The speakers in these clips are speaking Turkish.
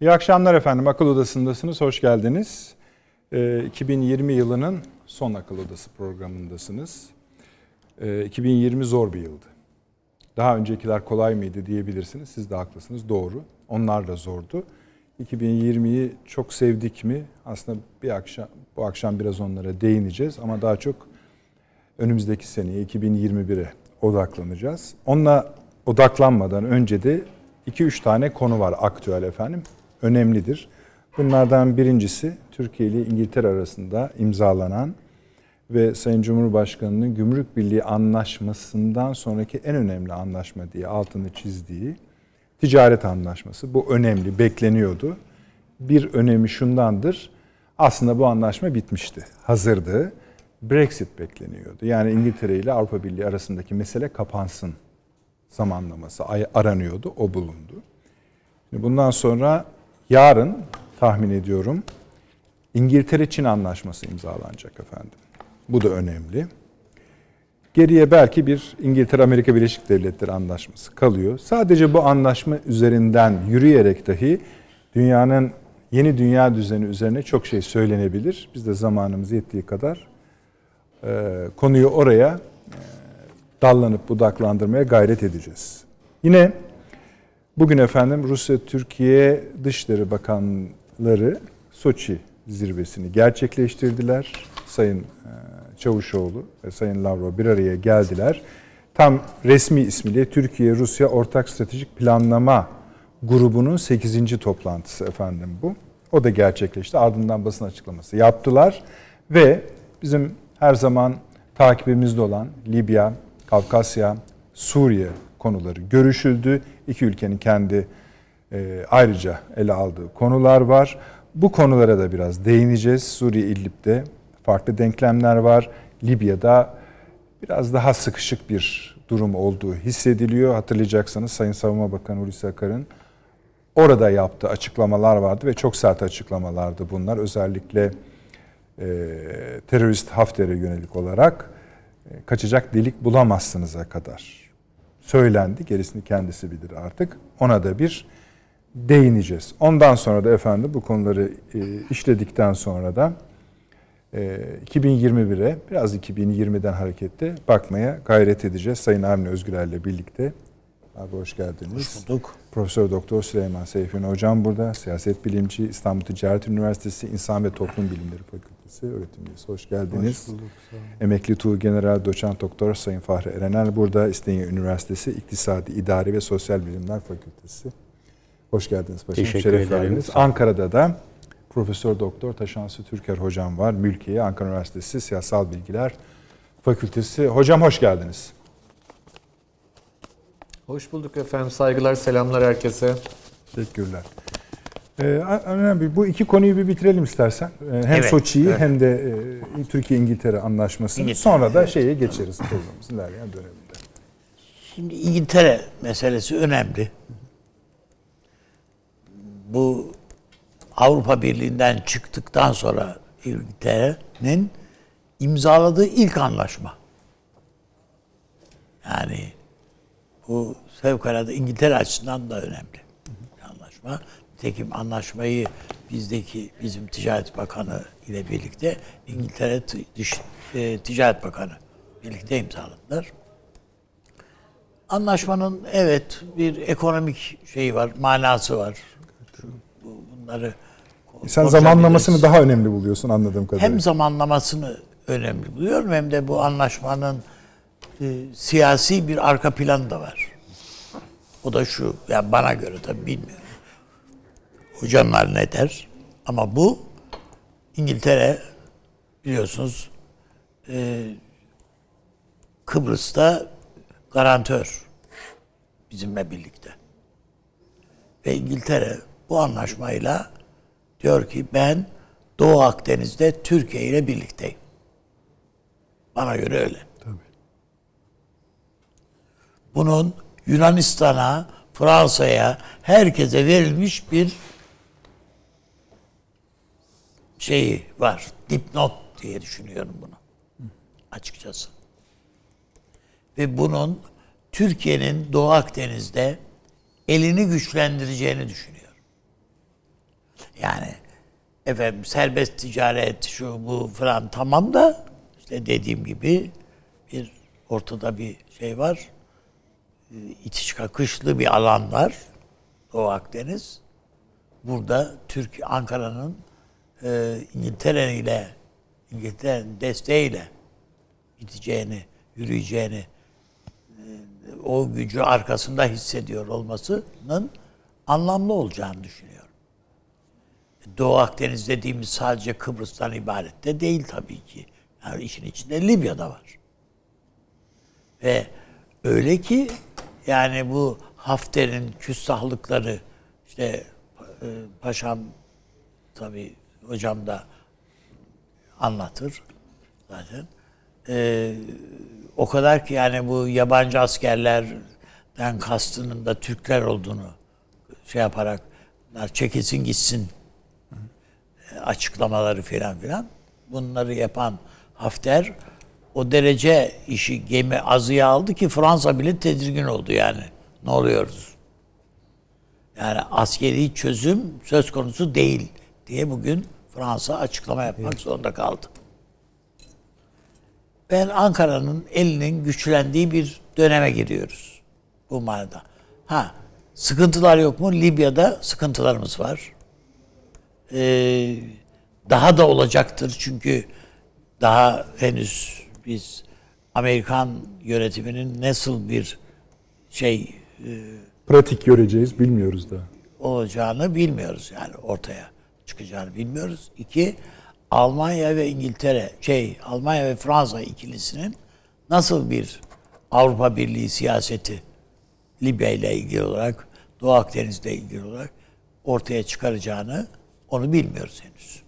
İyi akşamlar efendim. Akıl Odası'ndasınız. Hoş geldiniz. Ee, 2020 yılının son Akıl Odası programındasınız. Ee, 2020 zor bir yıldı. Daha öncekiler kolay mıydı diyebilirsiniz. Siz de haklısınız. Doğru. Onlar da zordu. 2020'yi çok sevdik mi? Aslında bir akşam bu akşam biraz onlara değineceğiz ama daha çok önümüzdeki seneye 2021'e odaklanacağız. Onunla odaklanmadan önce de 2-3 tane konu var aktüel efendim. Önemlidir. Bunlardan birincisi Türkiye ile İngiltere arasında imzalanan ve Sayın Cumhurbaşkanı'nın Gümrük Birliği Anlaşması'ndan sonraki en önemli anlaşma diye altını çizdiği ticaret anlaşması. Bu önemli, bekleniyordu. Bir önemi şundandır. Aslında bu anlaşma bitmişti, hazırdı. Brexit bekleniyordu. Yani İngiltere ile Avrupa Birliği arasındaki mesele kapansın zamanlaması aranıyordu, o bulundu. Bundan sonra yarın tahmin ediyorum İngiltere-Çin anlaşması imzalanacak efendim. Bu da önemli. Geriye belki bir İngiltere-Amerika Birleşik Devletleri anlaşması kalıyor. Sadece bu anlaşma üzerinden yürüyerek dahi dünyanın yeni dünya düzeni üzerine çok şey söylenebilir. Biz de zamanımız yettiği kadar e, konuyu oraya e, dallanıp budaklandırmaya gayret edeceğiz. Yine bugün efendim Rusya-Türkiye Dışişleri Bakanları Soçi zirvesini gerçekleştirdiler. Sayın e, Çavuşoğlu ve Sayın Lavrov bir araya geldiler. Tam resmi ismiyle Türkiye-Rusya Ortak Stratejik Planlama grubunun 8. toplantısı efendim bu. O da gerçekleşti. Ardından basın açıklaması yaptılar ve bizim her zaman takibimizde olan Libya, Kafkasya, Suriye konuları görüşüldü. İki ülkenin kendi e, ayrıca ele aldığı konular var. Bu konulara da biraz değineceğiz. Suriye İdlib'de farklı denklemler var. Libya'da biraz daha sıkışık bir durum olduğu hissediliyor. Hatırlayacaksanız Sayın Savunma Bakanı Hulusi Akar'ın orada yaptığı açıklamalar vardı ve çok sert açıklamalardı bunlar. Özellikle e, terörist Hafter'e yönelik olarak e, kaçacak delik bulamazsınız'a kadar söylendi. Gerisini kendisi bilir artık. Ona da bir değineceğiz. Ondan sonra da efendim bu konuları e, işledikten sonra da 2021'e ee, biraz 2020'den hareketle bakmaya gayret edeceğiz. Sayın Avni Özgürer'le birlikte. Abi hoş geldiniz. Hoş bulduk. Profesör Doktor Süleyman Seyfin Hocam burada. Siyaset bilimci, İstanbul Ticaret Üniversitesi İnsan ve Toplum Bilimleri Fakültesi öğretim üyesi. Hoş geldiniz. Hoş bulduk. Emekli Tuğ General Doçent Doktor Sayın Fahri Erenel burada. İstinye Üniversitesi İktisadi İdari ve Sosyal Bilimler Fakültesi. Hoş geldiniz paşam. Teşekkür Şeref ederim. Verdiniz. Ankara'da da Profesör Doktor Taşansı Türker hocam var. Mülkiye Ankara Üniversitesi Siyasal Bilgiler Fakültesi. Hocam hoş geldiniz. Hoş bulduk efendim. Saygılar, selamlar herkese. Teşekkürler. Ee, önemli. Bu iki konuyu bir bitirelim istersen. Ee, hem evet, Soçi'yi evet. hem de e, Türkiye-İngiltere anlaşmasını. İngiltere, Sonra da evet. şeye geçeriz programımızın ilerleyen döneminde. Şimdi İngiltere meselesi önemli. Bu Avrupa Birliği'nden çıktıktan sonra İngiltere'nin imzaladığı ilk anlaşma. Yani bu fevkalade İngiltere açısından da önemli bir anlaşma. Nitekim anlaşmayı bizdeki bizim Ticaret Bakanı ile birlikte İngiltere Dış e, Ticaret Bakanı birlikte imzaladılar. Anlaşmanın evet bir ekonomik şeyi var, manası var. Bunları sen zamanlamasını daha önemli buluyorsun anladığım kadarıyla. Hem zamanlamasını önemli buluyorum hem de bu anlaşmanın e, siyasi bir arka planı da var. O da şu, yani bana göre tabii bilmiyorum. Hocamlar ne der? Ama bu İngiltere biliyorsunuz e, Kıbrıs'ta garantör bizimle birlikte. Ve İngiltere bu anlaşmayla Diyor ki ben Doğu Akdeniz'de Türkiye ile birlikteyim. Bana göre öyle. Tabii. Bunun Yunanistan'a, Fransa'ya, herkese verilmiş bir şeyi var. Dipnot diye düşünüyorum bunu. Açıkçası. Ve bunun Türkiye'nin Doğu Akdeniz'de elini güçlendireceğini düşünüyor. efendim serbest ticaret şu bu falan tamam da işte dediğim gibi bir ortada bir şey var. Ee, İtiş kakışlı bir alan var. Doğu Akdeniz. Burada Türk Ankara'nın e, İngiltere ile İngiltere'nin desteğiyle gideceğini, yürüyeceğini e, o gücü arkasında hissediyor olmasının anlamlı olacağını düşünüyorum. Doğu Akdeniz dediğimiz sadece Kıbrıs'tan ibaret de değil tabii ki. Yani işin içinde Libya'da var. Ve öyle ki yani bu Hafter'in küstahlıkları işte e, paşam tabii hocam da anlatır zaten. Ee, o kadar ki yani bu yabancı askerlerden kastının da Türkler olduğunu şey yaparak çekilsin gitsin e, açıklamaları filan filan bunları yapan Hafter o derece işi gemi azıya aldı ki Fransa bile tedirgin oldu yani. Ne oluyoruz? Yani askeri çözüm söz konusu değil diye bugün Fransa açıklama yapmak zorunda kaldı. Ben Ankara'nın elinin güçlendiği bir döneme giriyoruz bu manada. Ha, sıkıntılar yok mu? Libya'da sıkıntılarımız var. Ee, daha da olacaktır çünkü daha henüz biz Amerikan yönetiminin nasıl bir şey Pratik göreceğiz bilmiyoruz da. olacağını bilmiyoruz yani ortaya çıkacağını bilmiyoruz. İki, Almanya ve İngiltere, şey Almanya ve Fransa ikilisinin nasıl bir Avrupa Birliği siyaseti Libya ile ilgili olarak, Doğu Akdeniz'le ilgili olarak ortaya çıkaracağını onu bilmiyoruz henüz.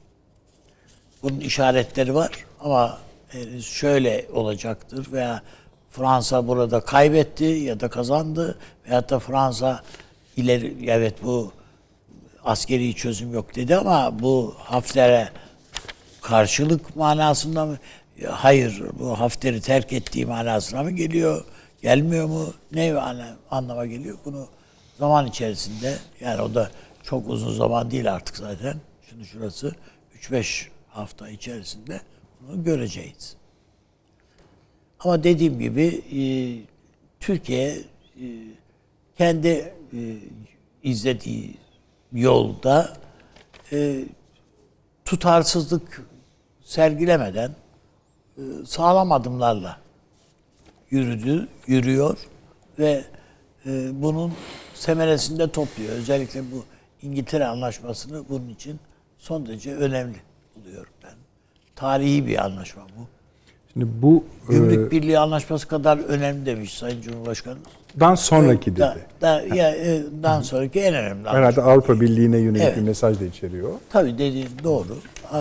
Bunun işaretleri var ama henüz şöyle olacaktır veya Fransa burada kaybetti ya da kazandı veyahut da Fransa ileri evet bu askeri çözüm yok dedi ama bu Hafter'e karşılık manasında mı? Hayır, bu Hafter'i terk ettiği manasına mı geliyor? Gelmiyor mu? Ne anlama geliyor? Bunu zaman içerisinde yani o da çok uzun zaman değil artık zaten. Şunu şurası 3-5 hafta içerisinde bunu göreceğiz. Ama dediğim gibi e, Türkiye e, kendi e, izlediği yolda e, tutarsızlık sergilemeden e, sağlam adımlarla yürüdü, yürüyor ve e, bunun semeresinde topluyor. Özellikle bu İngiltere Anlaşması'nı bunun için son derece önemli buluyorum ben. Tarihi bir anlaşma bu. Şimdi bu Gümrük e, Birliği Anlaşması kadar önemli demiş Sayın Cumhurbaşkanımız. dan sonraki Da, dedi. da, ya, e, dan sonraki en önemli. Herhalde Avrupa Birliği'ne yönelik Evet. bir mesaj da içeriyor. Tabii dediğin doğru. E,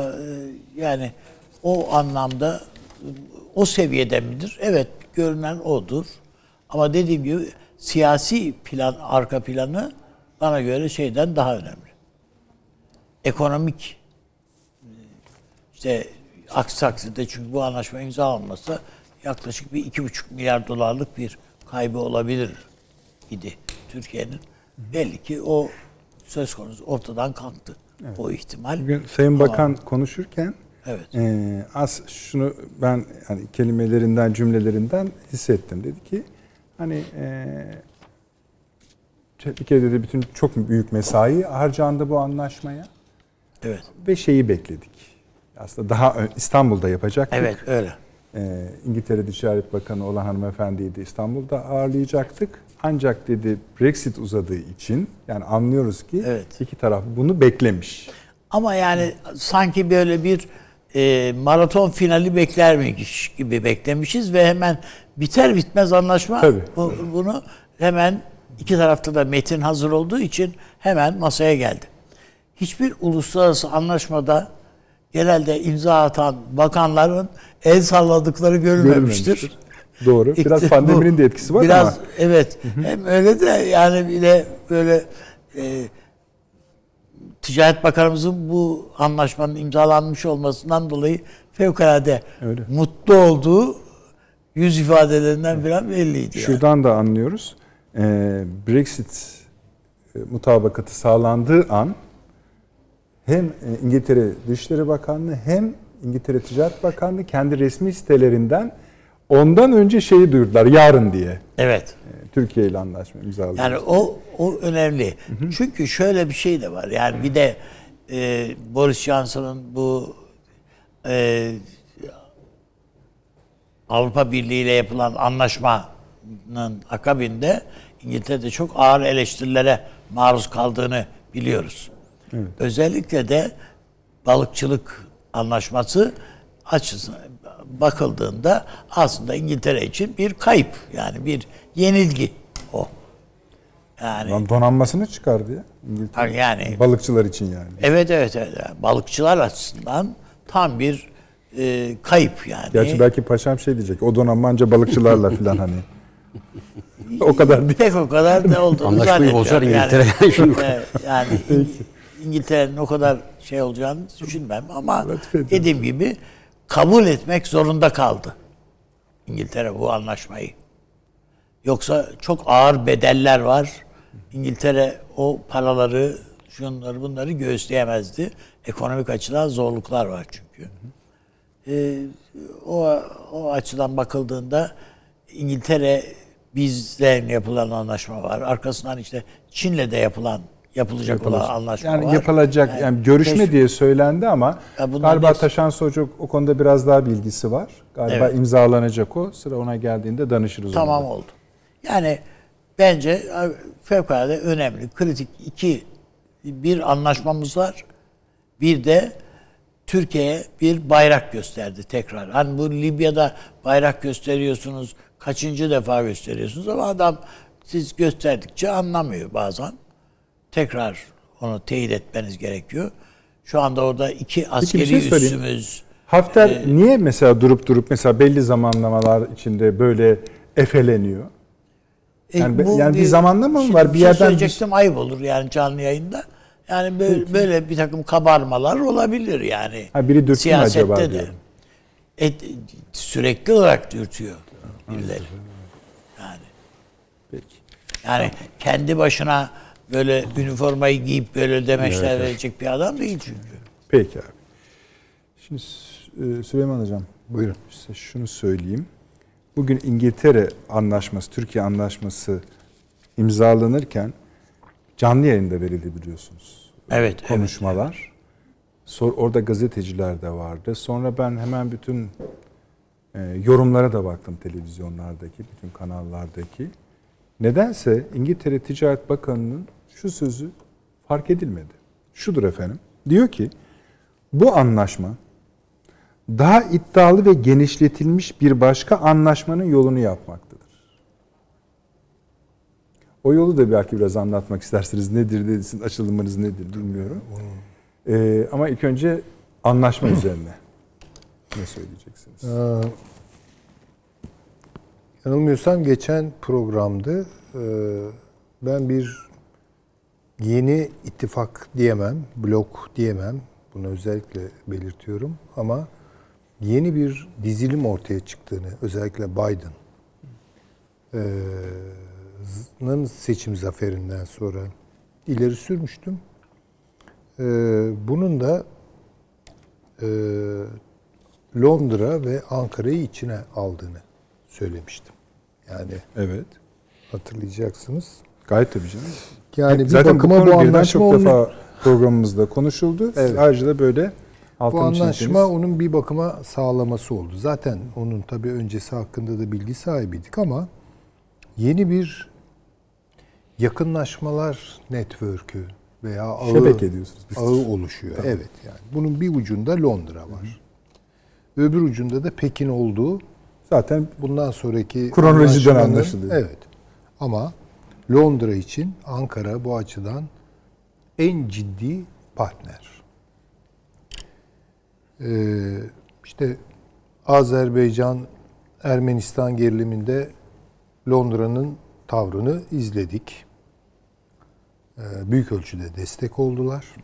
Yani o anlamda o seviyede midir? Evet, görünen odur. Ama dediğim gibi siyasi plan, arka planı bana göre şeyden daha önemli. Ekonomik e, işte aksi takdirde çünkü bu anlaşma imzalanmasa yaklaşık bir iki buçuk milyar dolarlık bir kaybı olabilir idi Türkiye'nin. Belli ki o söz konusu ortadan kalktı. O ihtimal. Bugün Sayın Ama- Bakan konuşurken Evet. e, az şunu ben hani kelimelerinden cümlelerinden hissettim. Dedi ki hani e, bir kere dedi bütün çok büyük mesai harcandı bu anlaşmaya Evet. ve şeyi bekledik. Aslında daha İstanbul'da yapacaktık. Evet öyle. Ee, İngiltere Ticaret Bakanı olan hanımefendiyi de İstanbul'da ağırlayacaktık. Ancak dedi Brexit uzadığı için yani anlıyoruz ki Evet. iki taraf bunu beklemiş. Ama yani sanki böyle bir e, maraton finali beklermiş gibi beklemişiz ve hemen biter bitmez anlaşma Tabii. bu, bunu hemen iki tarafta da metin hazır olduğu için hemen masaya geldi. Hiçbir uluslararası anlaşmada genelde imza atan bakanların el salladıkları görülmemiştir. Görülmemiştir. Doğru. Biraz pandeminin bu- de etkisi var biraz, ama evet. Hem öyle de yani bir de böyle e, Ticaret Bakanımızın bu anlaşmanın imzalanmış olmasından dolayı fevkalade Öyle. mutlu olduğu yüz ifadelerinden falan belliydi. yani. şuradan da anlıyoruz. Ee, Brexit e, mutabakatı sağlandığı an hem e, İngiltere Dışişleri Bakanlığı hem İngiltere Ticaret Bakanlığı kendi resmi sitelerinden ondan önce şeyi duyurdular yarın diye. Evet. E, Türkiye ile anlaşma imzalayacak. Yani o o önemli. Çünkü şöyle bir şey de var. Yani bir de e, Boris Johnson'ın bu e, Avrupa Birliği ile yapılan anlaşmanın akabinde İngiltere'de çok ağır eleştirilere maruz kaldığını biliyoruz. Özellikle de balıkçılık anlaşması açısından bakıldığında aslında İngiltere için bir kayıp yani bir yenilgi o. Yani Lan donanmasını çıkardı ya İngiltere. yani Balıkçılar için yani. evet evet evet balıkçılar açısından tam bir e, kayıp yani. Gerçi belki paşam şey diyecek. O donanma anca balıkçılarla falan hani. o kadar değil. Pek o kadar da olduğunu Anlaşmayı zannetmiyorum. bozar Yani- İngiltere yani şimdi. Evet, yani İngiltere'nin o kadar şey olacağını düşünmem ama dediğim gibi kabul etmek zorunda kaldı İngiltere bu anlaşmayı. Yoksa çok ağır bedeller var. İngiltere o paraları, şunları bunları göğüsleyemezdi. Ekonomik açıdan zorluklar var çünkü. Ee, o, o açıdan bakıldığında İngiltere bizle yapılan anlaşma var. Arkasından işte Çin'le de yapılan yapılacak olan anlaşma Yani var. yapılacak yani, görüşme keşf- diye söylendi ama galiba hepsi- Taşan Hoca o konuda biraz daha bilgisi var. Galiba Evet. imzalanacak o. Sıra ona geldiğinde danışırız Tamam ona da. oldu. Yani bence fevkalade önemli, kritik iki bir anlaşmamız var. Bir de Türkiye'ye bir bayrak gösterdi tekrar. Hani bu Libya'da bayrak gösteriyorsunuz, kaçıncı defa gösteriyorsunuz ama adam siz gösterdikçe anlamıyor bazen. Tekrar onu teyit etmeniz gerekiyor. Şu anda orada iki askeri şey söyleyeyim. üssümüz, Hafter Ee, niye mesela durup durup mesela belli zamanlamalar içinde böyle efeleniyor? E, Yani bu yani bir zamanlama mı var? Bir şey yerden bir- söyleyecektim ayıp olur yani canlı yayında. Yani böyle, böyle bir takım kabarmalar olabilir yani. Ha, biri dürtü mü Siyasette acaba de. diyorum. Et, sürekli olarak dürtüyor birileri. Yani. Peki. Yani kendi başına böyle üniformayı giyip böyle demeçler verecek bir adam değil çünkü. Peki abi. Şimdi e, Süleyman Hocam buyurun size şunu söyleyeyim. Bugün İngiltere anlaşması, Türkiye anlaşması imzalanırken canlı yayında verildi biliyorsunuz. Evet, evet, Konuşmalar. Sor, orada gazeteciler de vardı. Sonra ben hemen bütün e, yorumlara da baktım televizyonlardaki, bütün kanallardaki. Nedense İngiltere Ticaret Bakanı'nın şu sözü fark edilmedi. Şudur efendim. Diyor ki bu anlaşma daha iddialı ve genişletilmiş bir başka anlaşmanın yolunu yapmaktadır. O yolu da belki biraz anlatmak isterseniz nedir, sizin açılımınız nedir bilmiyorum. Ee, ama ilk önce anlaşma üzerine ne söyleyeceksiniz? Ee, yanılmıyorsam geçen programda e, ben bir yeni ittifak diyemem, blok diyemem. Bunu özellikle belirtiyorum ama yeni bir dizilim ortaya çıktığını özellikle Biden e, seçim zaferinden sonra ileri sürmüştüm. E, bunun da e, Londra ve Ankara'yı içine aldığını söylemiştim. Yani Evet. hatırlayacaksınız. Gayet tabii canım. Yani bir Zaten bakıma bu, anlaşma çok onun, defa programımızda konuşuldu. Evet. ayrıca da böyle bu anlaşma çizdiniz. onun bir bakıma sağlaması oldu. Zaten onun tabii öncesi hakkında da bilgi sahibiydik ama yeni bir yakınlaşmalar network'ü veya ağı, Şebeke diyorsunuz biz. ağı oluşuyor. Evet yani. Bunun bir ucunda Londra var. Öbür ucunda da Pekin olduğu Zaten bundan sonraki Kronolojiden anlaşılıyor. Evet. Ama Londra için Ankara bu açıdan en ciddi partner. Ee, işte Azerbaycan Ermenistan geriliminde Londra'nın tavrını izledik. Ee, büyük ölçüde destek oldular.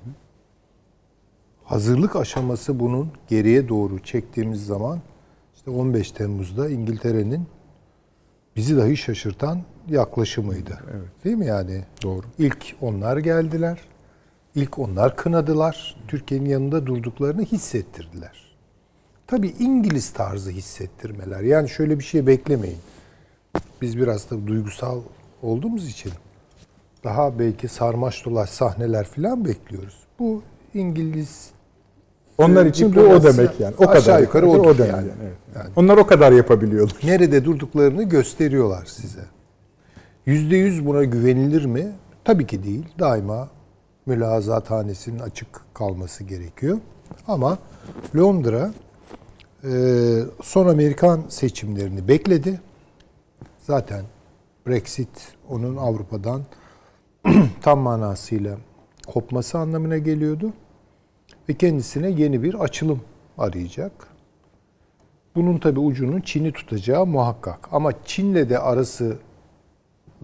Hazırlık aşaması bunun geriye doğru çektiğimiz zaman işte 15 Temmuz'da İngiltere'nin bizi dahi şaşırtan yaklaşımıydı. Değil mi yani? Doğru. İlk onlar geldiler. İlk onlar kınadılar. Türkiye'nin yanında durduklarını hissettirdiler. Tabii İngiliz tarzı hissettirmeler. Yani şöyle bir şey beklemeyin. Biz biraz da duygusal olduğumuz için daha belki sarmaş dolaş sahneler falan bekliyoruz. Bu İngiliz Onlar için bu o demek yani. O kadar yukarı o odur demek yani. yani. evet. Yani. Onlar o kadar yapabiliyorlar. nerede durduklarını gösteriyorlar size. Yüzde yüz buna güvenilir mi? Tabii ki değil. Daima mülazathanesinin açık kalması gerekiyor. Ama Londra e, son Amerikan seçimlerini bekledi. Zaten Brexit onun Avrupa'dan tam manasıyla kopması anlamına geliyordu. Ve kendisine yeni bir açılım arayacak. Bunun tabi ucunun Çin'i tutacağı muhakkak. Ama Çin'le de arası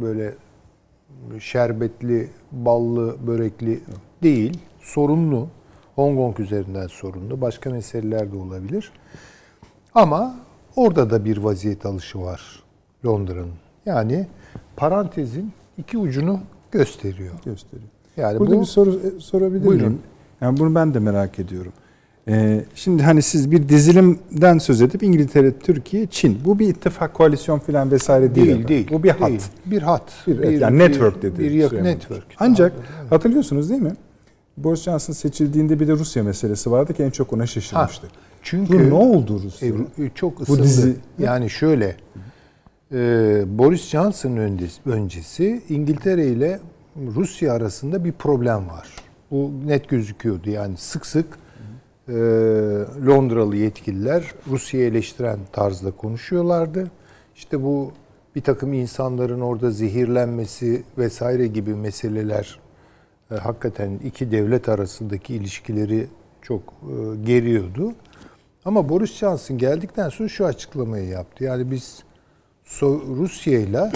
böyle şerbetli, ballı, börekli değil. Sorunlu. Hong Kong üzerinden sorunlu. Başka meseleler de olabilir. Ama orada da bir vaziyet alışı var Londra'nın. Yani parantezin iki ucunu gösteriyor. Gösteriyor. Yani Burada bu bir soru e, sorabilir Buyurun. miyim? Yani bunu ben de merak ediyorum. Ee, şimdi hani siz bir dizilimden söz edip İngiltere, Türkiye, Çin. Bu bir ittifak, koalisyon falan vesaire değil. değil efendim. değil. Bu bir hat. Değil. Bir hat. Bir, yani network dedi. Bir network. Hocam. Ancak hatırlıyorsunuz değil mi? Boris Johnson seçildiğinde bir de Rusya meselesi vardı ki en çok ona şaşırmıştı. Çünkü Bu ne oldu Rusya? E, çok ısındı. dizi- Yani şöyle e, Boris Johnson öncesi, öncesi İngiltere ile Rusya arasında bir problem var. Bu net gözüküyordu. Yani sık sık e, Londralı yetkililer Rusya'yı eleştiren tarzda konuşuyorlardı. İşte bu bir takım insanların orada zehirlenmesi vesaire gibi meseleler e, hakikaten iki devlet arasındaki ilişkileri çok e, geriyordu. Ama Boris Johnson geldikten sonra şu açıklamayı yaptı. Yani biz So- Rusya ile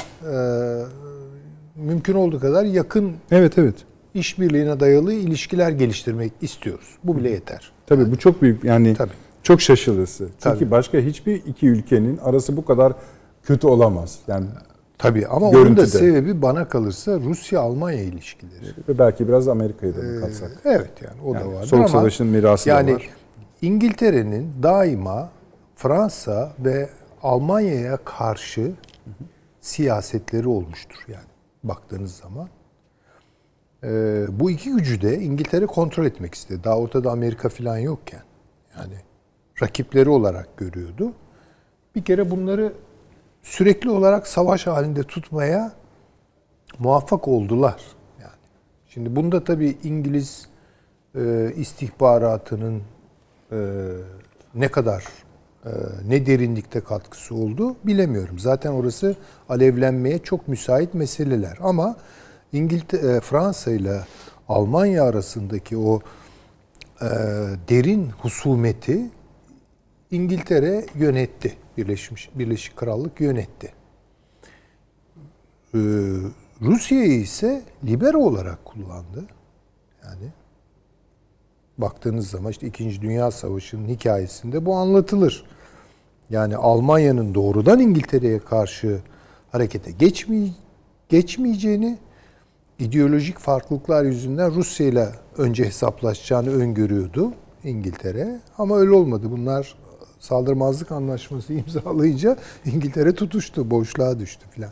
mümkün olduğu kadar yakın Evet evet. İşbirliğine dayalı ilişkiler geliştirmek istiyoruz. Bu bile yeter. Tabii bu çok büyük yani Tabii. çok şaşırısı. Çünkü Tabii. başka hiçbir iki ülkenin arası bu kadar kötü olamaz. Yani Tabii ama onun da Görüntüde. sebebi bana kalırsa Rusya-Almanya ilişkileri. ve belki biraz Amerika'yı da mı katsak? Evet yani o da Yani var. Soğuk Savaş'ın mirası da yani var. İngiltere'nin daima Fransa ve Almanya'ya karşı siyasetleri olmuştur yani baktığınız zaman. Ee, bu iki gücü de İngiltere kontrol etmek istedi. Daha ortada Amerika falan yokken. Yani rakipleri olarak görüyordu. Bir kere bunları sürekli olarak savaş halinde tutmaya muvaffak oldular. Yani. Şimdi bunda tabii İngiliz e, istihbaratının e, ne kadar e, ne derinlikte katkısı oldu bilemiyorum. Zaten orası alevlenmeye çok müsait meseleler. Ama İngiltere, Fransa ile Almanya arasındaki o e, derin husumeti İngiltere yönetti. Birleşmiş Birleşik Krallık yönetti. Ee, Rusya'yı ise libero olarak kullandı. Yani baktığınız zaman işte 2. Dünya Savaşı'nın hikayesinde bu anlatılır. Yani Almanya'nın doğrudan İngiltere'ye karşı harekete geçmeye, geçmeyeceğini, ideolojik farklılıklar yüzünden Rusya ile önce hesaplaşacağını öngörüyordu İngiltere. Ama öyle olmadı. Bunlar saldırmazlık anlaşması imzalayınca İngiltere tutuştu, boşluğa düştü filan.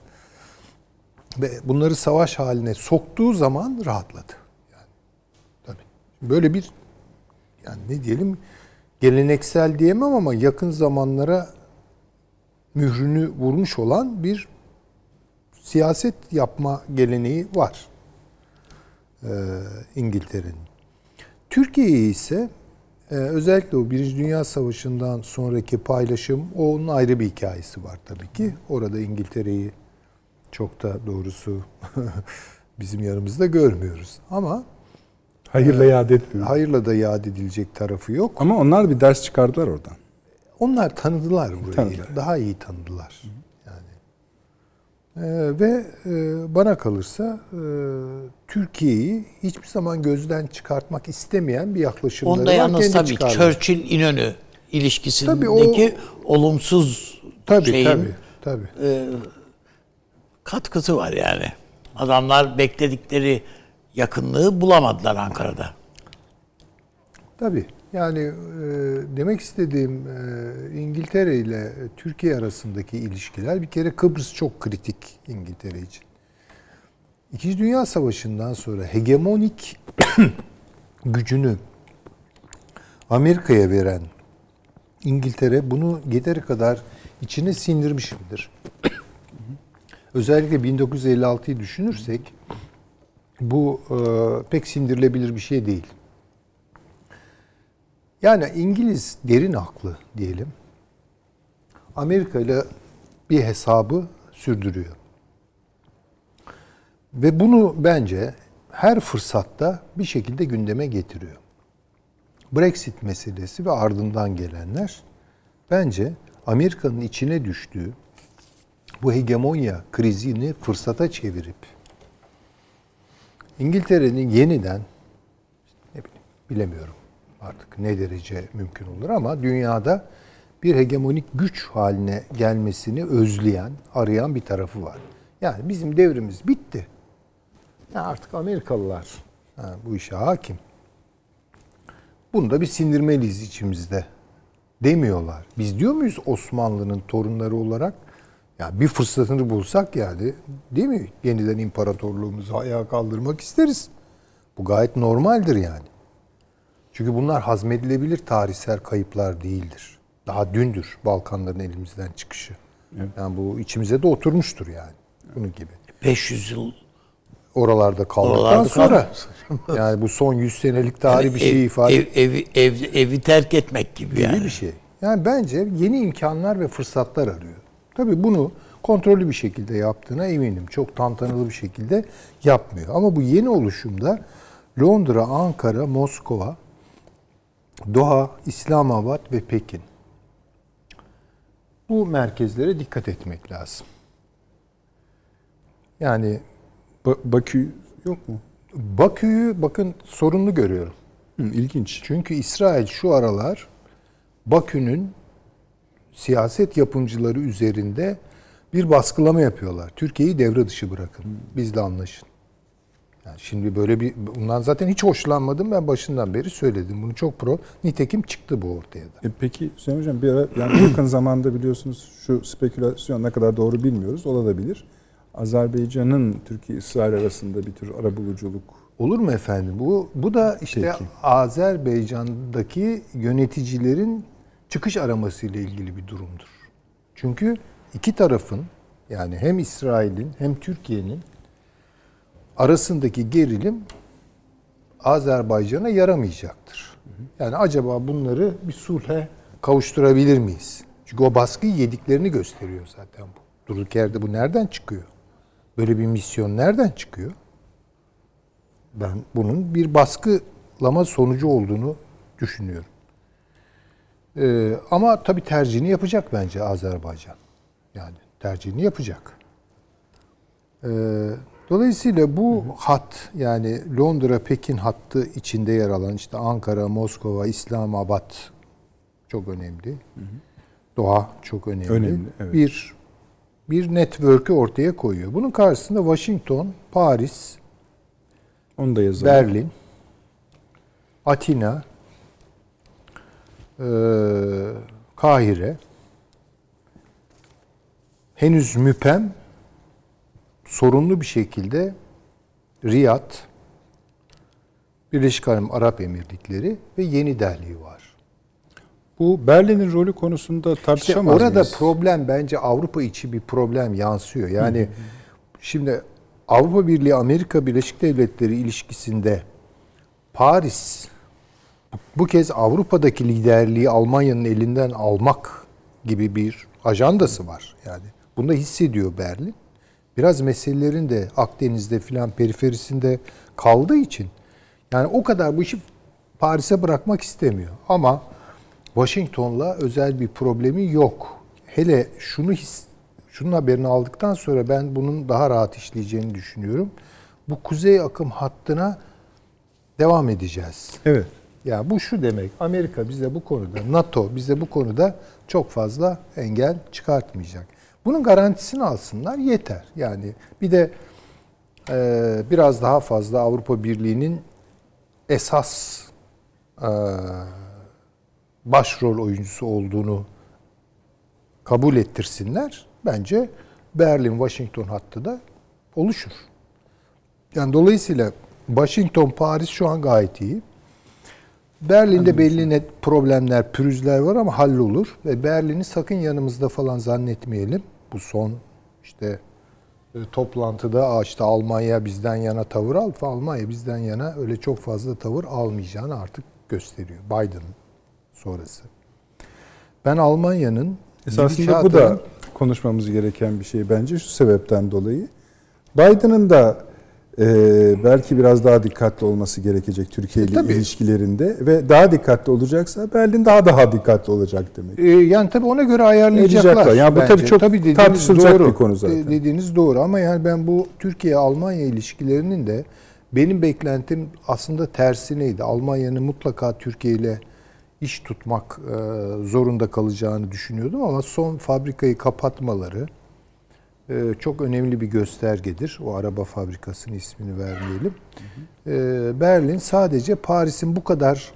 Ve bunları savaş haline soktuğu zaman rahatladı. Yani tabii. Böyle bir yani ne diyelim geleneksel diyemem ama yakın zamanlara mührünü vurmuş olan bir siyaset yapma geleneği var ee, İngiltere'nin. Türkiye ise e, özellikle o Birinci Dünya Savaşı'ndan sonraki paylaşım onun ayrı bir hikayesi var tabii ki. Orada İngiltere'yi çok da doğrusu bizim yanımızda görmüyoruz. Ama Hayırla yad etmiyor. hayırla da yad edilecek tarafı yok. Ama onlar bir ders çıkardılar oradan. Onlar tanıdılar burayı. Tanıdılar. Daha iyi tanıdılar. Yani. Ee, ve e, bana kalırsa e, Türkiye'yi hiçbir zaman gözden çıkartmak istemeyen bir yaklaşımları Onda var. yalnız Kendi tabii çıkarları. Churchill-İnönü ilişkisindeki olumsuz tabii, şeyin tabii, tabii. katkısı var yani. Adamlar bekledikleri yakınlığı bulamadılar Ankara'da. Tabii. Yani e, demek istediğim e, İngiltere ile Türkiye arasındaki ilişkiler bir kere Kıbrıs çok kritik İngiltere için. İkinci Dünya Savaşı'ndan sonra hegemonik gücünü Amerika'ya veren İngiltere bunu yeteri kadar içine sindirmiş midir? Özellikle 1956'yı düşünürsek bu e, pek sindirilebilir bir şey değil. Yani İngiliz derin aklı diyelim. Amerika ile bir hesabı sürdürüyor. Ve bunu bence her fırsatta bir şekilde gündeme getiriyor. Brexit meselesi ve ardından gelenler bence Amerika'nın içine düştüğü bu hegemonya krizini fırsata çevirip İngiltere'nin yeniden ne bileyim bilemiyorum artık ne derece mümkün olur ama dünyada bir hegemonik güç haline gelmesini özleyen, arayan bir tarafı var. Yani bizim devrimiz bitti. Ya artık Amerikalılar ha, bu işe hakim. Bunu da bir sindirmeliyiz içimizde demiyorlar. Biz diyor muyuz Osmanlı'nın torunları olarak? Ya bir fırsatını bulsak yani değil mi? Yeniden imparatorluğumuzu ayağa kaldırmak isteriz. Bu gayet normaldir yani. Çünkü bunlar hazmedilebilir tarihsel kayıplar değildir. Daha dündür Balkanların elimizden çıkışı. Yani bu içimize de oturmuştur yani. Bunun gibi. 500 yıl Oralarda kaldıktan Oralarda sonra yani bu son 100 senelik tarih bir şey ev, ifade ev, evi, ev, evi terk etmek gibi gibi yani. bir şey. Yani bence yeni imkanlar ve fırsatlar arıyor. Tabii bunu kontrollü bir şekilde yaptığına eminim. Çok tantanalı bir şekilde yapmıyor. Ama bu yeni oluşumda Londra, Ankara, Moskova, Doha, İslamabad ve Pekin. Bu merkezlere dikkat etmek lazım. Yani Ba- Bakü yok mu? Bakü'yü bakın sorunlu görüyorum. Hı, ilginç. Çünkü İsrail şu aralar Bakü'nün siyaset yapımcıları üzerinde bir baskılama yapıyorlar. Türkiye'yi devre dışı bırakın. Bizle anlaşın. Yani şimdi böyle bir bundan zaten hiç hoşlanmadım ben başından beri söyledim. Bunu çok pro. Nitekim çıktı bu ortaya da. E peki Hüseyin Hocam bir ara yani yakın zamanda biliyorsunuz şu spekülasyon ne kadar doğru bilmiyoruz. Olabilir. Azerbaycan'ın Türkiye-İsrail arasında bir tür arabuluculuk Olur mu efendim? Bu bu da işte Peki. Azerbaycan'daki yöneticilerin çıkış aramasıyla ilgili bir durumdur. Çünkü iki tarafın yani hem İsrail'in hem Türkiye'nin arasındaki gerilim Azerbaycan'a yaramayacaktır. Yani acaba bunları bir sulhe kavuşturabilir miyiz? Çünkü o baskıyı yediklerini gösteriyor zaten bu. Durduk yerde bu nereden çıkıyor? Böyle bir misyon nereden çıkıyor? Ben bunun bir baskılama sonucu olduğunu düşünüyorum. Ee, ama tabii tercihini yapacak bence Azerbaycan. Yani tercihini yapacak. Ee, dolayısıyla bu hat yani Londra-Pekin hattı içinde yer alan işte Ankara, Moskova, İslamabad çok önemli. Doğa çok önemli. Önemli, evet. Bir bir network'ü ortaya koyuyor. Bunun karşısında Washington, Paris, onu da yazalım. Berlin, Atina, eee, Kahire, henüz müpem, sorunlu bir şekilde Riyad, Birleşik Arap Emirlikleri ve Yeni Delhi var. Bu Berlin'in rolü konusunda İşte tartışamaz orada mıyız? problem bence Avrupa içi bir problem yansıyor. Yani şimdi Avrupa Birliği Amerika Birleşik Devletleri ilişkisinde Paris bu kez Avrupa'daki liderliği Almanya'nın elinden almak gibi bir ajandası var. Yani bunu da hissediyor Berlin. Biraz meselelerin de Akdeniz'de filan periferisinde kaldığı için yani o kadar bu işi Paris'e bırakmak istemiyor. Ama Washington'la özel bir problemi yok. Hele şunu his, şunun haberini aldıktan sonra ben bunun daha rahat işleyeceğini düşünüyorum. Bu kuzey akım hattına devam edeceğiz. Evet. Ya bu şu demek. Amerika bize bu konuda, NATO bize bu konuda çok fazla engel çıkartmayacak. Bunun garantisini alsınlar yeter. Yani bir de e, biraz daha fazla Avrupa Birliği'nin esas e, başrol oyuncusu olduğunu kabul ettirsinler. Bence Berlin-Washington hattı da oluşur. Yani dolayısıyla Washington, Paris şu an gayet iyi. Berlin'de belli net problemler, pürüzler var ama hallolur. Ve Berlin'i sakın yanımızda falan zannetmeyelim. Bu son işte e, toplantıda "Aa, işte Almanya bizden yana tavır al. Almanya bizden yana öyle çok fazla tavır almayacağını artık gösteriyor. Biden sonrası. Ben Almanya'nın Esasında bu da konuşmamız gereken bir şey bence şu sebepten dolayı. Biden'ın da e, belki biraz daha dikkatli olması gerekecek Türkiye ile E, tabii. ilişkilerinde ve daha dikkatli olacaksa Berlin daha daha dikkatli olacak demek. Ee, yani tabii ona göre ayarlayacaklar. Edecekler. Yani bu bence. tabii çok dediğiniz tartışılacak doğru. bir konu zaten. De- dediğiniz doğru ama yani ben bu Türkiye-Almanya ilişkilerinin de benim beklentim aslında tersineydi. Almanya'nın mutlaka Türkiye ile iş tutmak e, zorunda kalacağını düşünüyordum ama son fabrikayı kapatmaları e, çok önemli bir göstergedir. O araba fabrikasının ismini vermeyelim. E, Berlin sadece Paris'in bu kadar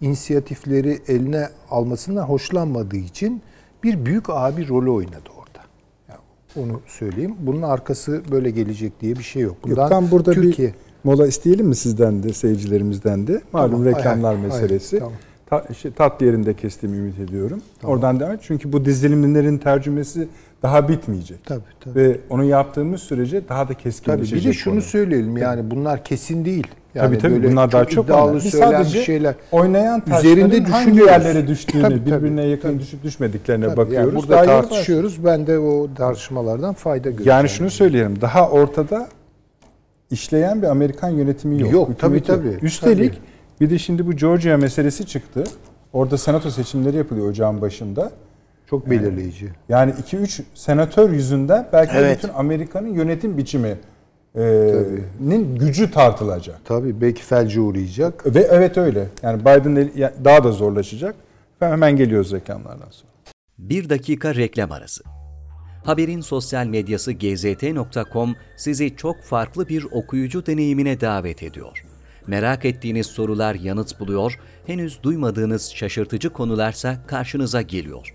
inisiyatifleri eline almasından hoşlanmadığı için bir büyük abi rolü oynadı orada. Yani onu söyleyeyim. Bunun arkası böyle gelecek diye bir şey yok. Yok, tam burada Türkiye bir mola isteyelim mi sizden de seyircilerimizden de? Malum Tamam, reklamlar hay hay, meselesi. tamam. Ta, şey, tatlı yerinde kestiğimi ümit ediyorum. Oradan devam. Çünkü bu dizilimlerin tercümesi daha bitmeyecek. Tabii tabii. Ve onu yaptığımız sürece daha da Tabii keskinleşecek. bir de şunu konu. söyleyelim yani bunlar kesin değil. Yani tabii tabii böyle bunlar daha çok iddialı. Biz sadece şeyler. oynayan üzerinde hangi yerlere düştüğünü, Tabii, tabii, birbirine yakın tabii. düşüp düşmediklerine Tabii, bakıyoruz. Yani burada Daha tartışıyoruz. Ben de o tartışmalardan fayda görüyorum. Yani şunu söyleyelim. Daha ortada işleyen bir Amerikan yönetimi yok. Yok, tabii, tabii. Üstelik Tabii. bir de şimdi bu Georgia meselesi çıktı. Orada senato seçimleri yapılıyor ocağın başında. Çok belirleyici. Yani 2-3 senatör yüzünden belki Evet. bütün Amerika'nın yönetim biçimi e, nin gücü tartılacak. Tabii belki felce uğrayacak. Ve evet öyle. Yani Biden daha da zorlaşacak. Ve hemen geliyoruz reklamlardan sonra. Bir dakika reklam arası. Haberin sosyal medyası gzt.com sizi çok farklı bir okuyucu deneyimine davet ediyor. Merak ettiğiniz sorular yanıt buluyor, henüz duymadığınız şaşırtıcı konularsa karşınıza geliyor.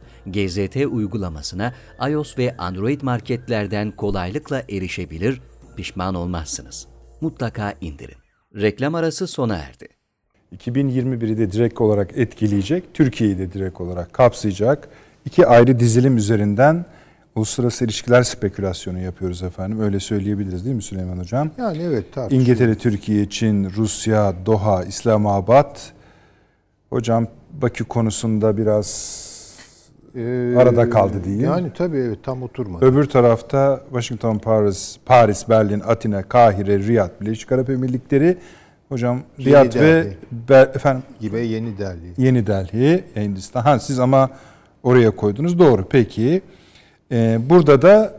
GZT uygulamasına iOS ve Android marketlerden kolaylıkla erişebilir, pişman olmazsınız. Mutlaka indirin. Reklam arası sona erdi. 2021'i de direkt olarak etkileyecek, Türkiye'yi de direkt olarak kapsayacak iki ayrı dizilim üzerinden uluslararası ilişkiler spekülasyonu yapıyoruz efendim. Öyle söyleyebiliriz değil mi Süleyman Hocam? Yani evet tartışılıyor. İngiltere, Türkiye, Çin, Rusya, Doha, İslamabad. Hocam Bakü konusunda biraz Ee, arada kaldı diyeyim. Yani tabii evet tam oturmadı. öbür tarafta Washington, Paris, Paris, Berlin, Atina, Kahire, Riyad, Birleşik Arap Emirlikleri. Hocam Riyad ve Delhi. Ber- efendim Gibi yeni derli. Yeni Delhi, Hindistan. Ha, siz ama oraya koydunuz. Doğru. Peki. Ee, burada da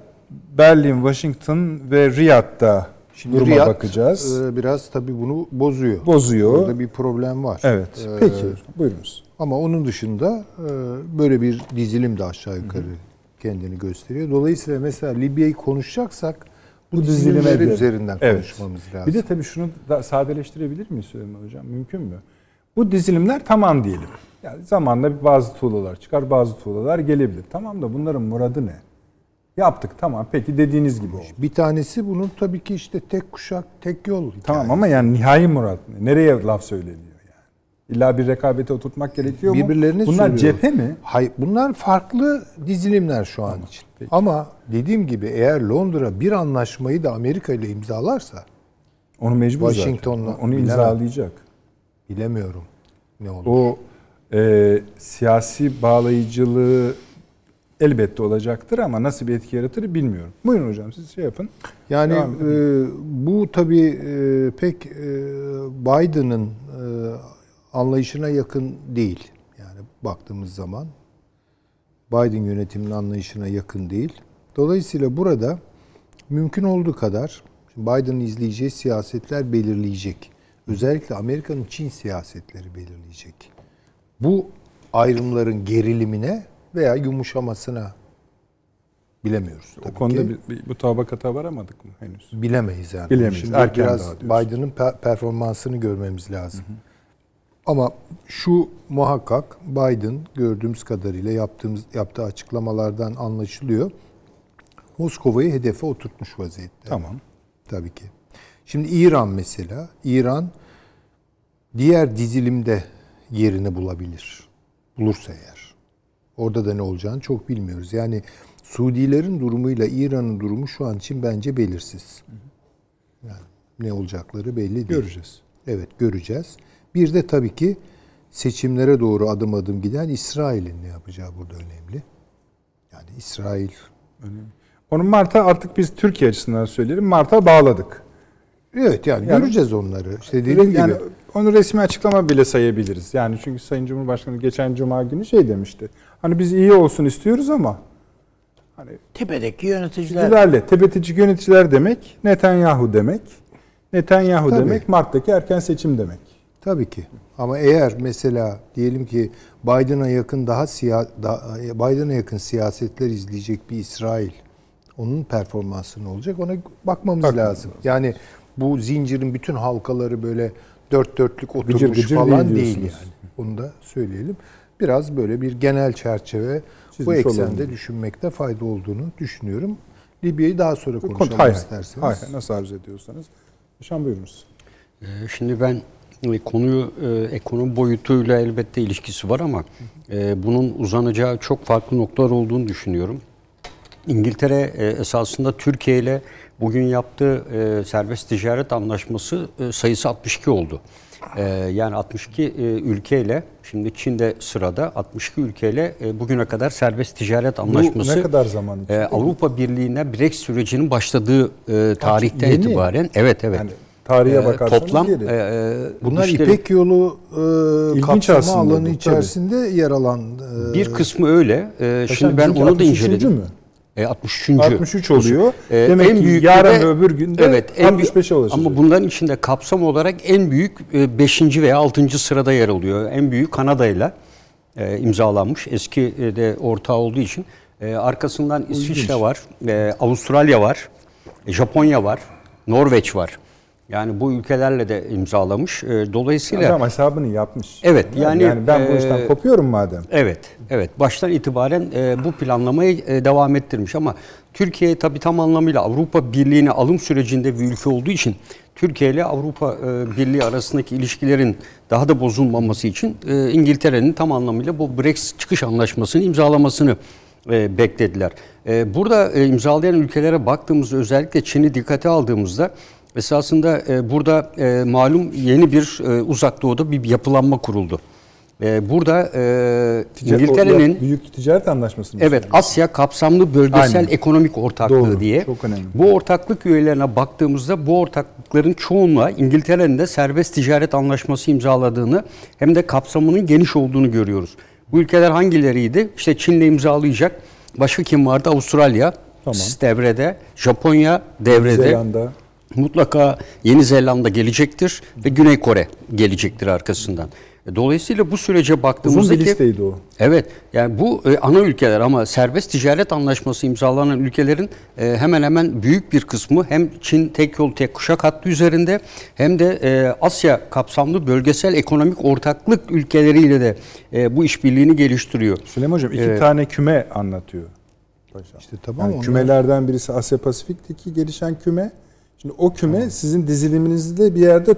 Berlin, Washington ve Riyad'da duruma Riyad, bakacağız. e, biraz tabii bunu bozuyor. Bozuyor. Orada bir problem var. evet. Ee, Peki. Buyurunuz. Ama onun dışında e, böyle bir dizilim de aşağı yukarı kendini gösteriyor. Dolayısıyla mesela Libya'yı konuşacaksak bu, Bu dizilime üzerinden Evet. konuşmamız lazım. Bir de tabii şunu da sadeleştirebilir miyiz Süleyman Hocam? Mümkün mü? Bu dizilimler tamam diyelim. Yani zamanla bazı tuğlalar çıkar, bazı tuğlalar gelebilir. Tamam da bunların muradı ne? Yaptık tamam. Peki dediğiniz gibi oldu. bir tanesi bunun tabii ki işte tek kuşak, tek yol. Tamam ama yani nihai murat ne? Nereye laf söyleniyor? İlla bir rekabete oturtmak gerekiyor mu? Birbirlerini Bunlar söylüyor. cephe mi? Hayır, bunlar farklı dizilimler şu an için. Ama dediğim gibi eğer Londra bir anlaşmayı da Amerika ile imzalarsa Onu mecbur Washington'la. Onu imzalayacak. bilemiyorum ne olur. O e, siyasi bağlayıcılığı elbette olacaktır ama nasıl bir etki yaratır bilmiyorum. Buyurun hocam siz şey yapın. Yani e, bu tabii e, pek e, Biden'ın e, anlayışına yakın değil. Yani baktığımız zaman Biden yönetiminin anlayışına yakın değil. Dolayısıyla burada mümkün olduğu kadar Biden'ın izleyeceği siyasetler belirleyecek. Özellikle Amerika'nın Çin siyasetleri belirleyecek. Bu ayrımların gerilimine veya yumuşamasına bilemiyoruz. O tabii konuda ki. bir, bir mutabakata varamadık mı henüz? Bilemeyiz yani. Bilemeyiz. Şimdi Erken biraz. Biden'ın pe- performansını görmemiz lazım. Ama şu muhakkak Biden gördüğümüz kadarıyla yaptığımız yaptığı açıklamalardan anlaşılıyor. Moskova'yı hedefe oturtmuş vaziyette. Tamam. Tabii ki. Şimdi İran mesela, İran diğer dizilimde yerini bulabilir. Bulursa eğer. Orada da ne olacağını çok bilmiyoruz. Yani Suudilerin durumuyla İran'ın durumu şu an için bence belirsiz. Yani ne olacakları belli değil. Göreceğiz. Evet göreceğiz. Bir de tabii ki seçimlere doğru adım adım giden İsrail'in ne yapacağı burada önemli. Yani İsrail Onu Mart'a artık biz Türkiye açısından söyleyelim. Mart'a bağladık. Evet yani, Yani- göreceğiz onları. İşte dediğim yani gibi. onu resmi açıklama bile sayabiliriz. Yani çünkü Sayın Cumhurbaşkanı geçen cuma günü şey demişti. Hani biz iyi olsun istiyoruz ama hani Tepedeki yöneticiler. ilerle tepetici yöneticiler demek Netanyahu demek. Netanyahu Tabii. demek Mart'taki erken seçim demek. Tabii ki. Ama eğer mesela diyelim ki Biden'a yakın daha siya Biden'a yakın siyasetler izleyecek bir İsrail onun performansı ne olacak ona bakmamız Bakmamız lazım. Yani bu zincirin bütün halkaları böyle dört dörtlük oturmuş Gıcır gıcır falan değil yani. Onu da söyleyelim. Biraz böyle bir genel çerçeve bu Çizmiş eksende olalım. düşünmekte fayda olduğunu düşünüyorum. Libya'yı daha sonra Konu- konuşalım hay hay. isterseniz. Hay hay, nasıl arzu ediyorsanız. Şan buyurunuz. Ee, Şimdi ben konuyu e, ekonomi boyutuyla elbette ilişkisi var ama e, bunun uzanacağı çok farklı noktalar olduğunu düşünüyorum. İngiltere e, esasında Türkiye ile bugün yaptığı e, serbest ticaret anlaşması e, sayısı 62 oldu. E, yani 62 e, ülkeyle şimdi Çin'de sırada 62 ülkeyle e, bugüne kadar serbest ticaret anlaşması Bu ne kadar zaman e, Avrupa Birliği'ne Brexit sürecinin başladığı e, tarihten yeni. itibaren evet evet. Yani tarihe E, bakarsanız toplam yeri. e, e, Bunlar işlerin- İpek Yolu e, kapsama alanı bu, tabii. içerisinde yer alan e, bir kısmı öyle. E, şimdi ben onu da 63. inceledim. mü? E, 63. 63 oluyor. E, Demek en ki büyük yarın de- öbür günde evet, en büyük- 65'e ulaşacak. Ama bunların içinde kapsam olarak en büyük 5. veya 6. sırada yer alıyor. En büyük Kanada ile e, imzalanmış. Eski e, de ortağı olduğu için. E, arkasından İsviçre var, e, Avustralya var, e, Japonya var, Norveç var. Yani bu ülkelerle de imzalamış. E, dolayısıyla Adam hesabını yapmış. Evet, yani, ben bu e, işten kopuyorum madem. Evet, evet. Baştan itibaren e, bu planlamayı e, devam ettirmiş ama Türkiye tabii tam anlamıyla Avrupa Birliği'ne alım sürecinde bir ülke olduğu için Türkiye ile Avrupa e, Birliği arasındaki ilişkilerin daha da bozulmaması için e, İngiltere'nin tam anlamıyla bu Brexit çıkış anlaşmasını imzalamasını e, beklediler. E, burada e, imzalayan ülkelere baktığımızda özellikle Çin'i dikkate aldığımızda esasında e, burada e, malum yeni bir e, uzak doğuda bir yapılanma kuruldu. E, burada e, İngiltere'nin büyük ticaret anlaşması mı? Evet, Asya kapsamlı bölgesel Aynen. ekonomik ortaklığı Doğru, diye. çok önemli. Bu ortaklık üyelerine baktığımızda bu ortaklıkların çoğunluğa İngiltere'nin de serbest ticaret anlaşması imzaladığını hem de kapsamının geniş olduğunu görüyoruz. Bu ülkeler hangileriydi? İşte Çin'le imzalayacak. Başka kim vardı? Avustralya Tamam. devrede, Japonya devrede. Zelanda. Mutlaka Yeni Zelanda gelecektir ve Güney Kore gelecektir arkasından. Dolayısıyla bu sürece Uzun baktığımızda bir ki- listeydi o. Evet, yani bu e, ana ülkeler ama serbest ticaret anlaşması imzalanan ülkelerin e, hemen hemen büyük bir kısmı hem Çin tek yol tek kuşak hattı üzerinde hem de e, Asya kapsamlı bölgesel ekonomik ortaklık ülkeleriyle de e, bu işbirliğini geliştiriyor. Süleyman Hocam iki Evet. tane küme anlatıyor. Paşam. İşte tamam Yani onlar- kümelerden birisi Asya Pasifik'teki gelişen küme. Şimdi o küme sizin diziliminizde bir yerde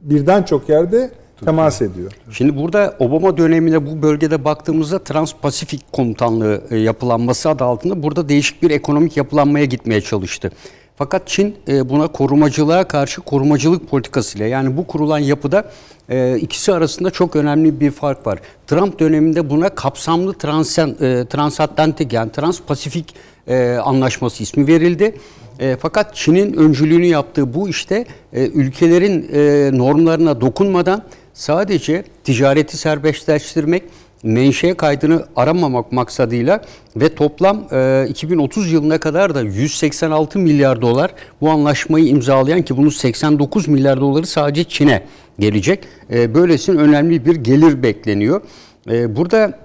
birden çok yerde temas ediyor. Şimdi burada Obama döneminde bu bölgede baktığımızda Trans-Pasifik Komutanlığı e, yapılanması adı altında burada değişik bir ekonomik yapılanmaya gitmeye çalıştı. Fakat Çin e, buna korumacılığa karşı korumacılık politikasıyla yani bu kurulan yapıda e, ikisi arasında çok önemli bir fark var. Trump döneminde buna kapsamlı transatlantik yani Trans-Pasifik anlaşması ismi verildi. E, fakat Çin'in öncülüğünü yaptığı bu işte e, ülkelerin e, normlarına dokunmadan sadece ticareti serbestleştirmek, menşe kaydını aramamak maksadıyla ve toplam e, 2030 yılına kadar da 186 milyar dolar bu anlaşmayı imzalayan ki bunun 89 milyar doları sadece Çin'e gelecek. E, böylesine önemli bir gelir bekleniyor. E, burada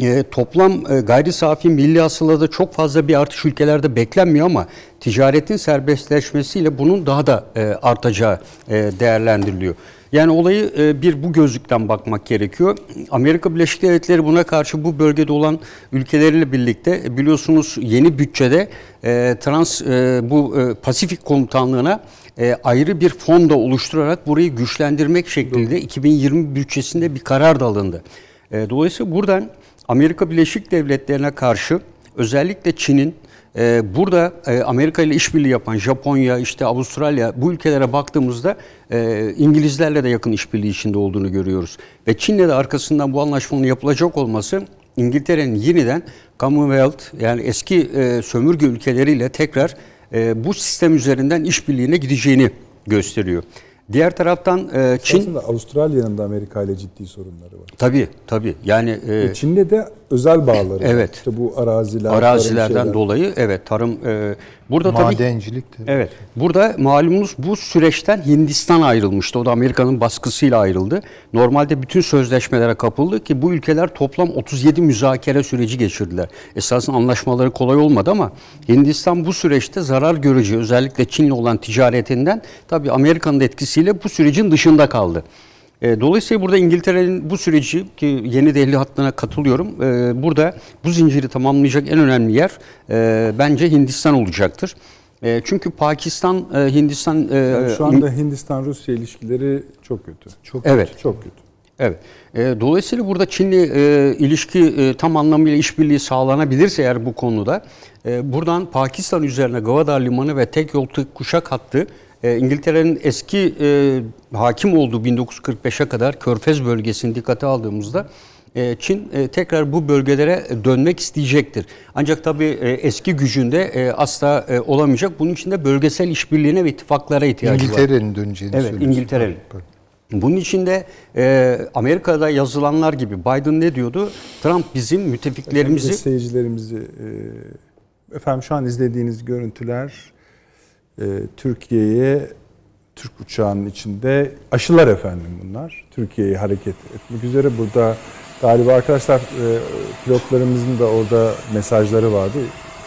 e, toplam e, gayri safi milli hasılada çok fazla bir artış ülkelerde beklenmiyor ama ticaretin serbestleşmesiyle bunun daha da e, artacağı e, değerlendiriliyor. Yani olayı e, bir bu gözlükten bakmak gerekiyor. Amerika Birleşik Devletleri buna karşı bu bölgede olan ülkeleriyle birlikte e, biliyorsunuz yeni bütçede e, trans e, bu e, Pasifik Komutanlığı'na e, ayrı bir fon da oluşturarak burayı güçlendirmek şeklinde 2020 bütçesinde bir karar da alındı. E, dolayısıyla buradan Amerika Birleşik Devletleri'ne karşı özellikle Çin'in e, burada e, Amerika ile işbirliği yapan Japonya, işte Avustralya bu ülkelere baktığımızda e, İngilizlerle de yakın işbirliği içinde olduğunu görüyoruz. Ve Çin'le de arkasından bu anlaşmanın yapılacak olması İngiltere'nin yeniden Commonwealth yani eski e, sömürge ülkeleriyle tekrar e, bu sistem üzerinden işbirliğine gideceğini gösteriyor. Diğer taraftan e, Çin Aslında Avustralya'nın da Amerika ile ciddi sorunları var. tabii tabii yani e, Çin'de de özel bağları. Evet. İşte bu araziler, arazilerden dolayı evet tarım e, burada tabii Madencilik de. Evet. Burada malumunuz bu süreçten Hindistan ayrılmıştı. O da Amerika'nın baskısıyla ayrıldı. Normalde bütün sözleşmelere kapıldı ki bu ülkeler toplam 37 müzakere süreci geçirdiler. Esasında anlaşmaları kolay olmadı ama Hindistan bu süreçte zarar göreceği özellikle Çin'le olan ticaretinden tabii Amerika'nın etkisiyle bu sürecin dışında kaldı. E, Dolayısıyla burada İngiltere'nin bu süreci ki yeni Delhi hattına katılıyorum. e, Burada bu zinciri tamamlayacak en önemli yer e, bence Hindistan olacaktır. E, Çünkü Pakistan, e, Hindistan... e, Yani şu anda Hindistan-Rusya ilişkileri çok kötü. Çok Evet. kötü, çok kötü. Evet. E, dolayısıyla burada Çin'le e, ilişki e, tam anlamıyla işbirliği sağlanabilirse eğer bu konuda e, buradan Pakistan üzerine Gwadar Limanı ve tek yol kuşak hattı e, İngiltere'nin eski e, hakim olduğu 1945'e kadar Körfez bölgesini dikkate aldığımızda e, Çin e, tekrar bu bölgelere dönmek isteyecektir. Ancak tabii e, eski gücünde e, asla e, olamayacak. Bunun için de bölgesel işbirliğine ve ittifaklara ihtiyacı var. İngiltere'nin döneceğini Evet, söylüyorsun. İngiltere'nin. Bunun içinde e, Amerika'da yazılanlar gibi Biden ne diyordu? Trump bizim müttefiklerimizi seyircilerimizi e, efendim şu an izlediğiniz görüntüler Türkiye'ye Türk uçağının içinde aşılar efendim bunlar. Türkiye'yi hareket etmek üzere burada galiba arkadaşlar e, pilotlarımızın da orada mesajları vardı.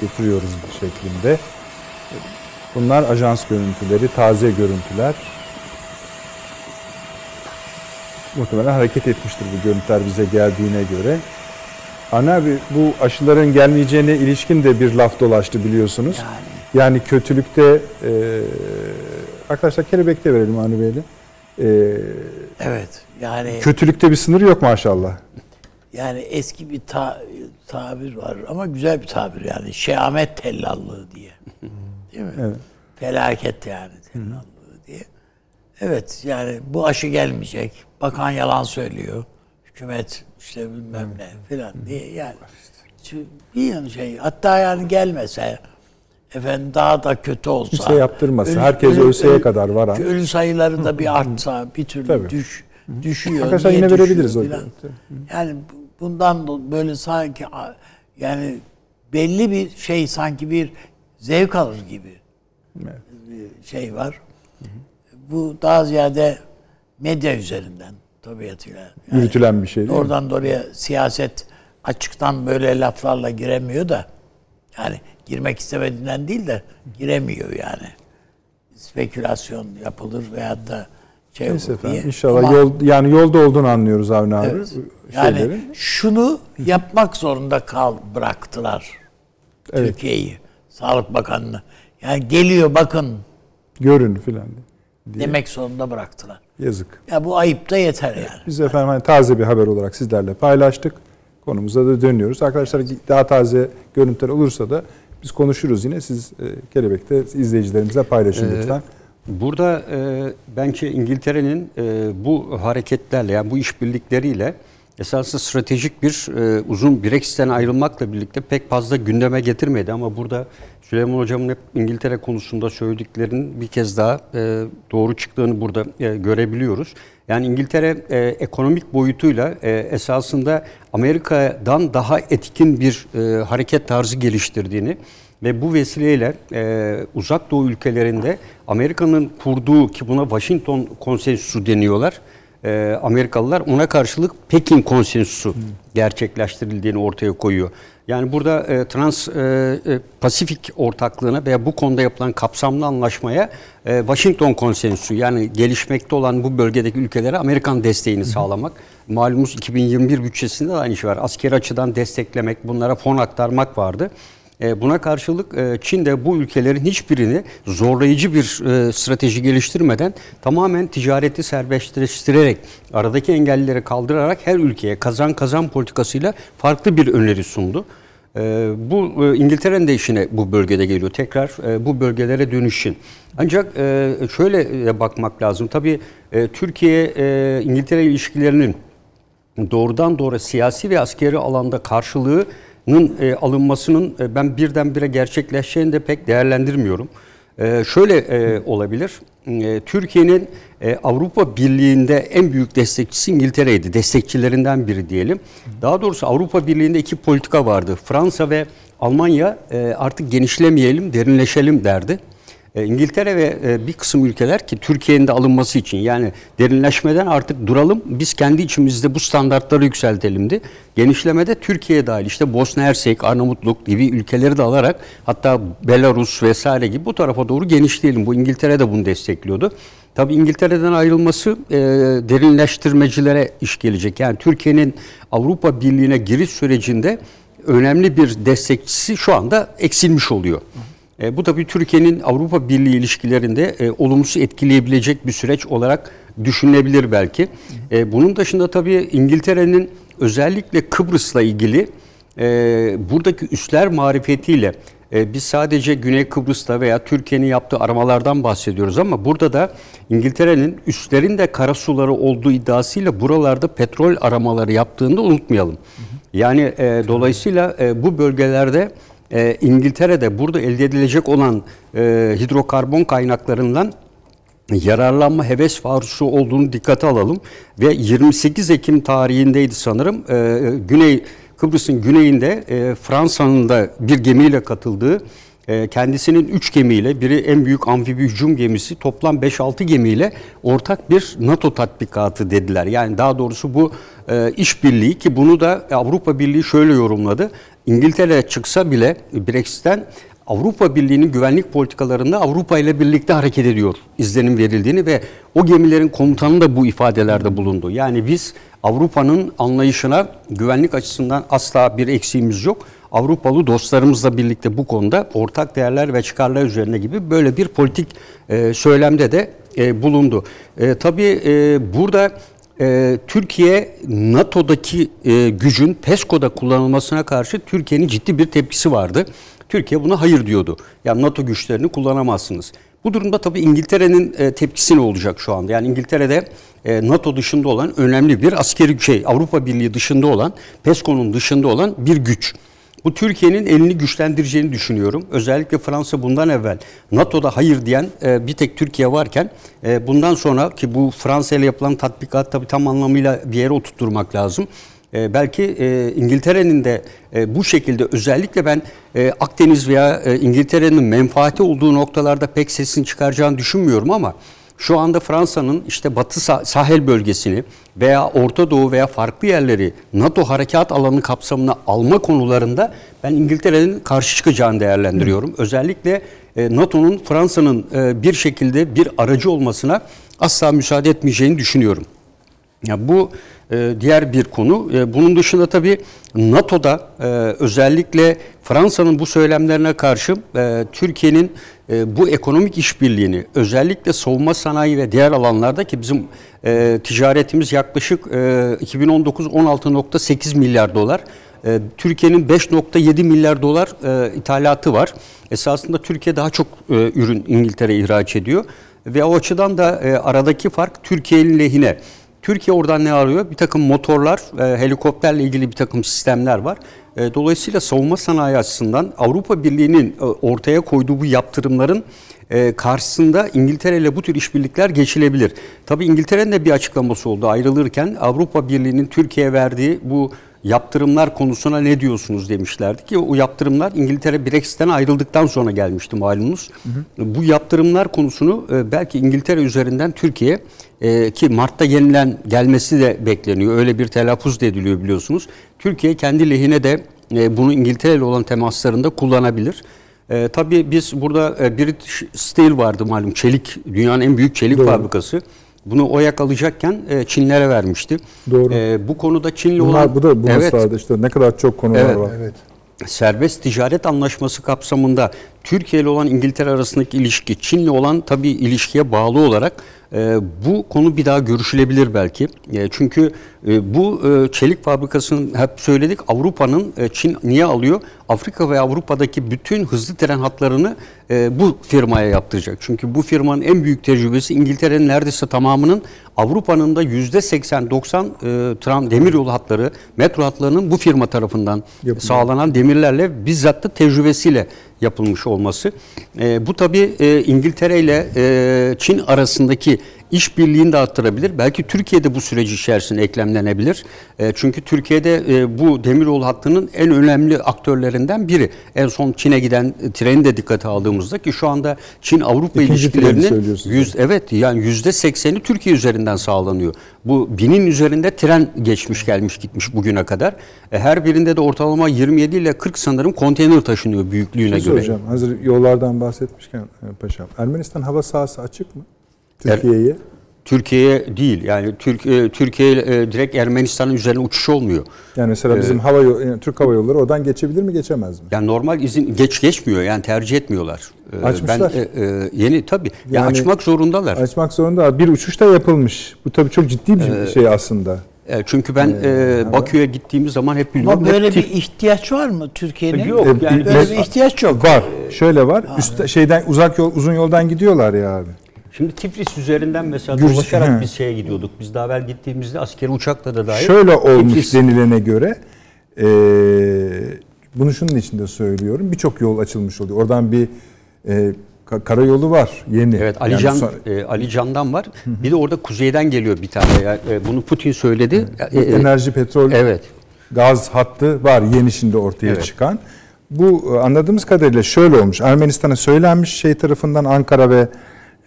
Getiriyoruz bir şeklinde. Bunlar ajans görüntüleri, taze görüntüler. Muhtemelen hareket etmiştir bu görüntüler bize geldiğine göre. Ana abi bu aşıların gelmeyeceğine ilişkin de bir laf dolaştı biliyorsunuz. Yani. Yani kötülükte e, arkadaşlar kelebekte verelim Avni Bey'le. E, Evet. Yani kötülükte bir sınır yok maşallah. yani eski bir ta- tabir var ama güzel bir tabir yani. Şehamet tellallığı diye. Değil mi? Evet. Felaket yani tellallığı diye. Evet yani bu aşı gelmeyecek. Bakan yalan söylüyor. Hükümet işte bilmem ne filan diye yani. Bir şey hatta yani gelmese efendim daha da kötü olsa. Kimse yaptırmasa, herkes ölseye kadar varan. Ölü sayıları da bir artsa bir türlü Tabii. düş, düşüyor. Arkadaşlar yine verebiliriz o. Yani bu- bundan da böyle sanki yani belli bir şey sanki bir zevk alır gibi bir şey var. Bu daha ziyade medya üzerinden tabiatıyla. Yani Yürütülen bir şey değil mi? Oradan da oraya siyaset açıktan böyle laflarla giremiyor da yani girmek istemediğinden değil de giremiyor yani. Spekülasyon yapılır veyahut da şey Neyse olur diye. inşallah Ama- yol yani yolda olduğunu anlıyoruz Avni abi. Evet. Yani şeylerin. şunu yapmak zorunda kal bıraktılar Evet. Türkiye'yi. Sağlık Bakanlığı. Yani geliyor bakın Görün filan diye. demek zorunda bıraktılar. Yazık. Ya bu ayıp da yeter yani. Biz efendim hani taze bir haber olarak sizlerle paylaştık. Konumuza da dönüyoruz. Arkadaşlar daha taze görüntüler olursa da biz konuşuruz yine. Siz e, Kelebek'te izleyicilerimize paylaşın lütfen. Burada e, bence İngiltere'nin e, bu hareketlerle yani bu işbirlikleriyle esasında stratejik bir e, uzun Brexit'ten ayrılmakla birlikte pek fazla gündeme getirmedi ama burada Süleyman Hocam'ın hep İngiltere konusunda söylediklerinin bir kez daha e, doğru çıktığını burada e, görebiliyoruz. Yani İngiltere e, ekonomik boyutuyla e, esasında Amerika'dan daha etkin bir e, hareket tarzı geliştirdiğini ve bu vesileyle e, uzak doğu ülkelerinde Amerika'nın kurduğu ki buna Washington konsensüsü deniyorlar. E, Amerikalılar ona karşılık Pekin konsensüsü gerçekleştirildiğini ortaya koyuyor. Yani burada e, Trans e, e, Pasifik ortaklığına veya bu konuda yapılan kapsamlı anlaşmaya e, Washington konsensüsü yani gelişmekte olan bu bölgedeki ülkelere Amerikan desteğini sağlamak. Malumunuz 2021 bütçesinde de aynı şey var. Askeri açıdan desteklemek, bunlara fon aktarmak vardı. E, Buna karşılık e, Çin de bu ülkelerin hiçbirini zorlayıcı bir strateji geliştirmeden tamamen ticareti serbestleştirerek, aradaki engelleri kaldırarak her ülkeye kazan kazan politikasıyla farklı bir öneri sundu. E, Bu e, İngiltere'nin de işine bu bölgede geliyor. Tekrar e, bu bölgelere dönüşün. Ancak e, şöyle bakmak lazım. Tabii e, Türkiye-İngiltere ilişkilerinin doğrudan doğru siyasi ve askeri alanda karşılığının alınmasının ben birdenbire gerçekleşeceğini de pek değerlendirmiyorum. E, şöyle e, olabilir. E, Türkiye'nin e, Avrupa Birliği'nde en büyük destekçisi İngiltere'ydi. Destekçilerinden biri diyelim. Daha doğrusu Avrupa Birliği'nde iki politika vardı. Fransa ve Almanya e, artık genişlemeyelim, derinleşelim derdi. E, İngiltere ve e, bir kısım ülkeler ki Türkiye'nin de alınması için yani derinleşmeden artık duralım biz kendi içimizde bu standartları yükseltelimdi. Genişlemede Türkiye dahil işte Bosna Hersek, Arnavutluk gibi ülkeleri de alarak hatta Belarus vesaire gibi bu tarafa doğru genişleyelim. Bu İngiltere de bunu destekliyordu. Tabii İngiltere'den ayrılması e, derinleştirmecilere iş gelecek. Yani Türkiye'nin Avrupa Birliği'ne giriş sürecinde önemli bir destekçisi şu anda eksilmiş oluyor. E, bu tabii Türkiye'nin Avrupa Birliği ilişkilerinde e, olumsuz etkileyebilecek bir süreç olarak düşünülebilir belki. E, bunun dışında tabii İngiltere'nin özellikle Kıbrıs'la ilgili e, buradaki üsler marifetiyle e, biz sadece Güney Kıbrıs'ta veya Türkiye'nin yaptığı aramalardan bahsediyoruz ama burada da İngiltere'nin üslerin de karasuları olduğu iddiasıyla buralarda petrol aramaları yaptığını unutmayalım. Yani e, dolayısıyla e, bu bölgelerde e, İngiltere'de burada elde edilecek olan e, hidrokarbon kaynaklarından yararlanma heves farusu olduğunu dikkate alalım. Ve 28 Ekim tarihindeydi sanırım e, Güney Kıbrıs'ın güneyinde e, Fransa'nın da bir gemiyle katıldığı e, kendisinin 3 gemiyle biri en büyük amfibi hücum gemisi toplam 5-6 gemiyle ortak bir NATO tatbikatı dediler. Yani daha doğrusu bu e, işbirliği ki bunu da Avrupa Birliği şöyle yorumladı. İngiltere çıksa bile Brexit'ten Avrupa Birliği'nin güvenlik politikalarında Avrupa ile birlikte hareket ediyor izlenim verildiğini ve o gemilerin komutanı da bu ifadelerde bulundu. Yani biz Avrupa'nın anlayışına güvenlik açısından asla bir eksiğimiz yok. Avrupalı dostlarımızla birlikte bu konuda ortak değerler ve çıkarlar üzerine gibi böyle bir politik e, söylemde de e, bulundu. E, tabii burada e, Türkiye NATO'daki e, gücün PESCO'da kullanılmasına karşı Türkiye'nin ciddi bir tepkisi vardı. Türkiye buna hayır diyordu. Yani NATO güçlerini kullanamazsınız. Bu durumda tabii İngiltere'nin e, tepkisi ne olacak şu anda? Yani İngiltere'de e, NATO dışında olan önemli bir askeri şey, Avrupa Birliği dışında olan, PESCO'nun dışında olan bir güç. Bu Türkiye'nin elini güçlendireceğini düşünüyorum. Özellikle Fransa bundan evvel NATO'da hayır diyen e, bir tek Türkiye varken e, bundan sonra ki bu Fransa ile yapılan tatbikat tabii tam anlamıyla bir yere oturtturmak lazım. E, belki e, İngiltere'nin de e, bu şekilde özellikle ben e, Akdeniz veya e, İngiltere'nin menfaati olduğu noktalarda pek sesini çıkaracağını düşünmüyorum ama şu anda Fransa'nın işte Batı sahil bölgesini veya Orta Doğu veya farklı yerleri NATO harekat alanı kapsamına alma konularında ben İngiltere'nin karşı çıkacağını değerlendiriyorum. Hı. Özellikle e, NATO'nun Fransa'nın e, bir şekilde bir aracı olmasına asla müsaade etmeyeceğini düşünüyorum. Ya bu e, diğer bir konu. E, bunun dışında tabii NATO'da e, özellikle Fransa'nın bu söylemlerine karşı e, Türkiye'nin e, bu ekonomik işbirliğini özellikle savunma sanayi ve diğer alanlarda ki bizim e, ticaretimiz yaklaşık e, 2019 16.8 milyar dolar. E, Türkiye'nin 5.7 milyar dolar e, ithalatı var. Esasında Türkiye daha çok e, ürün İngiltere ihraç ediyor ve o açıdan da e, aradaki fark Türkiye'nin lehine. Türkiye oradan ne arıyor? Bir takım motorlar, e, helikopterle ilgili bir takım sistemler var. E, dolayısıyla savunma sanayi açısından Avrupa Birliği'nin e, ortaya koyduğu bu yaptırımların e, karşısında İngiltere ile bu tür işbirlikler geçilebilir. Tabii İngiltere'nin de bir açıklaması oldu ayrılırken Avrupa Birliği'nin Türkiye'ye verdiği bu yaptırımlar konusuna ne diyorsunuz demişlerdi ki o yaptırımlar İngiltere Brexit'ten ayrıldıktan sonra gelmişti malumunuz. Bu yaptırımlar konusunu e, belki İngiltere üzerinden Türkiye e, ki Mart'ta yenilen gelmesi de bekleniyor. Öyle bir telaffuz da ediliyor biliyorsunuz. Türkiye kendi lehine de e, bunu İngiltere ile olan temaslarında kullanabilir. E, tabii biz burada e, British Steel vardı malum çelik dünyanın en büyük çelik fabrikası. Bunu o yakalayacakken e, Çinlere vermişti. Doğru. E, bu konuda Çinli Bunlar olan bu da bu evet. işte ne kadar çok konular Evet. var. Evet. Serbest ticaret anlaşması kapsamında Türkiye ile olan İngiltere arasındaki ilişki, Çin'le olan tabii ilişkiye bağlı olarak e, bu konu bir daha görüşülebilir belki. E, çünkü e, bu e, çelik fabrikasının hep söyledik Avrupa'nın e, Çin niye alıyor? Afrika ve Avrupa'daki bütün hızlı tren hatlarını e, bu firmaya yaptıracak. Çünkü bu firmanın en büyük tecrübesi İngiltere'nin neredeyse tamamının Avrupa'nın da %80-90 e, tram demiryolu hatları, metro hatlarının bu firma tarafından Yapılıyor. sağlanan demirlerle bizzat da tecrübesiyle yapılmış olması. E, bu tabii e, İngiltere ile e, Çin arasındaki işbirliğini de arttırabilir. Belki Türkiye'de bu süreci içerisine eklemlenebilir. E, çünkü Türkiye'de e, bu demiryolu hattının en önemli aktörlerinden biri. En son Çin'e giden e, treni de dikkate aldığımızda ki şu anda Çin-Avrupa İkinci treni ilişkilerinin yüz, evet yani yüzde sekseni Türkiye üzerinden sağlanıyor. Bu binin üzerinde tren geçmiş gelmiş gitmiş bugüne kadar. E, her birinde de ortalama 27 ile 40 sanırım konteyner taşınıyor büyüklüğüne şey göre. soracağım. Hazır yollardan bahsetmişken e, paşam. Ermenistan hava sahası açık mı? Er- Türkiye'ye. Türkiye'ye değil yani Türk e, Türkiye e, direkt Ermenistan'ın üzerine uçuş olmuyor. Yani mesela bizim hava yolu, yani Türk hava yolları oradan geçebilir mi geçemez mi? Yani normal izin geç geçmiyor yani tercih etmiyorlar. E, Açmışlar. Ben e, e, yeni tabii. Ya Yani- açmak zorundalar. Açmak zorunda. Bir uçuş da yapılmış. Bu tabii çok ciddi bir şey aslında. E, çünkü ben e, Bakü'ye gittiğimiz zaman hep biliyorum. Ama böyle bir ihtiyaç var mı Türkiye'nin? Yok, E, yani Böyle bir ihtiyaç yok. Var. Şöyle var. Üst şeyden uzak yol uzun yoldan gidiyorlar ya abi. Şimdi Tiflis üzerinden mesela Gürcü- dolaşarak He. biz şeye gidiyorduk. Biz daha evvel gittiğimizde askeri uçakla da dahil. Şöyle olmuş Tiflis- denilene göre e, bunu şunun için de söylüyorum. Birçok yol açılmış oluyor. Oradan bir e, ka- karayolu var yeni. Evet Ali Yani Can son- e, Ali Can'dan var. Bir de orada kuzeyden geliyor bir tane. Yani, e, bunu Putin söyledi. E, e, enerji petrol evet. gaz hattı var yeni şimdi ortaya Evet. çıkan. Bu e, anladığımız kadarıyla şöyle olmuş. Ermenistan'a söylenmiş şey tarafından Ankara ve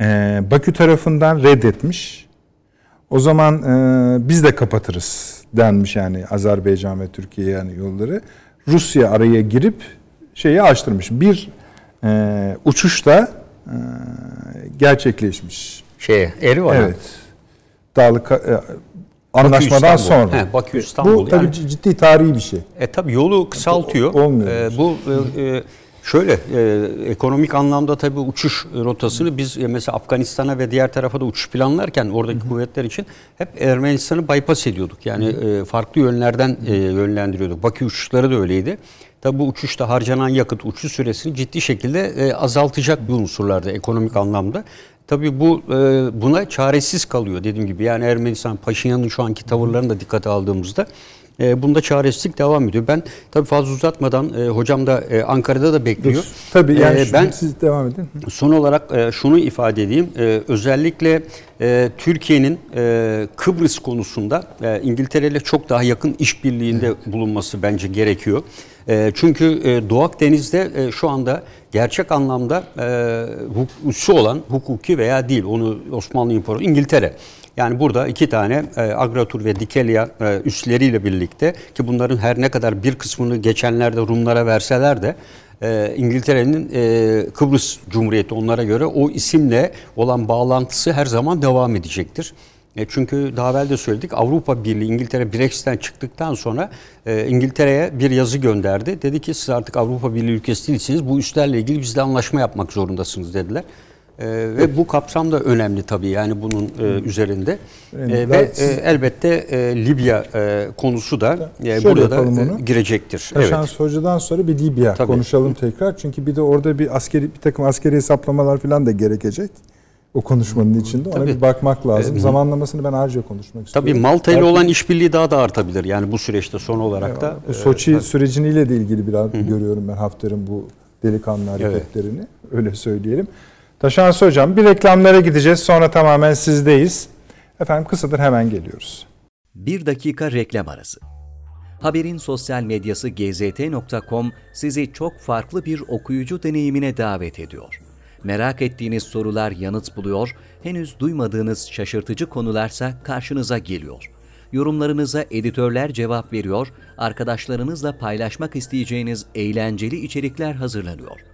e, Bakü tarafından reddetmiş. O zaman e, biz de kapatırız denmiş yani Azerbaycan ve Türkiye yani yolları. Rusya araya girip şeyi açtırmış. Bir e, uçuş da e, gerçekleşmiş. Şeye Erivan'a. Evet. Dağlık e, anlaşmadan İstanbul. sonra. He, Bakü İstanbul. Bu tabii Yani- ciddi tarihi bir şey. E tabii yolu kısaltıyor. Olmuyor E, bu e, e, şöyle e, ekonomik anlamda tabii uçuş rotasını biz e, mesela Afganistan'a ve diğer tarafa da uçuş planlarken oradaki kuvvetler için hep Ermenistan'ı bypass ediyorduk. Yani e, farklı yönlerden e, yönlendiriyorduk. Bakü uçuşları da öyleydi. Tabii bu uçuşta harcanan yakıt uçuş süresini ciddi şekilde e, azaltacak bir unsurlarda ekonomik anlamda. Tabii bu e, buna çaresiz kalıyor dediğim gibi. Yani Ermenistan Paşinyan'ın şu anki tavırlarını da dikkate aldığımızda e, bunda çaresizlik devam ediyor. Ben tabii fazla uzatmadan e, hocam da e, Ankara'da da bekliyor. Tabii yani E, ben siz devam edin. Son olarak e, şunu ifade edeyim. E, özellikle e, Türkiye'nin e, Kıbrıs konusunda e, İngiltere ile çok daha yakın işbirliğinde bulunması bence gerekiyor. E, çünkü e, Doğu Akdeniz'de e, şu anda gerçek anlamda e, hukusi olan hukuki veya değil onu Osmanlı İmparatorluğu İngiltere. Yani burada iki tane e, Agratur ve Dikelia e, üsleriyle birlikte ki bunların her ne kadar bir kısmını geçenlerde Rumlara verseler de e, İngiltere'nin e, Kıbrıs Cumhuriyeti onlara göre o isimle olan bağlantısı her zaman devam edecektir. E, çünkü daha evvel de söyledik Avrupa Birliği İngiltere Brexit'ten çıktıktan sonra e, İngiltere'ye bir yazı gönderdi. Dedi ki siz artık Avrupa Birliği ülkesi değilsiniz bu üslerle ilgili bizle anlaşma yapmak zorundasınız dediler. E, ve bu kapsam da önemli tabii yani bunun e, üzerinde. Önemli. E, Ben ve siz- e, elbette e, Libya e, konusu da e, burada da e, girecektir. Şans Hoca'dan sonra bir Libya Tabii. konuşalım tekrar. Çünkü bir de orada bir askeri bir takım askeri hesaplamalar falan da gerekecek. o konuşmanın içinde. Ona Tabii. bir bakmak lazım. Ee, Zamanlamasını ben ayrıca konuşmak istiyorum. Tabii Malta ile olan işbirliği daha da artabilir. Yani bu süreçte son olarak da. Bu e, Soçi süreciniyle de ilgili biraz görüyorum ben Hafter'in bu delikanlı Evet. hareketlerini. Öyle söyleyelim. Taşansı Hocam bir reklamlara gideceğiz. Sonra tamamen sizdeyiz. Efendim kısadır hemen geliyoruz. Bir dakika reklam arası. Haberin sosyal medyası gzt.com sizi çok farklı bir okuyucu deneyimine davet ediyor. Merak ettiğiniz sorular yanıt buluyor, henüz duymadığınız şaşırtıcı konularsa karşınıza geliyor. Yorumlarınıza editörler cevap veriyor, arkadaşlarınızla paylaşmak isteyeceğiniz eğlenceli içerikler hazırlanıyor.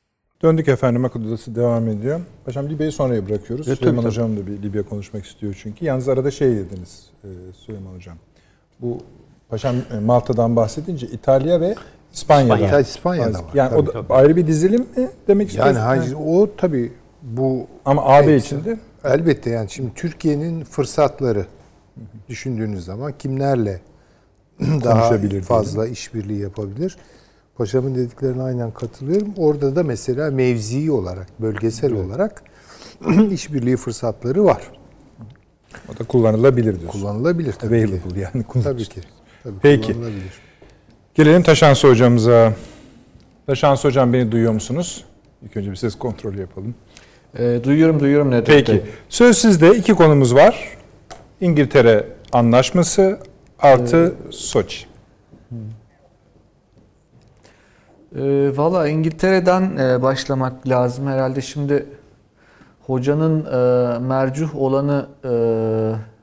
Döndük efendim akıl odası devam ediyor. Paşam Libya'yı sonraya bırakıyoruz. Evet, Süleyman tabii, Hocam da bir Libya konuşmak istiyor çünkü. Yalnız arada şey dediniz e, Süleyman Hocam. Bu Paşam e, Malta'dan bahsedince İtalya ve İspanya'da. İspanya. İspanya'da var, Yani o da ayrı bir dizilim mi demek Yani istiyorsunuz? hayır, o tabii bu Ama AB Evet, içinde Elbette yani şimdi Türkiye'nin fırsatları düşündüğünüz zaman kimlerle daha fazla işbirliği yapabilir? Paşamın dediklerine aynen katılıyorum. Orada da mesela mevzi olarak, bölgesel olarak işbirliği fırsatları var. o da kullanılabilir diyorsun. Kullanılabilir tabii ki. Available yani kullanılır. Tabii ki. Tabii Peki. kullanılabilir. Gelelim Taşansı hocamıza. Taşansı hocam beni duyuyor musunuz? İlk önce bir ses kontrolü yapalım. Ee, duyuyorum duyuyorum Nedret Peki. Bey. Söz sizde iki konumuz var. İngiltere anlaşması artı Soçi. Ee, Valla İngiltere'den e, başlamak lazım herhalde. Şimdi hocanın e, mercuh olanı e,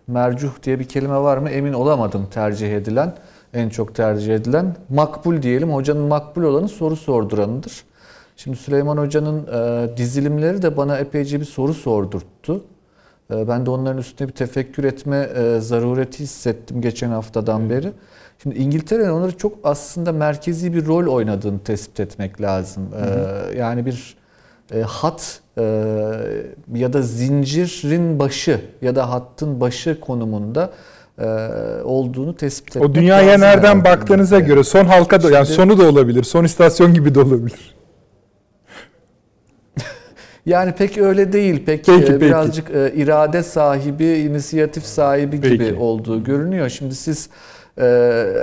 mercuh diye bir kelime var mı emin olamadım tercih edilen. En çok tercih edilen. Makbul diyelim. Hocanın makbul olanı soru sorduranıdır. Şimdi Süleyman Hoca'nın e, dizilimleri de bana epeyce bir soru sordurttu. E, ben de onların üstüne bir tefekkür etme e, zarureti hissettim geçen haftadan beri. Şimdi İngiltere'nin onları çok aslında merkezi bir rol oynadığını tespit etmek lazım. E, yani bir e, hat e, ya da zincirin başı ya da hattın başı konumunda e, olduğunu tespit etmek O dünyaya lazım nereden herhalde baktığınıza göre son halka da yani Şimdi- sonu da olabilir. Son istasyon gibi de olabilir. Yani pek öyle değil. Pek Peki, e, peki. birazcık e, irade sahibi, inisiyatif sahibi gibi Peki. olduğu görünüyor. Şimdi siz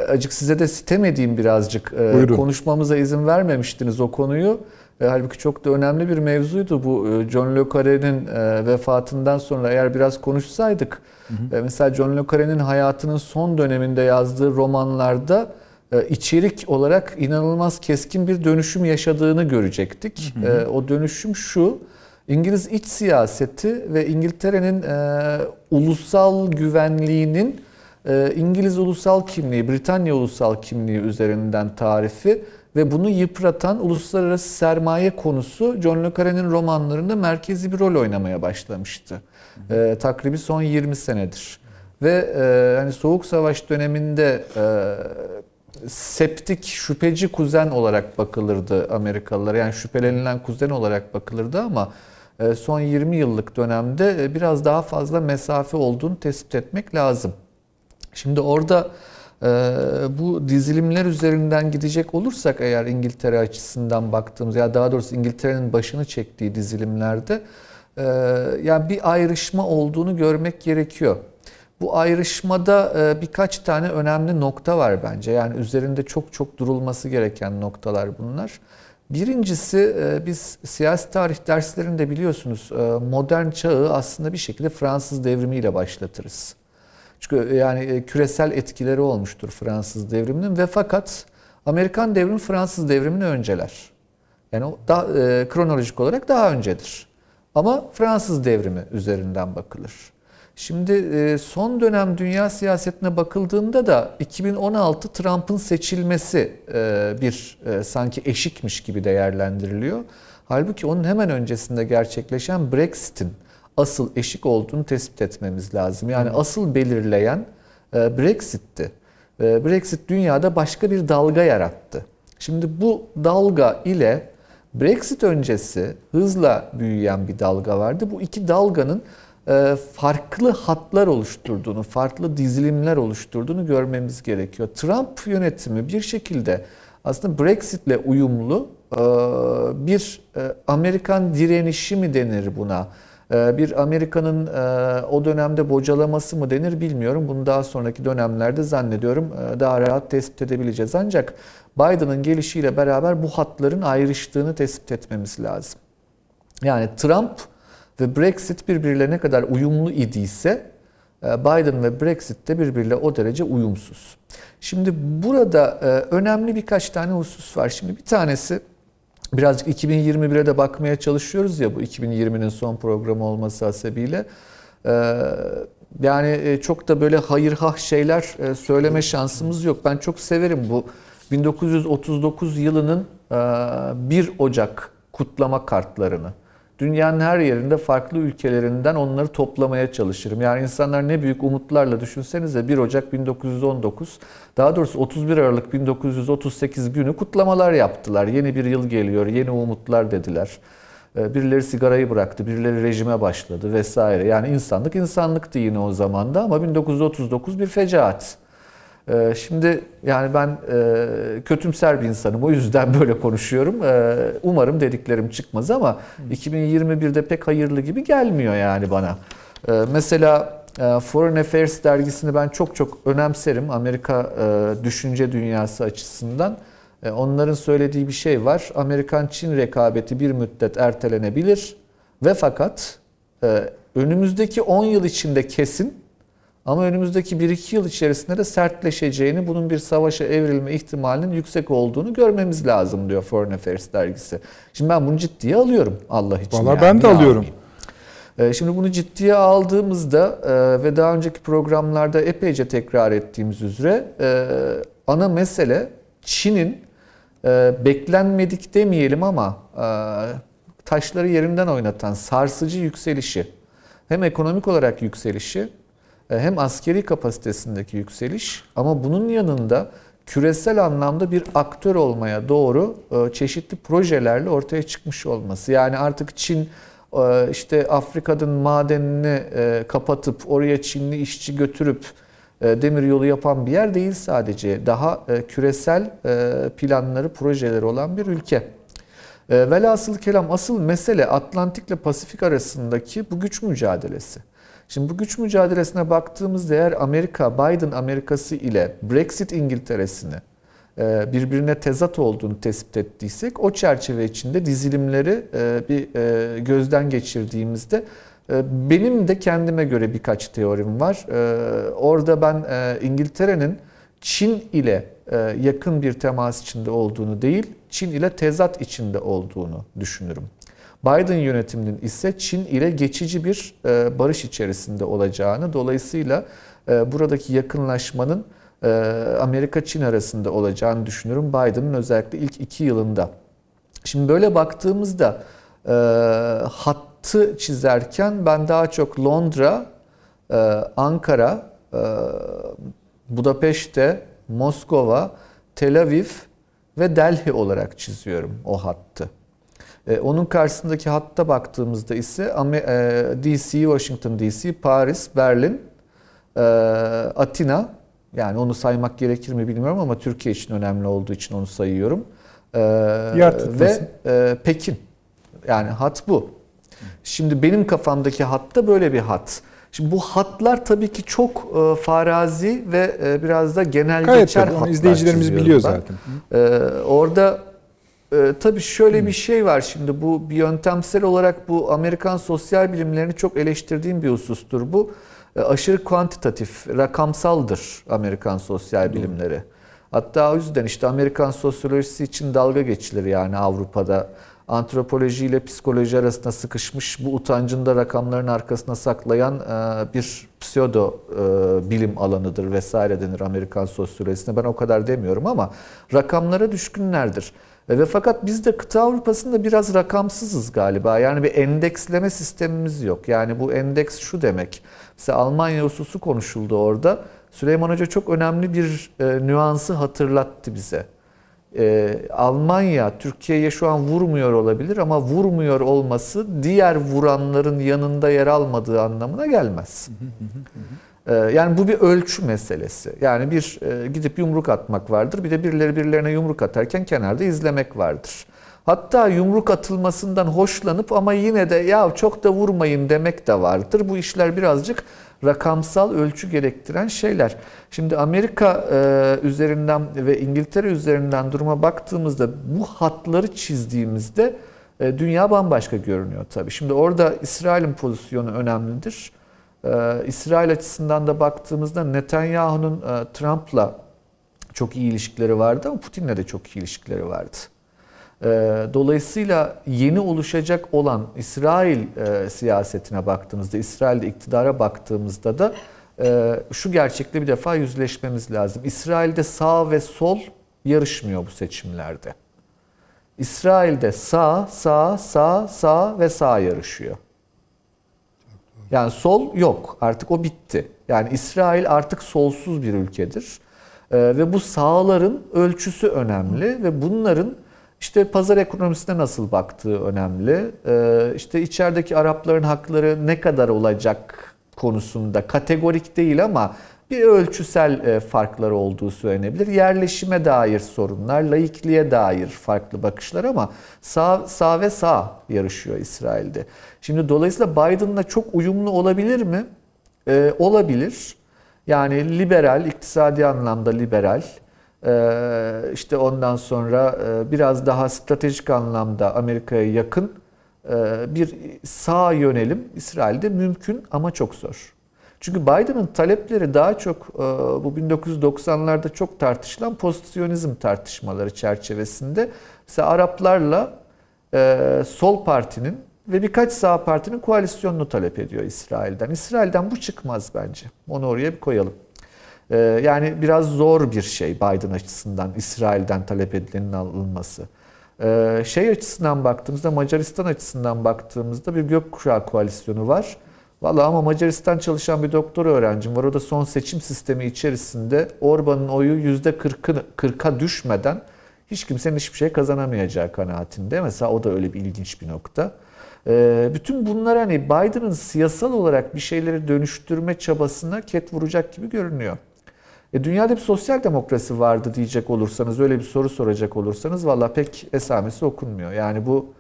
acık size de sitem edeyim birazcık. E, Buyurun. konuşmamıza izin vermemiştiniz o konuyu. E, halbuki çok da önemli bir mevzuydu bu. E, John Le Carre'nin e, vefatından sonra eğer biraz konuşsaydık. E, mesela John Le Carre'nin hayatının son döneminde yazdığı romanlarda içerik olarak inanılmaz keskin bir dönüşüm yaşadığını görecektik. E, O dönüşüm şu. İngiliz iç siyaseti ve İngiltere'nin ulusal güvenliğinin İngiliz ulusal kimliği, Britanya ulusal kimliği üzerinden tarifi ve bunu yıpratan uluslararası sermaye konusu John Le Carre'nin romanlarında merkezi bir rol oynamaya başlamıştı. E, takribi son 20 senedir. Ve e, hani Soğuk Savaş döneminde e, septik, şüpheci kuzen olarak bakılırdı Amerikalılar. Yani şüphelenilen kuzen olarak bakılırdı ama e, son 20 yıllık dönemde e, biraz daha fazla mesafe olduğunu tespit etmek lazım. Şimdi orada e, bu dizilimler üzerinden gidecek olursak eğer İngiltere açısından baktığımız ya daha doğrusu İngiltere'nin başını çektiği dizilimlerde e, yani bir ayrışma olduğunu görmek gerekiyor. Bu ayrışmada e, birkaç tane önemli nokta var bence. Yani üzerinde çok çok durulması gereken noktalar bunlar. Birincisi e, biz siyasi tarih derslerinde biliyorsunuz e, modern çağı aslında bir şekilde Fransız devrimiyle başlatırız. Çünkü yani e, küresel etkileri olmuştur Fransız devriminin ve fakat Amerikan devrimi Fransız devrimini önceler. Yani o da, e, kronolojik olarak daha öncedir. Ama Fransız devrimi üzerinden bakılır. Şimdi e, son dönem dünya siyasetine bakıldığında da 2016 Trump'ın seçilmesi e, bir e, sanki eşikmiş gibi değerlendiriliyor. Halbuki onun hemen öncesinde gerçekleşen Brexit'in asıl eşik olduğunu tespit etmemiz lazım. Yani asıl belirleyen e, Brexit'ti. E, Brexit dünyada başka bir dalga yarattı. Şimdi bu dalga ile Brexit öncesi hızla büyüyen bir dalga vardı. Bu iki dalganın e, farklı hatlar oluşturduğunu, farklı dizilimler oluşturduğunu görmemiz gerekiyor. Trump yönetimi bir şekilde aslında Brexit'le uyumlu bir Amerikan direnişi mi denir buna? Bir Amerika'nın o dönemde bocalaması mı denir bilmiyorum. Bunu daha sonraki dönemlerde zannediyorum daha rahat tespit edebileceğiz. Ancak Biden'ın gelişiyle beraber bu hatların ayrıştığını tespit etmemiz lazım. Yani Trump ve Brexit birbirlerine kadar uyumlu idiyse e, Biden ve Brexit de birbiriyle o derece uyumsuz. Şimdi burada e, önemli birkaç tane husus var. Şimdi bir tanesi birazcık 2021'e de bakmaya çalışıyoruz ya bu 2020'nin son programı olması hasebiyle. E, yani çok da böyle hayır hah şeyler söyleme şansımız yok. Ben çok severim bu 1939 yılının 1 Ocak kutlama kartlarını. Dünyanın her yerinde farklı ülkelerinden onları toplamaya çalışırım. Yani insanlar ne büyük umutlarla düşünsenize 1 Ocak 1919, daha doğrusu 31 Aralık 1938 günü kutlamalar yaptılar. Yeni bir yıl geliyor, yeni umutlar dediler. Ee, birileri sigarayı bıraktı, birileri rejime başladı vesaire. Yani insanlık insanlıktı yine o zamanda ama 1939 bir fecaat. Ee, şimdi yani ben e, kötümser bir insanım o yüzden böyle konuşuyorum. Ee, umarım dediklerim çıkmaz ama 2021'de pek hayırlı gibi gelmiyor yani bana. Ee, mesela e, Foreign Affairs dergisini ben çok çok önemserim Amerika e, düşünce dünyası açısından. Onların söylediği bir şey var. Amerikan-Çin rekabeti bir müddet ertelenebilir ve fakat önümüzdeki 10 yıl içinde kesin ama önümüzdeki 1-2 yıl içerisinde de sertleşeceğini, bunun bir savaşa evrilme ihtimalinin yüksek olduğunu görmemiz lazım diyor Foreign Affairs dergisi. Şimdi ben bunu ciddiye alıyorum Allah için. Valla yani. ben de alıyorum. Ee, şimdi bunu ciddiye aldığımızda e, ve daha önceki programlarda epeyce tekrar ettiğimiz üzere e, ana mesele Çin'in e, beklenmedik demeyelim ama taşları yerinden oynatan sarsıcı yükselişi hem ekonomik olarak yükselişi hem askeri kapasitesindeki yükseliş ama bunun yanında küresel anlamda bir aktör olmaya doğru e, çeşitli projelerle ortaya çıkmış olması. Yani artık Çin e, işte Afrika'nın madenini kapatıp oraya Çinli işçi götürüp demir yolu yapan bir yer değil sadece. Daha küresel planları, projeleri olan bir ülke. Velhasıl kelam asıl mesele Atlantik ile Pasifik arasındaki bu güç mücadelesi. Şimdi bu güç mücadelesine baktığımızda eğer Amerika, Biden Amerikası ile Brexit İngiltere'sini e, birbirine tezat olduğunu tespit ettiysek o çerçeve içinde dizilimleri e, bir e, gözden geçirdiğimizde benim de kendime göre birkaç teorim var. Orada ben İngiltere'nin Çin ile yakın bir temas içinde olduğunu değil, Çin ile tezat içinde olduğunu düşünürüm. Biden yönetiminin ise Çin ile geçici bir e, barış içerisinde olacağını, dolayısıyla e, buradaki yakınlaşmanın e, Amerika-Çin arasında olacağını düşünüyorum Biden'ın özellikle ilk iki yılında. Şimdi böyle baktığımızda hattı çizerken ben daha çok Londra, Ankara, Budapeşte, Moskova, Tel Aviv ve Delhi olarak çiziyorum o hattı. E, onun karşısındaki hatta baktığımızda ise e, DC, Washington DC, Paris, Berlin, e, Atina yani onu saymak gerekir mi bilmiyorum ama Türkiye için önemli olduğu için onu sayıyorum. ve Pekin. Yani hat bu. Şimdi benim kafamdaki hatta böyle bir hat. Şimdi bu hatlar tabii ki çok farazi ve biraz da genel Gayet geçer hatlar. izleyicilerimiz biliyor ben. zaten. orada ee, tabii şöyle bir şey var şimdi bu bir yöntemsel olarak bu Amerikan sosyal bilimlerini çok eleştirdiğim bir husustur. Bu e, aşırı kuantitatif, rakamsaldır Amerikan sosyal bilimleri. Hatta o yüzden işte Amerikan sosyolojisi için dalga geçilir yani Avrupa'da. Antropoloji ile psikoloji arasında sıkışmış bu utancın da rakamların arkasına saklayan e, bir pseudo e, bilim alanıdır vesaire denir Amerikan sosyolojisine. Ben o kadar demiyorum ama rakamlara düşkünlerdir. E, Ve fakat biz de kıta Avrupa'sında biraz rakamsızız galiba. Yani bir endeksleme sistemimiz yok. Yani bu endeks şu demek. Mesela Almanya hususu konuşuldu orada. Süleyman Hoca çok önemli bir e, nüansı hatırlattı bize. E, Almanya Türkiye'ye şu an vurmuyor olabilir ama vurmuyor olması diğer vuranların yanında yer almadığı anlamına gelmez. Ee, Yani bu bir ölçü meselesi. Yani bir e, gidip yumruk atmak vardır. Bir de birileri birilerine yumruk atarken kenarda izlemek vardır. Hatta yumruk atılmasından hoşlanıp ama yine de ya çok da vurmayın demek de vardır. Bu işler birazcık rakamsal ölçü gerektiren şeyler. Şimdi Amerika e, üzerinden ve İngiltere üzerinden duruma baktığımızda bu hatları çizdiğimizde e, dünya bambaşka görünüyor tabii. Şimdi orada İsrail'in pozisyonu önemlidir. Ee, İsrail açısından da baktığımızda Netanyahu'nun e, Trump'la çok iyi ilişkileri vardı ama Putin'le de çok iyi ilişkileri vardı. Ee, dolayısıyla yeni oluşacak olan İsrail e, siyasetine baktığımızda, İsrail'de iktidara baktığımızda da e, şu gerçekle bir defa yüzleşmemiz lazım. İsrail'de sağ ve sol yarışmıyor bu seçimlerde. İsrail'de sağ, sağ, sağ, sağ ve sağ yarışıyor. Yani sol yok. Artık o bitti. Yani İsrail artık solsuz bir ülkedir. Ee, ve bu sağların ölçüsü önemli ve bunların işte pazar ekonomisine nasıl baktığı önemli. Ee, işte içerideki Arapların hakları ne kadar olacak konusunda kategorik değil ama bir ölçüsel e, farkları olduğu söylenebilir. Yerleşime dair sorunlar, laikliğe dair farklı bakışlar ama sağ, sağ ve sağ yarışıyor İsrail'de. Şimdi dolayısıyla Biden'la çok uyumlu olabilir mi? Ee, olabilir. Yani liberal, iktisadi anlamda liberal, ee, işte ondan sonra e, biraz daha stratejik anlamda Amerika'ya yakın e, bir sağ yönelim İsrail'de mümkün ama çok zor. Çünkü Biden'ın talepleri daha çok e, bu 1990'larda çok tartışılan pozisyonizm tartışmaları çerçevesinde mesela Araplarla e, Sol Parti'nin ve birkaç sağ partinin koalisyonunu talep ediyor İsrail'den. İsrail'den bu çıkmaz bence. Onu oraya bir koyalım. E, yani biraz zor bir şey Biden açısından İsrail'den talep edilenin alınması. Şey açısından baktığımızda Macaristan açısından baktığımızda bir gökkuşağı koalisyonu var. Valla ama Macaristan çalışan bir doktor öğrencim var. O da son seçim sistemi içerisinde Orban'ın oyu %40'a 40 düşmeden hiç kimsenin hiçbir şey kazanamayacağı kanaatinde. Mesela o da öyle bir ilginç bir nokta. Ee, bütün bunlar hani Biden'ın siyasal olarak bir şeyleri dönüştürme çabasına ket vuracak gibi görünüyor. E, dünyada bir sosyal demokrasi vardı diyecek olursanız, öyle bir soru soracak olursanız valla pek esamesi okunmuyor. Yani bu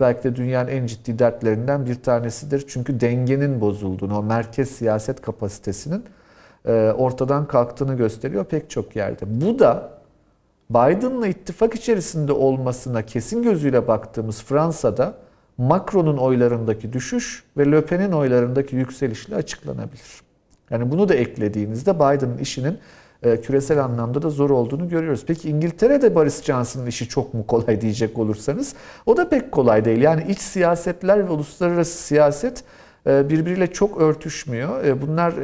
belki de dünyanın en ciddi dertlerinden bir tanesidir. Çünkü dengenin bozulduğunu, o merkez siyaset kapasitesinin e, ortadan kalktığını gösteriyor pek çok yerde. Bu da Biden'la ittifak içerisinde olmasına kesin gözüyle baktığımız Fransa'da Macron'un oylarındaki düşüş ve Le Pen'in oylarındaki yükselişle açıklanabilir. Yani bunu da eklediğinizde Biden'ın işinin küresel anlamda da zor olduğunu görüyoruz. Peki İngiltere'de Boris Johnson'ın işi çok mu kolay diyecek olursanız o da pek kolay değil. Yani iç siyasetler ve uluslararası siyaset e, birbiriyle çok örtüşmüyor. E, bunlar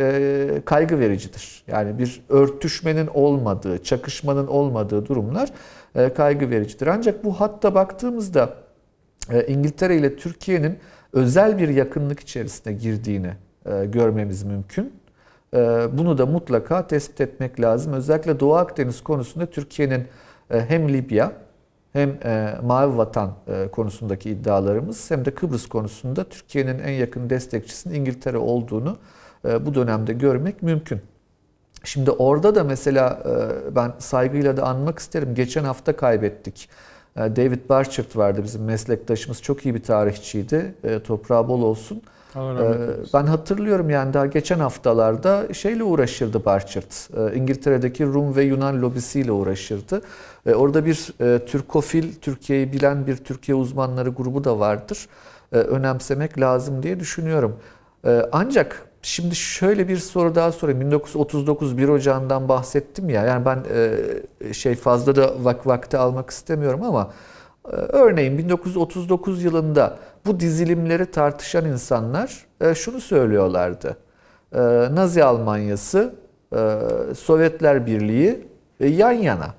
kaygı vericidir. Yani bir örtüşmenin olmadığı, çakışmanın olmadığı durumlar kaygı vericidir. Ancak bu hatta baktığımızda İngiltere ile Türkiye'nin özel bir yakınlık içerisine girdiğini görmemiz mümkün. Ee, bunu da mutlaka tespit etmek lazım. Özellikle Doğu Akdeniz konusunda Türkiye'nin e, hem Libya hem e, Mavi Vatan e, konusundaki iddialarımız hem de Kıbrıs konusunda Türkiye'nin en yakın destekçisinin İngiltere olduğunu bu dönemde görmek mümkün. Şimdi orada da mesela ben saygıyla da anmak isterim. Geçen hafta kaybettik. David Barchert vardı bizim meslektaşımız. Çok iyi bir tarihçiydi. Toprağı bol olsun. Ee, ben hatırlıyorum yani daha geçen haftalarda şeyle uğraşırdı Barchert. İngiltere'deki Rum ve Yunan lobisiyle uğraşırdı. Ee, orada bir e, Türkofil, Türkiye'yi bilen bir Türkiye uzmanları grubu da vardır. Önemsemek lazım diye düşünüyorum. Ancak şimdi şöyle bir soru daha sorayım. 1939 1 Ocağı'ndan bahsettim ya. Yani ben e, şey fazla da vak vakti almak istemiyorum ama e, örneğin 1939 yılında bu dizilimleri tartışan insanlar e, şunu söylüyorlardı. E, Nazi Almanyası, e, Sovyetler Birliği yan yana.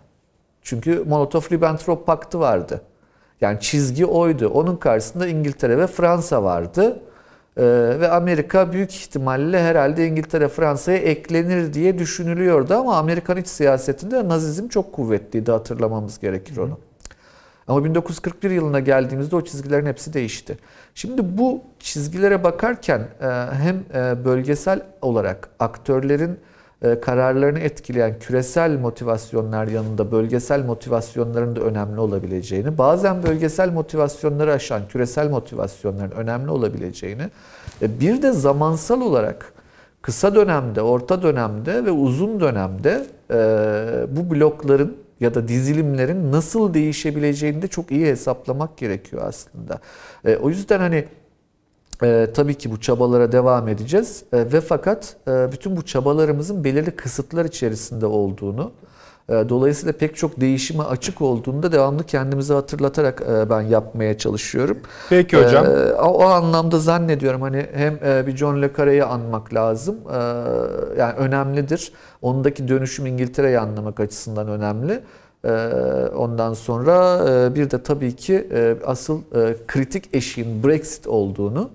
Çünkü Molotov-Ribbentrop paktı vardı. Yani çizgi oydu. Onun karşısında İngiltere ve Fransa vardı. Ve Amerika büyük ihtimalle herhalde İngiltere Fransa'ya eklenir diye düşünülüyordu ama Amerikan iç siyasetinde Nazizm çok kuvvetliydi hatırlamamız gerekir onu. Ama 1941 yılına geldiğimizde o çizgilerin hepsi değişti. Şimdi bu çizgilere bakarken e, hem e, bölgesel olarak aktörlerin e, kararlarını etkileyen küresel motivasyonlar yanında bölgesel motivasyonların da önemli olabileceğini, bazen bölgesel motivasyonları aşan küresel motivasyonların önemli olabileceğini, bir de zamansal olarak kısa dönemde, orta dönemde ve uzun dönemde bu blokların ya da dizilimlerin nasıl değişebileceğini de çok iyi hesaplamak gerekiyor aslında. E, o yüzden hani e, tabii ki bu çabalara devam edeceğiz e, ve fakat e, bütün bu çabalarımızın belirli kısıtlar içerisinde olduğunu, dolayısıyla pek çok değişime açık olduğunu da devamlı kendimize hatırlatarak e, ben yapmaya çalışıyorum. Peki hocam. E, o, anlamda zannediyorum hani hem e, bir John le Carre'yi anmak lazım, e, yani önemlidir. Ondaki dönüşüm İngiltere'yi anlamak açısından önemli. Ondan sonra bir de tabii ki asıl kritik eşiğin Brexit olduğunu,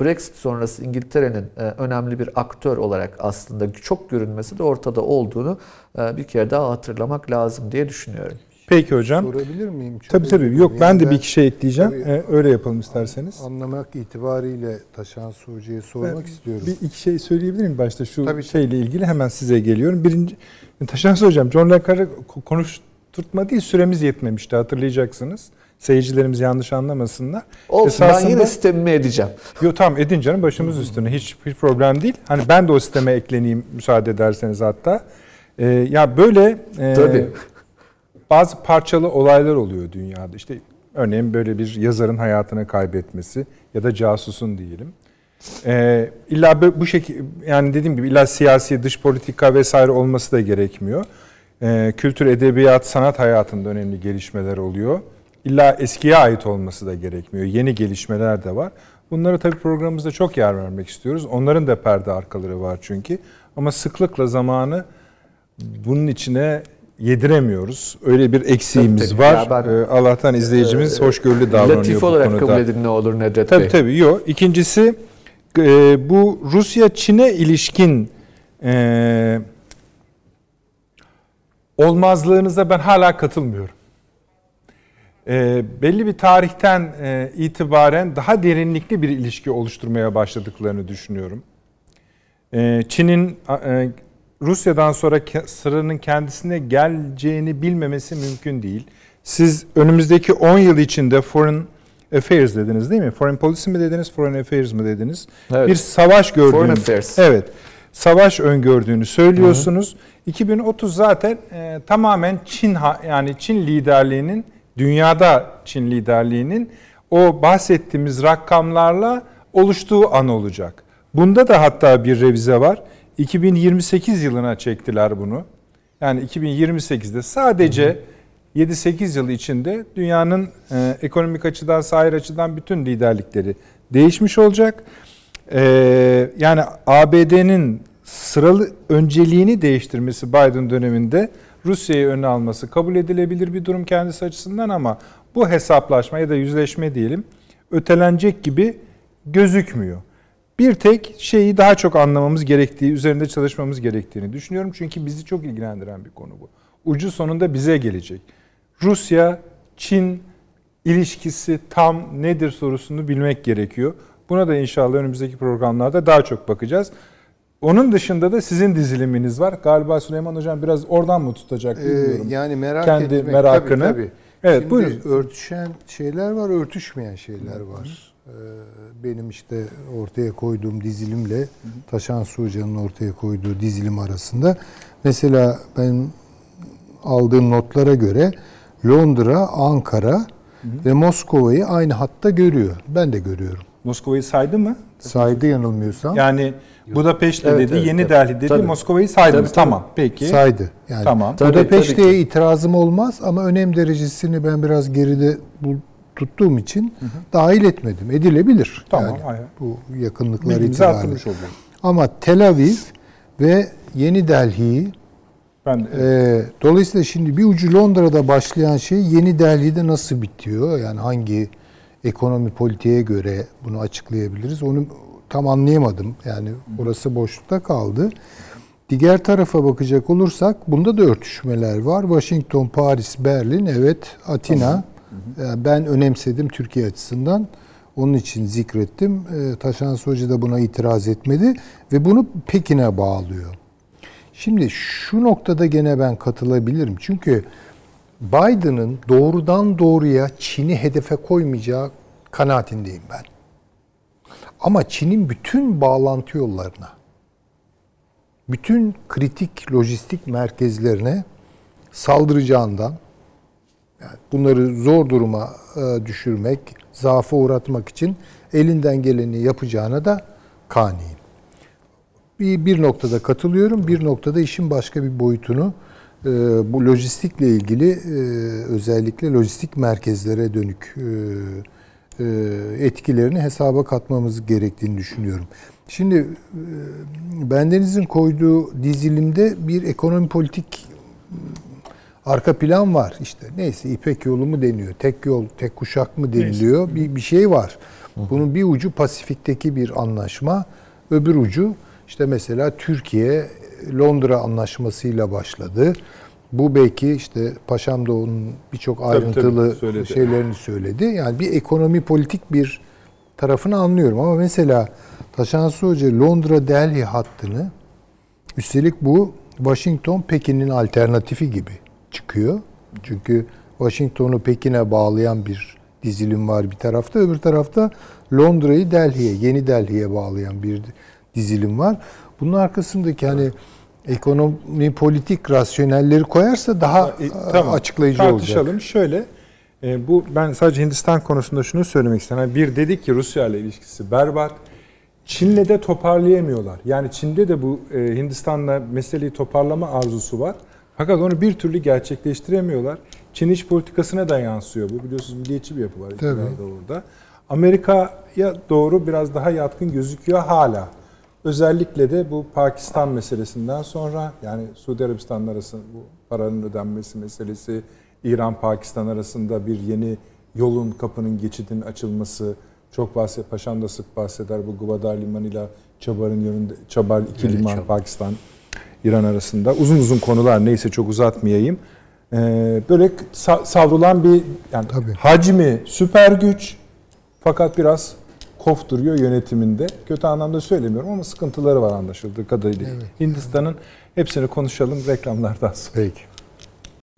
Brexit sonrası İngiltere'nin önemli bir aktör olarak aslında çok görünmesi de ortada olduğunu bir kere daha hatırlamak lazım diye düşünüyorum. Peki hocam. Sorabilir miyim? Çok Tabii tabii. Yok ben de bir iki şey ekleyeceğim. Tabii. Ee, öyle yapalım isterseniz. Anlamak itibariyle Taşan Hoca'ya sormak Ben istiyorum. Bir iki şey söyleyebilir miyim başta şu Tabii. şeyle ilgili hemen size geliyorum. Birinci Taşan hocam John le Carre ko- konuşturtma değil süremiz yetmemişti hatırlayacaksınız. Seyircilerimiz yanlış anlamasınlar. Olsun ben Esasında- yine sistemimi edeceğim. Yo tamam edin canım başımız üstüne hiç hiç problem değil. Hani ben de o sisteme ekleneyim müsaade ederseniz hatta. Ee, ya böyle e, Tabii. bazı parçalı olaylar oluyor dünyada. İşte örneğin böyle bir yazarın hayatını kaybetmesi ya da casusun diyelim. Ee, illa bu şekilde yani dediğim gibi illa siyasi dış politika vesaire olması da gerekmiyor. Ee, kültür, edebiyat, sanat hayatında önemli gelişmeler oluyor. İlla eskiye ait olması da gerekmiyor. Yeni gelişmeler de var. Bunlara tabii programımızda çok yer vermek istiyoruz. Onların da perde arkaları var çünkü. Ama sıklıkla zamanı bunun içine yediremiyoruz. Öyle bir eksiğimiz Tabii, tabii. var. Ben- Ee, Allah'tan izleyicimiz hoşgörülü davranıyor Latif bu olarak konuda. kabul edin ne olur Nedret Tabii Bey. tabii yok. İkincisi e, bu Rusya-Çin'e ilişkin e, olmazlığınıza ben hala katılmıyorum. E, belli bir tarihten e, itibaren daha derinlikli bir ilişki oluşturmaya başladıklarını düşünüyorum. E, Çin'in e, Rusya'dan sonra sıranın kendisine geleceğini bilmemesi mümkün değil. Siz önümüzdeki 10 yıl içinde foreign affairs dediniz değil mi? Foreign policy mi dediniz, foreign affairs mi dediniz? Evet. Bir savaş gördüğünü. Foreign affairs. Evet. Savaş öngördüğünü söylüyorsunuz. 2030 zaten e, tamamen Çin yani Çin liderliğinin dünyada Çin liderliğinin o bahsettiğimiz rakamlarla oluştuğu an olacak. Bunda da hatta bir revize var. 2028 yılına çektiler bunu. Yani 2028'de sadece 7-8 yıl içinde dünyanın e, ekonomik açıdan, sahil açıdan bütün liderlikleri değişmiş olacak. E, yani ABD'nin sıralı önceliğini değiştirmesi Biden döneminde Rusya'yı öne alması kabul edilebilir bir durum kendisi açısından ama bu hesaplaşma ya da yüzleşme diyelim ötelenecek gibi gözükmüyor. Bir tek şeyi daha çok anlamamız gerektiği, üzerinde çalışmamız gerektiğini düşünüyorum. Çünkü bizi çok ilgilendiren bir konu bu. Ucu sonunda bize gelecek. Rusya, Çin ilişkisi tam nedir sorusunu bilmek gerekiyor. Buna da inşallah önümüzdeki programlarda daha çok bakacağız. Onun dışında da sizin diziliminiz var. Galiba Süleyman Hocam biraz oradan mı tutacak Ee, bilmiyorum. yani merak Kendi etmek merakını. tabii, tabii. Evet, Şimdi buyurun. örtüşen şeyler var, örtüşmeyen şeyler var. Ee, benim işte ortaya koyduğum dizilimle Taşan Su Hoca'nın ortaya koyduğu dizilim arasında. Mesela ben aldığım notlara göre Londra, Ankara ve Moskova'yı aynı hatta görüyor. Ben de görüyorum. Moskova'yı saydı mı? Saydı yanılmıyorsam. Yani Budapeşte Evet, dedi, evet, Yeni evet. Delhi dedi, Tabii. Moskova'yı saydınız. Tabii, tabii. Tamam, peki. Saydı. Yani Tamam. Budapeşte'ye itirazım olmaz ama önem derecesini ben biraz geride bul- tuttuğum için dahil etmedim. Edilebilir. Tamam, Yani bu yakınlıklar Bilgimizi itibariyle. Ama Tel Aviv ve Yeni Delhi'yi Ben Ee, dolayısıyla şimdi bir ucu Londra'da başlayan şey Yeni Delhi'de nasıl bitiyor? Yani hangi ekonomi politiğe göre bunu açıklayabiliriz? Onu tam anlayamadım. Yani orası boşlukta kaldı. Diğer tarafa bakacak olursak bunda da örtüşmeler var. Washington, Paris, Berlin, evet Atina. Ee, Ben önemsedim Türkiye açısından. Onun için zikrettim. Ee, Taşan Hoca da buna itiraz etmedi ve bunu Pekin'e bağlıyor. Şimdi şu noktada gene ben katılabilirim. Çünkü Biden'ın doğrudan doğruya Çin'i hedefe koymayacağı kanaatindeyim ben. Ama Çin'in bütün bağlantı yollarına, bütün kritik lojistik merkezlerine saldıracağından, yani bunları zor duruma e, düşürmek, zaafa uğratmak için elinden geleni yapacağına da kaniyim. Bir, bir noktada katılıyorum, bir noktada işin başka bir boyutunu e, bu lojistikle ilgili e, özellikle lojistik merkezlere dönük etkilerini hesaba katmamız gerektiğini düşünüyorum. Şimdi bendenizin koyduğu dizilimde bir ekonomi politik arka plan var. İşte neyse İpek yolu mu deniyor, tek yol, tek kuşak mı deniliyor. Bir, bir şey var. Bunun bir ucu Pasifik'teki bir anlaşma, öbür ucu işte mesela Türkiye Londra anlaşmasıyla başladı. Bu belki işte Paşam da onun birçok ayrıntılı söyledi. şeylerini söyledi. Yani bir ekonomi politik bir tarafını anlıyorum ama mesela Taşansı Hoca Londra Delhi hattını üstelik bu Washington Pekin'in alternatifi gibi çıkıyor. Çünkü Washington'u Pekin'e bağlayan bir dizilim var bir tarafta, öbür tarafta Londra'yı Delhi'ye, Yeni Delhi'ye bağlayan bir dizilim var. Bunun arkasındaki hani ekonomi politik rasyonelleri koyarsa daha E, tamam, açıklayıcı olacak. tartışalım. Şöyle e, bu ben sadece Hindistan konusunda şunu söylemek istedim. Hani bir dedik ki Rusya ile ilişkisi berbat. Çin'le de toparlayamıyorlar. Yani Çin'de de bu e, Hindistan'la meseleyi toparlama arzusu var. Fakat onu bir türlü gerçekleştiremiyorlar. Çin iç politikasına da yansıyor bu. Biliyorsunuz milliyetçi bir yapı var iktidarda orada. Amerika'ya doğru biraz daha yatkın gözüküyor hala. Özellikle de bu Pakistan meselesinden sonra yani Suudi Arabistan arasında bu paranın ödenmesi meselesi, İran-Pakistan arasında bir yeni yolun, kapının, geçidin açılması, çok bahset, Paşam da sık bahseder bu Gwadar Limanı ile Çabar'ın yönünde, Çabar iki liman Pakistan, İran arasında. Uzun uzun konular neyse çok uzatmayayım. Ee, böyle sa- savrulan bir yani Tabii. hacmi süper güç fakat biraz kof duruyor yönetiminde. Kötü anlamda söylemiyorum ama sıkıntıları var anlaşıldığı kadarıyla. Hindistan'ın hepsini konuşalım reklamlardan sonra. Peki.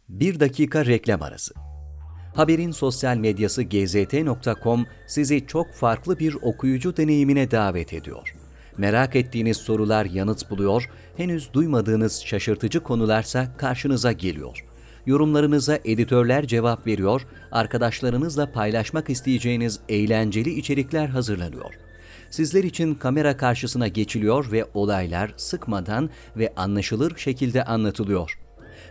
Bir dakika reklam arası. Haberin sosyal medyası gzt.com sizi çok farklı bir okuyucu deneyimine davet ediyor. Merak ettiğiniz sorular yanıt buluyor, henüz duymadığınız şaşırtıcı konularsa karşınıza geliyor. Yorumlarınıza editörler cevap veriyor, arkadaşlarınızla paylaşmak isteyeceğiniz eğlenceli içerikler hazırlanıyor. Sizler için kamera karşısına geçiliyor ve olaylar sıkmadan ve anlaşılır şekilde anlatılıyor.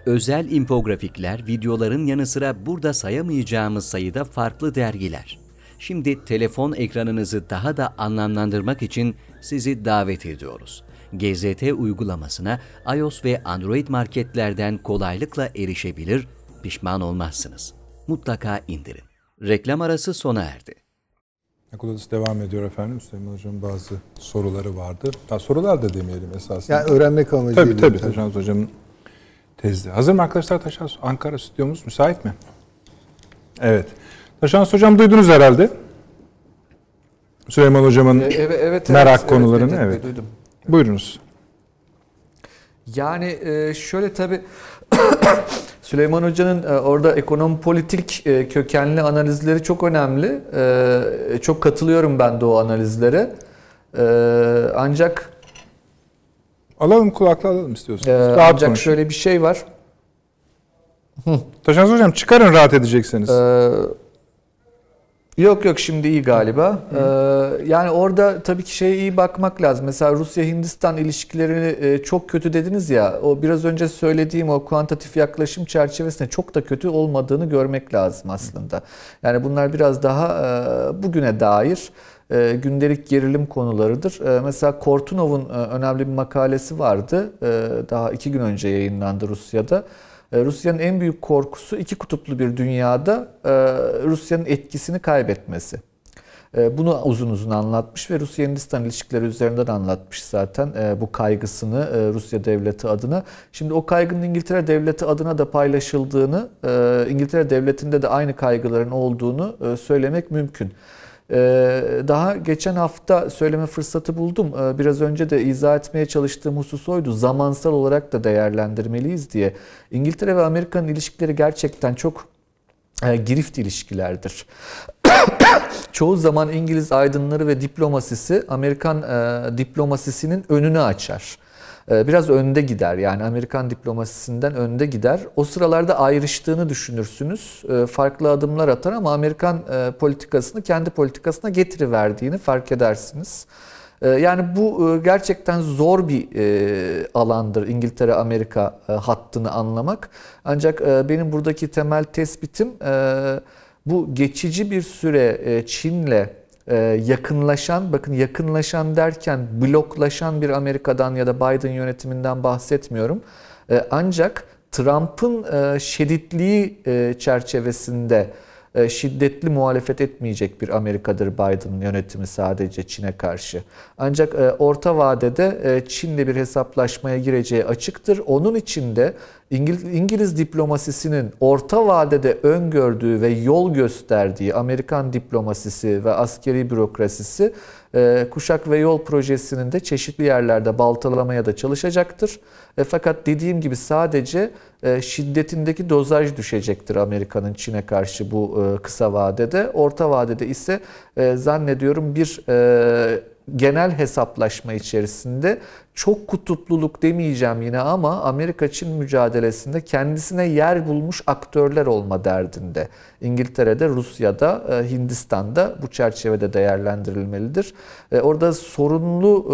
Özel infografikler, videoların yanı sıra burada sayamayacağımız sayıda farklı dergiler. Şimdi telefon ekranınızı daha da anlamlandırmak için sizi davet ediyoruz. GZT uygulamasına iOS ve Android marketlerden kolaylıkla erişebilir, pişman olmazsınız. Mutlaka indirin. Reklam arası sona erdi. Akıl Odası devam ediyor efendim. Süleyman Hocam'ın bazı soruları vardı. Ha, sorular da demeyelim esasında. Yani öğrenmek amacıyla. tabii tabii Taşan Hocam'ın tezdi. Hazır mı arkadaşlar Taşan Ankara stüdyomuz müsait mi? Evet. Taşan Hocam duydunuz herhalde. Süleyman Hocam'ın Evet, evet, evet, merak evet, konularını. evet, Evet. duydum. Buyurunuz. Yani e, şöyle tabii Süleyman Hoca'nın e, orada ekonomi politik e, kökenli analizleri çok önemli. E, Çok katılıyorum ben de o analizlere. E, Ancak Alalım kulakla alalım istiyorsanız. e, Rahat ancak konuşun. şöyle bir şey var. Taşan Hocam çıkarın rahat edecekseniz. Ee, Yok yok şimdi iyi galiba. Ee, yani orada tabii ki şeye iyi bakmak lazım. Mesela Rusya-Hindistan ilişkilerini e, çok kötü dediniz ya. O biraz önce söylediğim o kuantatif yaklaşım çerçevesinde çok da kötü olmadığını görmek lazım aslında. Yani bunlar biraz daha e, bugüne dair e, gündelik gerilim konularıdır. Mesela Kortunov'un önemli bir makalesi vardı. Daha iki gün önce yayınlandı Rusya'da. E, Rusya'nın en büyük korkusu iki kutuplu bir dünyada e, Rusya'nın etkisini kaybetmesi. E, bunu uzun uzun anlatmış ve Rusya-Hindistan ilişkileri üzerinden anlatmış zaten bu kaygısını Rusya devleti adına. Şimdi o kaygının İngiltere devleti adına da paylaşıldığını, İngiltere devletinde de aynı kaygıların olduğunu söylemek mümkün. Daha geçen hafta söyleme fırsatı buldum. Biraz önce de izah etmeye çalıştığım husus oydu. Zamansal olarak da değerlendirmeliyiz diye. İngiltere ve Amerika'nın ilişkileri gerçekten çok girift ilişkilerdir. Çoğu zaman İngiliz aydınları ve diplomasisi Amerikan e, diplomasisinin önünü açar. E, biraz önde gider yani Amerikan diplomasisinden önde gider. O sıralarda ayrıştığını düşünürsünüz. E, farklı adımlar atar ama Amerikan e, politikasını kendi politikasına getiriverdiğini fark edersiniz. Yani bu gerçekten zor bir alandır İngiltere-Amerika hattını anlamak. Ancak benim buradaki temel tespitim bu geçici bir süre Çin'le yakınlaşan, bakın yakınlaşan derken bloklaşan bir Amerika'dan ya da Biden yönetiminden bahsetmiyorum. E, ancak Trump'ın şiddetliği çerçevesinde e, şiddetli muhalefet etmeyecek bir Amerika'dır Biden yönetimi sadece Çin'e karşı. Ancak e, orta vadede e, Çin'le bir hesaplaşmaya gireceği açıktır. Onun için de İngiliz diplomasisinin orta vadede öngördüğü ve yol gösterdiği Amerikan diplomasisi ve askeri bürokrasisi kuşak ve yol projesinin de çeşitli yerlerde baltalamaya da çalışacaktır. Fakat dediğim gibi sadece e, şiddetindeki dozaj düşecektir Amerika'nın Çin'e karşı bu e, kısa vadede. Orta vadede ise e, zannediyorum bir genel hesaplaşma içerisinde çok kutupluluk demeyeceğim yine ama Amerika-Çin mücadelesinde kendisine yer bulmuş aktörler olma derdinde. İngiltere'de, Rusya'da, e, Hindistan'da bu çerçevede değerlendirilmelidir. E, orada sorunlu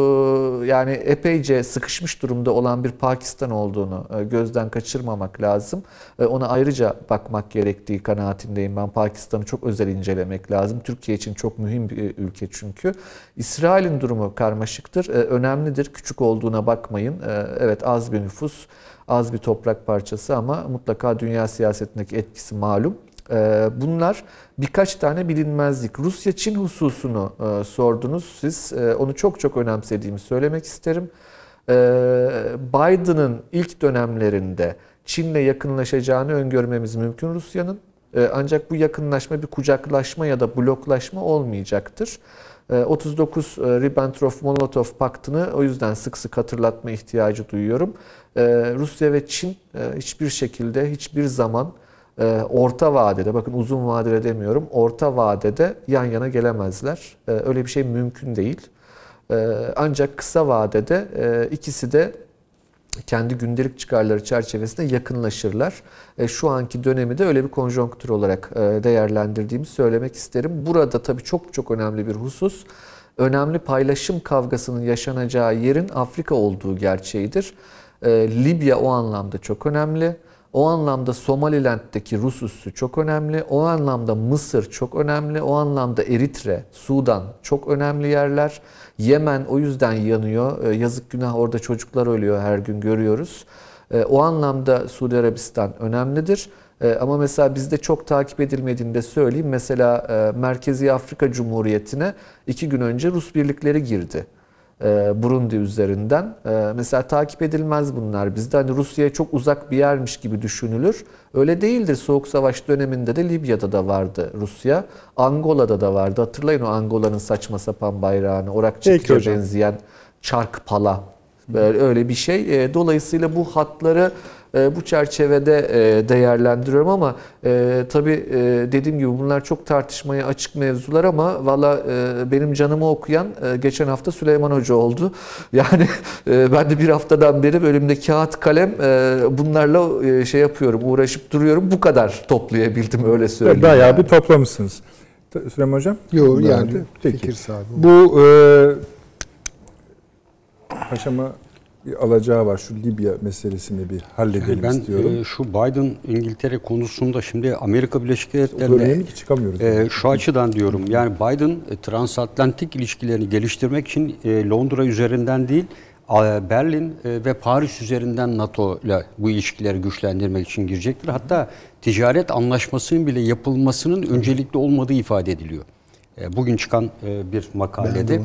e, yani epeyce sıkışmış durumda olan bir Pakistan olduğunu gözden kaçırmamak lazım. Ona ayrıca bakmak gerektiği kanaatindeyim ben. Pakistan'ı çok özel incelemek lazım. Türkiye için çok mühim bir ülke çünkü. İsrail'in durumu karmaşıktır, önemlidir. Küçük olduğuna bakmayın. Evet az bir nüfus, az bir toprak parçası ama mutlaka dünya siyasetindeki etkisi malum. Ee, bunlar birkaç tane bilinmezlik. Rusya-Çin hususunu e, sordunuz siz. E, onu çok çok önemsediğimi söylemek isterim. Biden'ın ilk dönemlerinde Çin'le yakınlaşacağını öngörmemiz mümkün Rusya'nın. Ancak bu yakınlaşma bir kucaklaşma ya da bloklaşma olmayacaktır. 39 Ribbentrop-Molotov paktını o yüzden sık sık hatırlatma ihtiyacı duyuyorum. Rusya ve Çin hiçbir şekilde, hiçbir zaman e, orta vadede, bakın uzun vadede demiyorum, orta vadede yan yana gelemezler. E, öyle bir şey mümkün değil. E, ancak kısa vadede e, ikisi de kendi gündelik çıkarları çerçevesinde yakınlaşırlar. E, şu anki dönemi de öyle bir konjonktür olarak e, değerlendirdiğimi söylemek isterim. Burada tabii çok çok önemli bir husus. Önemli paylaşım kavgasının yaşanacağı yerin Afrika olduğu gerçeğidir. E, Libya o anlamda çok önemli. O anlamda Somaliland'daki Rus üssü çok önemli. O anlamda Mısır çok önemli. O anlamda Eritre, Sudan çok önemli yerler. Yemen o yüzden yanıyor. Ee, yazık günah orada çocuklar ölüyor her gün görüyoruz. Ee, o anlamda Suudi Arabistan önemlidir. Ee, ama mesela bizde çok takip edilmediğini de söyleyeyim. Mesela e, Merkezi Afrika Cumhuriyeti'ne iki gün önce Rus birlikleri girdi. E, Burundi üzerinden. E, mesela takip edilmez bunlar. Bizde hani Rusya'ya çok uzak bir yermiş gibi düşünülür. Öyle değildir. Soğuk Savaş döneminde de Libya'da da vardı Rusya. Angola'da da vardı. Hatırlayın o Angola'nın saçma sapan bayrağını. Orak çekiye benzeyen çark pala. Öyle bir şey. E, dolayısıyla bu hatları bu çerçevede e, değerlendiriyorum ama e, tabii dediğim gibi bunlar çok tartışmaya açık mevzular ama valla benim canımı okuyan geçen hafta Süleyman Hoca oldu. Yani ben de bir haftadan beri bölümde kağıt kalem bunlarla şey yapıyorum uğraşıp duruyorum. Bu kadar toplayabildim öyle söyleyeyim. Bayağı yani. bir toplamışsınız. Süleyman Hocam? Yok yani Peki. fikir sahibi. Bu e, Paşamı bir alacağı var. Şu Libya meselesini bir halledelim ben istiyorum. e, şu Biden İngiltere konusunda şimdi Amerika Birleşik Devletleri'ne çıkamıyoruz? e, şu açıdan diyorum. Yani Biden e, transatlantik ilişkilerini geliştirmek için e, Londra üzerinden değil Berlin e, ve Paris üzerinden NATO ile bu ilişkileri güçlendirmek için girecektir. Hatta ticaret anlaşmasının bile yapılmasının öncelikli olmadığı ifade ediliyor. E, Bugün çıkan e, bir makalede.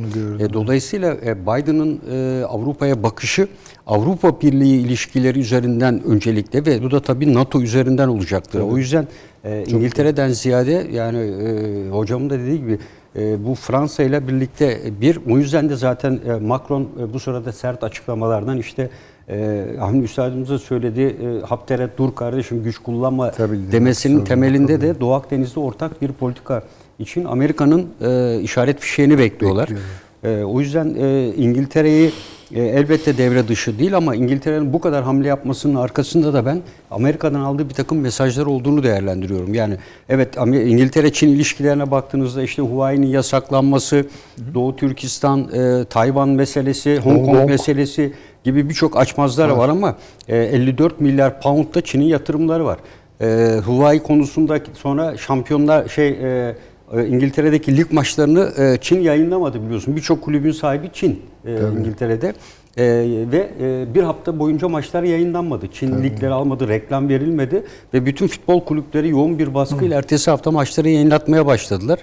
E, Dolayısıyla Biden'ın Avrupa'ya bakışı Avrupa Birliği ilişkileri üzerinden öncelikle ve bu da tabii NATO üzerinden olacaktır. O yüzden e, İngiltere'den ziyade yani hocamın da dediği gibi bu Fransa ile birlikte bir o yüzden de zaten Macron bu sırada sert açıklamalardan işte e, Hamdi Üstadımıza söyledi e, Hafter'e dur kardeşim güç kullanma Tabii, demesinin tabii, temelinde de Doğu Akdeniz'de ortak bir politika için Amerika'nın e, işaret fişeğini bekliyorlar. E, o yüzden e, İngiltere'yi e, elbette devre dışı değil ama İngiltere'nin bu kadar hamle yapmasının arkasında da ben Amerika'dan aldığı bir takım mesajlar olduğunu değerlendiriyorum. Yani evet İngiltere-Çin ilişkilerine baktığınızda işte Huawei'nin yasaklanması, Doğu Türkistan, e, Tayvan meselesi, Hong Hong Kong Kong. meselesi gibi birçok açmazlar var ama e, 54 milyar pound'da Çin'in yatırımları var. E, Huawei konusunda sonra şampiyonlar şey e, İngiltere'deki lig maçlarını e, Çin yayınlamadı biliyorsun. Birçok kulübün sahibi Çin e, İngiltere'de. E, ve e, bir hafta boyunca maçlar yayınlanmadı. Çin ligleri almadı, reklam verilmedi ve bütün futbol kulüpleri yoğun bir baskıyla ertesi hafta maçları yayınlatmaya başladılar.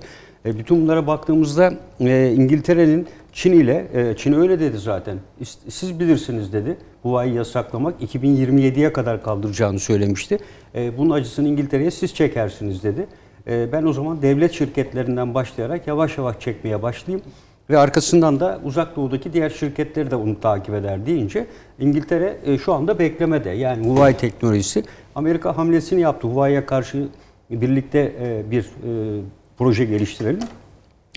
E, bütün bunlara baktığımızda e, İngiltere'nin Çin ile, e, Çin öyle dedi zaten, siz bilirsiniz dedi. Huawei yasaklamak 2027'ye kadar kaldıracağını söylemişti. E, bunun acısını İngiltere'ye siz çekersiniz dedi. E, ben o zaman devlet şirketlerinden başlayarak yavaş yavaş çekmeye başlayayım. Ve arkasından da uzak doğudaki diğer şirketleri de onu takip eder deyince İngiltere e, şu anda beklemede. Yani Huawei teknolojisi Amerika hamlesini yaptı. Huawei'ye karşı birlikte e, bir e, proje geliştirelim.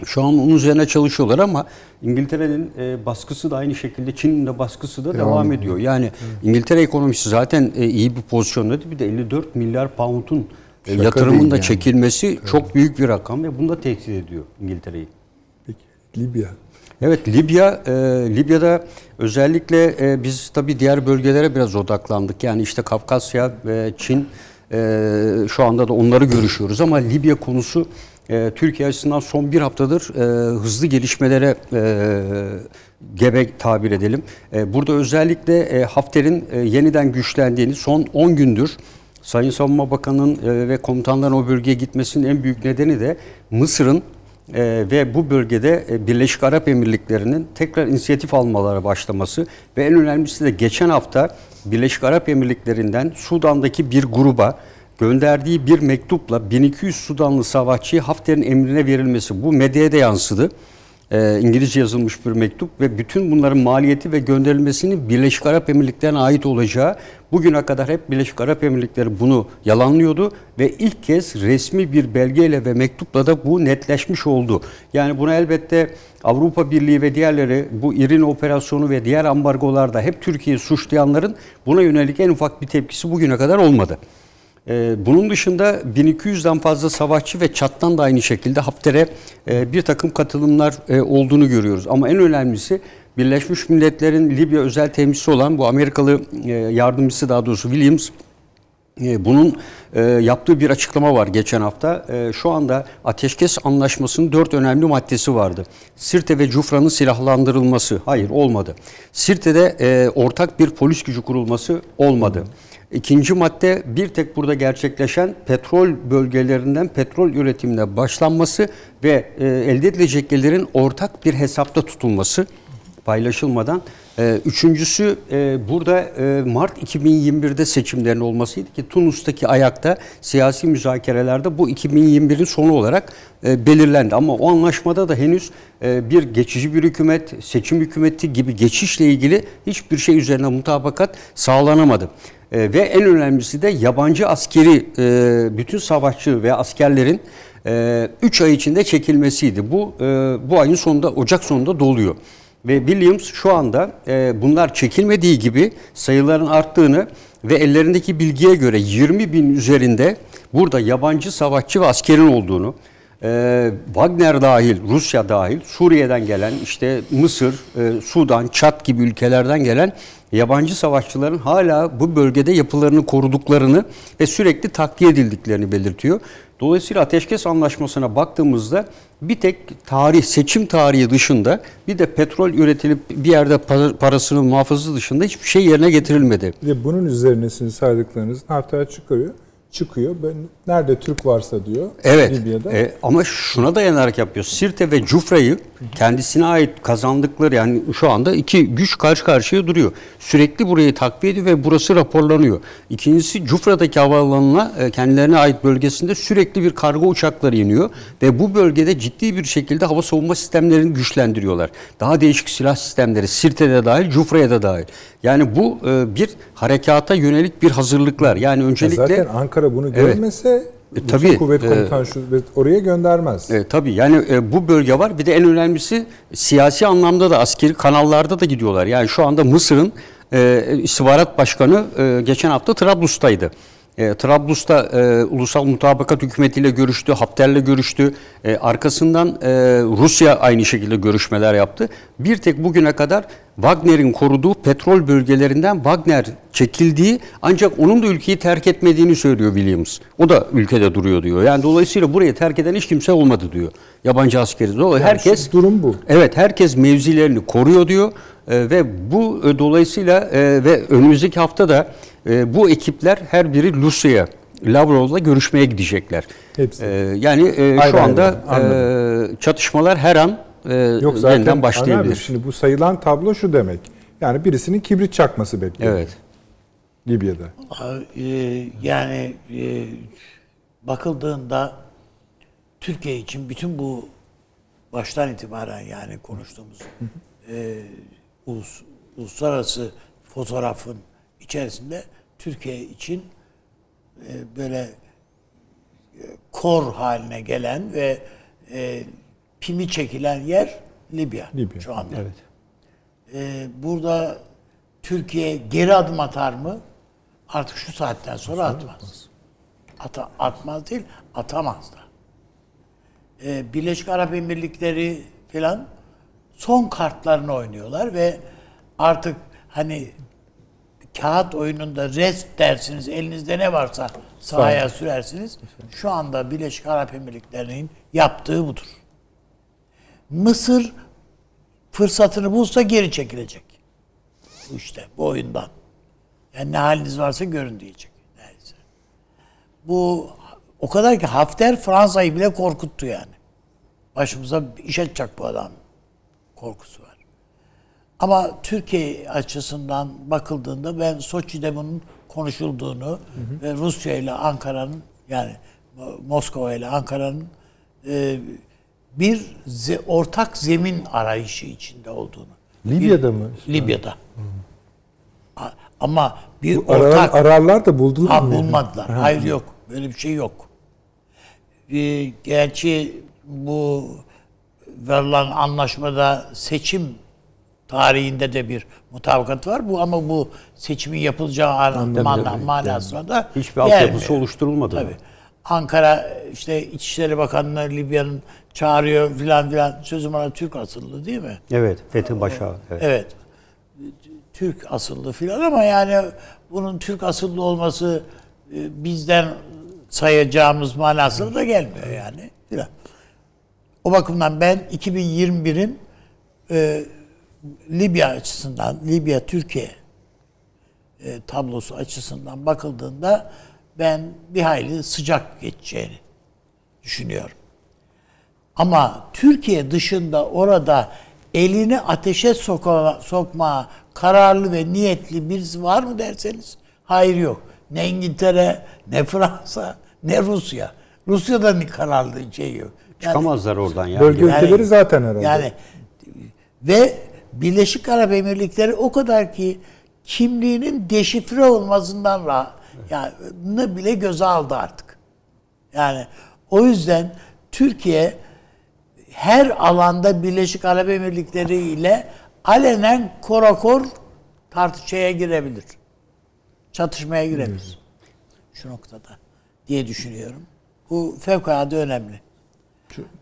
Şu an onun üzerine çalışıyorlar ama İngiltere'nin baskısı da aynı şekilde Çin'in de baskısı da devam, ediyor. Yani İngiltere ekonomisi zaten iyi bir pozisyonda. Bir de 54 milyar pound'un Şaka yatırımın da yani. çekilmesi çok büyük bir rakam ve bunu da tehdit ediyor İngiltere'yi. Peki. Libya. Evet Libya, e, Libya'da özellikle e, biz tabii diğer bölgelere biraz odaklandık. Yani işte Kafkasya ve Çin e, şu anda da onları görüşüyoruz ama Libya konusu e, Türkiye açısından son bir haftadır e, hızlı gelişmelere e, gebe tabir edelim. E, burada özellikle e, Hafter'in e, yeniden güçlendiğini son 10 gündür Sayın Savunma Bakanı'nın e, ve komutanların o bölgeye gitmesinin en büyük nedeni de Mısır'ın e, ve bu bölgede e, Birleşik Arap Emirlikleri'nin tekrar inisiyatif almalara başlaması ve en önemlisi de geçen hafta Birleşik Arap Emirlikleri'nden Sudan'daki bir gruba gönderdiği bir mektupla 1200 Sudanlı savaşçıyı Hafter'in emrine verilmesi bu medyaya da yansıdı. E, İngilizce yazılmış bir mektup ve bütün bunların maliyeti ve gönderilmesinin Birleşik Arap Emirlikleri'ne ait olacağı bugüne kadar hep Birleşik Arap Emirlikleri bunu yalanlıyordu ve ilk kez resmi bir belgeyle ve mektupla da bu netleşmiş oldu. Yani buna elbette Avrupa Birliği ve diğerleri bu İrin operasyonu ve diğer ambargolarda hep Türkiye'yi suçlayanların buna yönelik en ufak bir tepkisi bugüne kadar olmadı. Ee, bunun dışında 1200'den fazla savaşçı ve Çat'tan da aynı şekilde Hafter'e e, bir takım katılımlar e, olduğunu görüyoruz. Ama en önemlisi Birleşmiş Milletler'in Libya özel temsilcisi olan bu Amerikalı e, yardımcısı daha doğrusu Williams bunun yaptığı bir açıklama var geçen hafta. Şu anda ateşkes anlaşmasının dört önemli maddesi vardı. Sirte ve Cufra'nın silahlandırılması. Hayır olmadı. Sirte'de ortak bir polis gücü kurulması olmadı. İkinci madde bir tek burada gerçekleşen petrol bölgelerinden petrol üretimine başlanması ve e, elde edilecek gelirin ortak bir hesapta tutulması paylaşılmadan. Ee, üçüncüsü e, burada e, Mart 2021'de seçimlerin olmasıydı ki Tunus'taki ayakta siyasi müzakerelerde bu 2021'in sonu olarak e, belirlendi. Ama o anlaşmada da henüz e, bir geçici bir hükümet, seçim hükümeti gibi geçişle ilgili hiçbir şey üzerine mutabakat sağlanamadı. E, ve en önemlisi de yabancı askeri e, bütün savaşçı ve askerlerin 3 ay içinde çekilmesiydi. Bu e, bu ayın sonunda Ocak sonunda doluyor. Ve Williams şu anda e, bunlar çekilmediği gibi sayıların arttığını ve ellerindeki bilgiye göre 20 bin üzerinde burada yabancı savaşçı ve askerin olduğunu e, Wagner dahil, Rusya dahil, Suriye'den gelen, işte Mısır, e, Sudan, Çat gibi ülkelerden gelen yabancı savaşçıların hala bu bölgede yapılarını koruduklarını ve sürekli takviye edildiklerini belirtiyor. Dolayısıyla ateşkes anlaşmasına baktığımızda bir tek tarih, seçim tarihi dışında bir de petrol üretilip bir yerde para- parasının muhafazası dışında hiçbir şey yerine getirilmedi. De bunun üzerine sizin saydıklarınız haftaya çıkıyor. Çıkıyor. Ben nerede Türk varsa diyor Evet. Libya'da. e, ama şuna dayanarak yapıyor. Sirte ve Cufra'yı kendisine ait kazandıkları yani şu anda iki güç karşı karşıya duruyor. Sürekli burayı takviye ediyor ve burası raporlanıyor. İkincisi Cufra'daki havaalanına e, kendilerine ait bölgesinde sürekli bir kargo uçakları iniyor ve bu bölgede ciddi bir şekilde hava savunma sistemlerini güçlendiriyorlar. Daha değişik silah sistemleri Sirte'de dahil, Cufra'ya da dahil. Yani bu e, bir harekata yönelik bir hazırlıklar. Yani öncelikle Zaten Ankara bunu Evet. görmese E, bütün tabii, kuvvet e, komutanı şu oraya göndermez. E, tabii yani e, bu bölge var. Bir de en önemlisi siyasi anlamda da askeri kanallarda da gidiyorlar. Yani şu anda Mısır'ın e, istihbarat başkanı e, geçen hafta Trablus'taydı. E, Trablus'ta e, Ulusal Mutabakat Hükümeti'yle görüştü, Hafter'le görüştü. E, arkasından e, Rusya aynı şekilde görüşmeler yaptı. Bir tek bugüne kadar Wagner'in koruduğu petrol bölgelerinden Wagner çekildiği ancak onun da ülkeyi terk etmediğini söylüyor Williams. O da ülkede duruyor diyor. Yani dolayısıyla burayı terk eden hiç kimse olmadı diyor. Yabancı askeri. Dolayısıyla herkes şu durum bu. Evet herkes mevzilerini koruyor diyor E, ve bu e, dolayısıyla e, ve önümüzdeki hafta da e, bu ekipler her biri Rusya'ya Lavrov'la görüşmeye gidecekler. Hepsi. E, yani e, şu anda e, çatışmalar her an e, Yok zaten başlayabilir. mısın? Şimdi bu sayılan tablo şu demek. Yani birisinin kibrit çakması bekliyor. Evet. Libya'da. Ee, yani e, bakıldığında Türkiye için bütün bu baştan itibaren yani konuştuğumuz e, ulus, uluslararası fotoğrafın içerisinde Türkiye için e, böyle e, kor haline gelen ve e, pimi çekilen yer Libya, Libya, şu anda. Evet. Ee, burada Türkiye geri adım atar mı? Artık şu saatten sonra atmaz. Ata, atmaz değil, atamaz da. Ee, Birleşik Arap Emirlikleri falan son kartlarını oynuyorlar ve artık hani kağıt oyununda rest dersiniz, elinizde ne varsa sahaya sürersiniz. Şu anda Birleşik Arap Emirlikleri'nin yaptığı budur. Mısır fırsatını bulsa geri çekilecek. Bu işte bu oyundan. Yani ne haliniz varsa görün diyecek. Neyse. Bu o kadar ki Hafter Fransa'yı bile korkuttu yani. Başımıza iş açacak bu adam korkusu var. Ama Türkiye açısından bakıldığında ben Soçi'de bunun konuşulduğunu ve Rusya ile Ankara'nın yani Moskova ile Ankara'nın e, bir ze- ortak zemin arayışı içinde olduğunu. Libya'da mı? Libya'da. A- Ama bir Arar, ortak ararlar da buldular Ha, mı? bulmadılar. Hayır yok. Böyle bir şey yok. Ee, gerçi bu verilen anlaşmada seçim tarihinde de bir mutabakat var. Bu ama bu seçimin yapılacağı an- mana, manasına da Hiçbir altyapısı oluşturulmadı. Tabii. Ankara işte İçişleri Bakanlığı Libya'nın çağırıyor filan filan. Sözüm ona Türk asıllı değil mi? Evet, Fethi Başa. Evet. Evet. Türk asıllı filan ama yani bunun Türk asıllı olması e, bizden sayacağımız manasına da gelmiyor yani. Filan. O bakımdan ben 2021'in e, Libya açısından, Libya Türkiye e, tablosu açısından bakıldığında ben bir hayli sıcak geçeceğini düşünüyorum. Ama Türkiye dışında orada elini ateşe soka, sokma kararlı ve niyetli birisi var mı derseniz hayır yok. Ne İngiltere, ne Fransa, ne Rusya. Rusya'da bir kararlı şey yok. Yani- Çıkamazlar oradan yani. Bölge ülkeleri zaten herhalde. Yani ve Birleşik Arap Emirlikleri o kadar ki kimliğinin deşifre olmasından ra yani ne bile göze aldı artık. Yani o yüzden Türkiye her alanda Birleşik Arap Emirlikleri ile alenen korakor tartışmaya girebilir. Çatışmaya girebilir. Şu noktada diye düşünüyorum. Bu fevkalade önemli.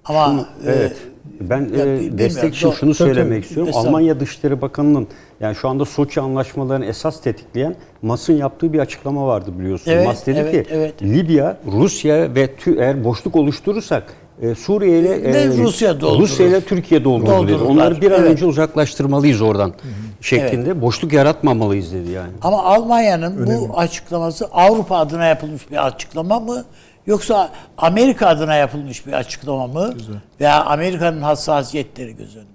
Ama e, Evet. Ben ya e, destek için şunu söylemek istiyorum. Almanya Dışişleri Bakanı'nın yani şu anda Soçi anlaşmalarını esas tetikleyen Mas'ın yaptığı bir açıklama vardı biliyorsunuz. Evet, Mas dedi evet, ki evet. Libya, Rusya ve tü- eğer boşluk oluşturursak e, Suriye ile Ve Rusya doldurur. Rusya ile Türkiye doldurur dedi. Onları bir an Evet. önce uzaklaştırmalıyız oradan şeklinde. Boşluk yaratmamalıyız dedi yani. Ama Almanya'nın bu açıklaması Avrupa adına yapılmış bir açıklama mı? Yoksa Amerika adına yapılmış bir açıklama mı? Veya Amerika'nın hassasiyetleri göz önünde.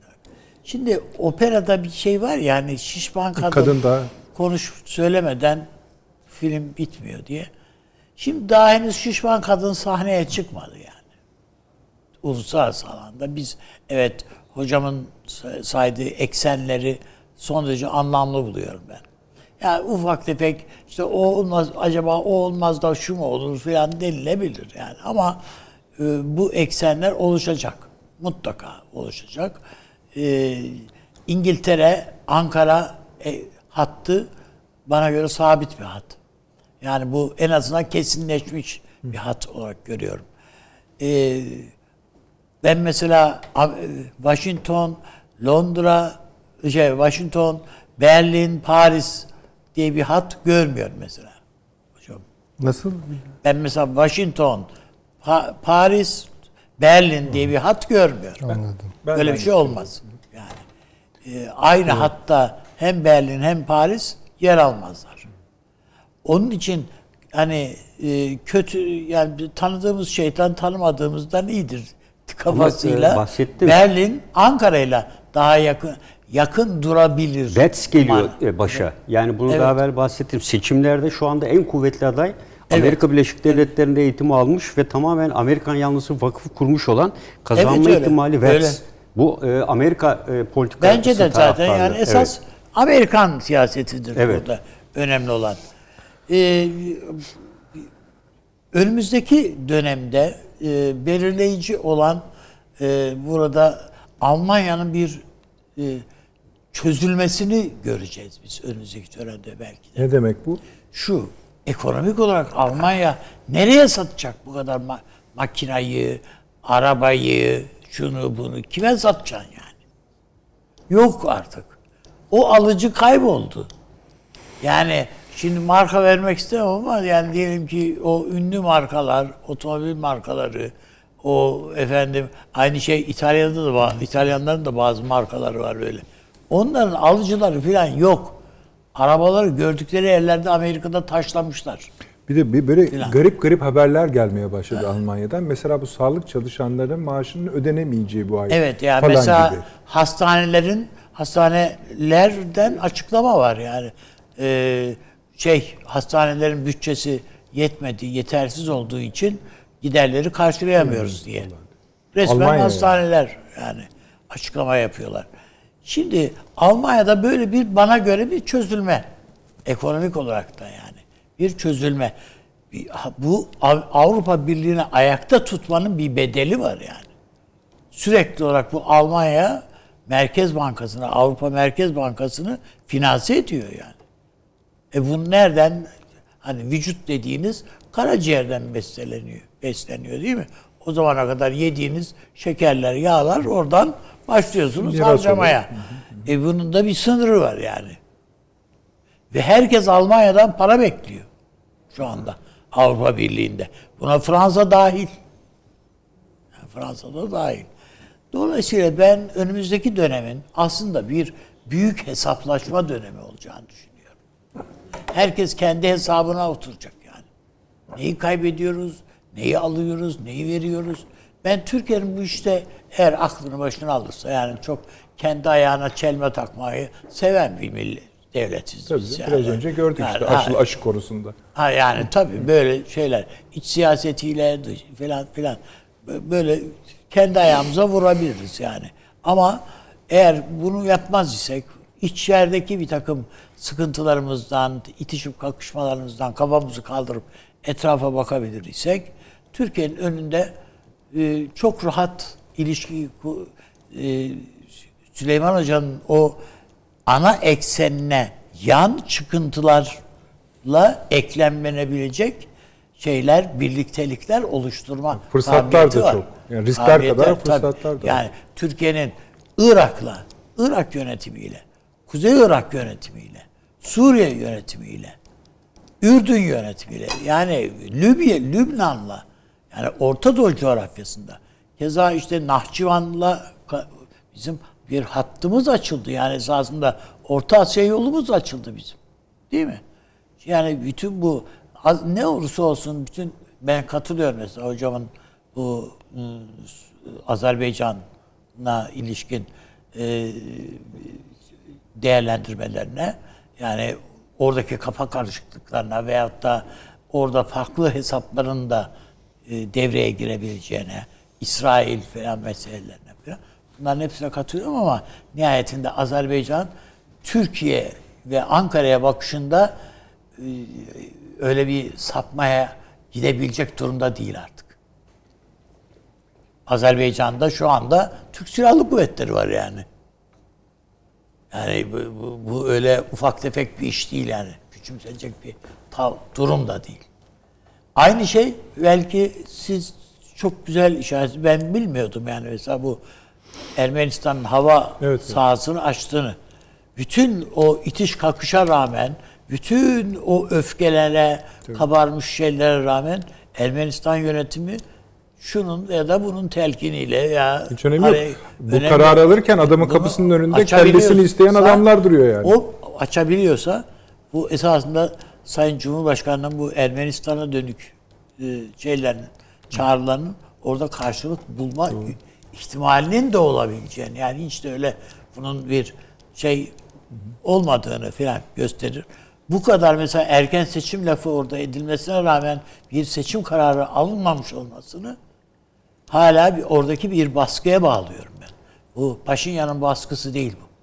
Şimdi operada bir şey var yani şişman kadın, Kadın da konuş söylemeden film bitmiyor diye. Şimdi daha henüz şişman kadın sahneye çıkmadı yani. Uluslararası alanda biz evet hocamın saydığı eksenleri son derece anlamlı buluyorum ben. Yani ufak tefek işte o olmaz acaba o olmaz da şu mu olur falan denilebilir yani ama e, bu eksenler oluşacak. Mutlaka oluşacak. E, İngiltere, Ankara e, hattı bana göre sabit bir hat. Yani bu en azından kesinleşmiş bir hat olarak görüyorum. E, ben mesela e, Washington, Londra, şey Washington, Berlin, Paris diye bir hat görmüyorum mesela. Hocam. Nasıl? Ben mesela Washington, Pa- Paris, Berlin diye bir hat görmüyorum. Anladım. Ben Öyle de bir şey olmaz. Yani e, aynı hatta hem Berlin hem Paris yer almazlar. Onun için hani e, kötü yani tanıdığımız şeytan tanımadığımızdan iyidir kafasıyla e, bahsettim. Berlin Ankara'yla daha yakın yakın durabilir. Vets geliyor Man- e, başa. Yani bunu Evet. daha evvel bahsettim. Seçimlerde şu anda en kuvvetli aday Amerika Birleşik Devletleri'nde eğitim almış ve tamamen Amerikan yanlısı vakıf kurmuş olan kazanma Evet, öyle. ihtimali. Vets. Bu e, Amerika e, politikası Bence de zaten yani esas Evet. Amerikan siyasetidir Evet. burada önemli olan. Ee, önümüzdeki dönemde e, belirleyici olan e, burada Almanya'nın bir e, çözülmesini göreceğiz biz önümüzdeki dönemde belki de. ne demek bu? Şu ekonomik olarak Almanya nereye satacak bu kadar ma- makinayı, arabayı, şunu bunu kime satacaksın yani? Yok artık. O alıcı kayboldu. Yani şimdi marka vermek istemem ama yani diyelim ki o ünlü markalar, otomobil markaları, o efendim aynı şey İtalya'da da var. İtalyanların da bazı markaları var böyle. Onların alıcıları falan yok. Arabaları gördükleri yerlerde Amerika'da taşlamışlar. Bir de bir böyle Filan. garip garip haberler gelmeye başladı Almanya'dan. Mesela bu sağlık çalışanların maaşının ödenemeyeceği bu ay. Evet yani falan mesela gibi. hastanelerin hastanelerden açıklama var yani. Ee, şey hastanelerin bütçesi yetmedi, yetersiz olduğu için giderleri karşılayamıyoruz diye. Resmen Almanya hastaneler yani açıklama yapıyorlar. Şimdi Almanya'da böyle bir bana göre bir çözülme ekonomik olarak da yani bir çözülme. Bu Av- Avrupa Birliği'ni ayakta tutmanın bir bedeli var yani sürekli olarak bu Almanya Merkez Bankası'nı, Avrupa Merkez Bankası'nı finanse ediyor yani. E bu nereden? Hani vücut dediğiniz karaciğerden besleniyor, besleniyor değil mi? O zamana kadar yediğiniz şekerler, yağlar oradan başlıyorsunuz Miras harcamaya. E bunun da bir sınırı var yani. Ve herkes Almanya'dan para bekliyor şu anda Avrupa Birliği'nde. Buna Fransa dahil. Yani Fransa'da dahil. Dolayısıyla ben önümüzdeki dönemin aslında bir büyük hesaplaşma dönemi olacağını düşünüyorum. Herkes kendi hesabına oturacak yani. Neyi kaybediyoruz, neyi alıyoruz, neyi veriyoruz. Ben Türkiye'nin bu işte eğer aklını başına alırsa yani çok kendi ayağına çelme takmayı seven bir millet devletiz Tabii, biz biraz yani. önce gördük Yani, işte ha, aşı, aşı konusunda. Ha yani tabii böyle şeyler iç siyasetiyle dış filan filan bö- böyle kendi ayağımıza vurabiliriz yani. Ama eğer bunu yapmaz isek içerideki bir takım sıkıntılarımızdan, itişip kakışmalarımızdan kafamızı kaldırıp etrafa bakabilir isek Türkiye'nin önünde e, çok rahat ilişki e, Süleyman Hoca'nın o ana eksenine yan çıkıntılarla eklemlenebilecek şeyler, birliktelikler oluşturma Fırsatlar da var. çok. Yani riskler Kabiliyeti kadar var, tabii. fırsatlar da var. Yani Türkiye'nin Irak'la, Irak yönetimiyle, Kuzey Irak yönetimiyle, Suriye yönetimiyle, Ürdün yönetimiyle, yani Libya, Lübnan'la, yani Orta Doğu coğrafyasında, keza işte Nahçıvan'la bizim bir hattımız açıldı. Yani esasında Orta Asya yolumuz açıldı bizim. Değil mi? Yani bütün bu ne olursa olsun bütün ben katılıyorum mesela hocamın bu ıı, Azerbaycan'a ilişkin e, değerlendirmelerine yani oradaki kafa karışıklıklarına veyahut da orada farklı hesapların da e, devreye girebileceğine, İsrail falan meselelerine falan. Bunların hepsine katılıyorum ama nihayetinde Azerbaycan Türkiye ve Ankara'ya bakışında e, öyle bir sapmaya gidebilecek durumda değil artık. Azerbaycan'da şu anda Türk Silahlı Kuvvetleri var yani. Yani bu, bu, bu öyle ufak tefek bir iş değil yani. Küçümsenecek bir durum da değil. Aynı şey belki siz çok güzel işaret ben bilmiyordum yani mesela bu Ermenistan'ın hava Evet, evet. sahasını açtığını. Bütün o itiş kakışa rağmen, bütün o öfkelere, kabarmış şeylere rağmen Ermenistan yönetimi şunun ya da bunun telkiniyle ya Hiç önemi yok. Bu önemli- kararı alırken adamın kapısının önünde kellesini isteyen adamlar duruyor yani. O açabiliyorsa bu esasında Sayın Cumhurbaşkanı'nın bu Ermenistan'a dönük e, şeylerin, çağrılarının orada karşılık bulma ihtimalinin de olabileceğini yani hiç de öyle bunun bir şey olmadığını falan gösterir. Bu kadar mesela erken seçim lafı orada edilmesine rağmen bir seçim kararı alınmamış olmasını hala bir oradaki bir baskıya bağlıyorum ben. Bu Paşinyan'ın baskısı değil bu.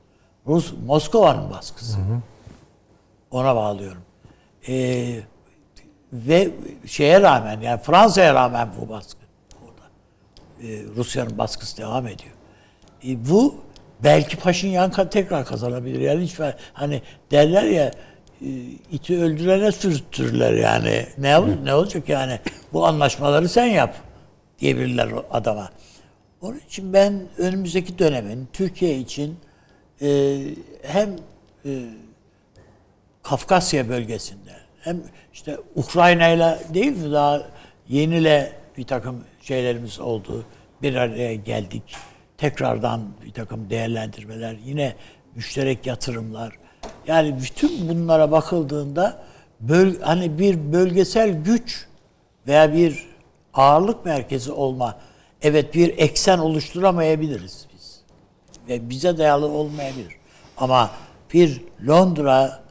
Rus Moskova'nın baskısı. Ona bağlıyorum. Ee, ve şeye rağmen yani Fransa'ya rağmen bu baskı orada. Ee, Rusya'nın baskısı devam ediyor. E, bu belki Paşinyan tekrar kazanabilir. Yani hiç hani derler ya e, iti öldürene sürttürürler yani. Ne ol- ne olacak yani? Bu anlaşmaları sen yap diyebilirler adama. Onun için ben önümüzdeki dönemin Türkiye için e, hem e, Kafkasya bölgesinde hem işte Ukrayna ile değil mi daha yeniyle bir takım şeylerimiz oldu. Bir araya geldik. Tekrardan bir takım değerlendirmeler, yine müşterek yatırımlar. Yani bütün bunlara bakıldığında böl, hani bir bölgesel güç veya bir ağırlık merkezi olma evet bir eksen oluşturamayabiliriz biz ve bize dayalı olmayabilir. Ama bir Londra,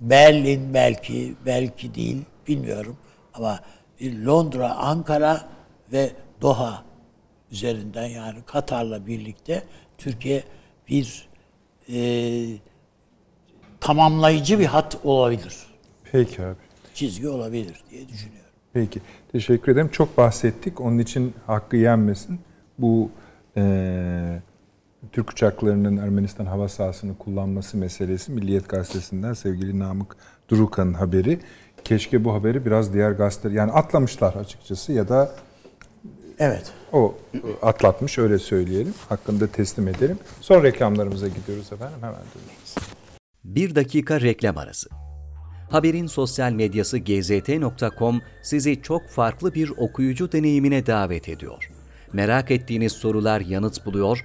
Berlin belki, belki değil, bilmiyorum. Ama Londra, Ankara ve Doha üzerinden yani Katar'la birlikte Türkiye bir e, tamamlayıcı bir hat olabilir. Peki abi. Çizgi olabilir diye düşünüyorum. Peki. Teşekkür ederim. Çok bahsettik. Onun için hakkı yenmesin. Bu eee, Türk uçaklarının Ermenistan hava sahasını kullanması meselesi Milliyet Gazetesi'nden sevgili Namık Durukan'ın haberi. Keşke bu haberi biraz diğer gazeteler yani atlamışlar açıkçası ya da Evet. o atlatmış öyle söyleyelim. Hakkında teslim edelim. Son reklamlarımıza gidiyoruz efendim. Hemen dönüyoruz. Bir dakika reklam arası. Haberin sosyal medyası gzt.com sizi çok farklı bir okuyucu deneyimine davet ediyor. Merak ettiğiniz sorular yanıt buluyor,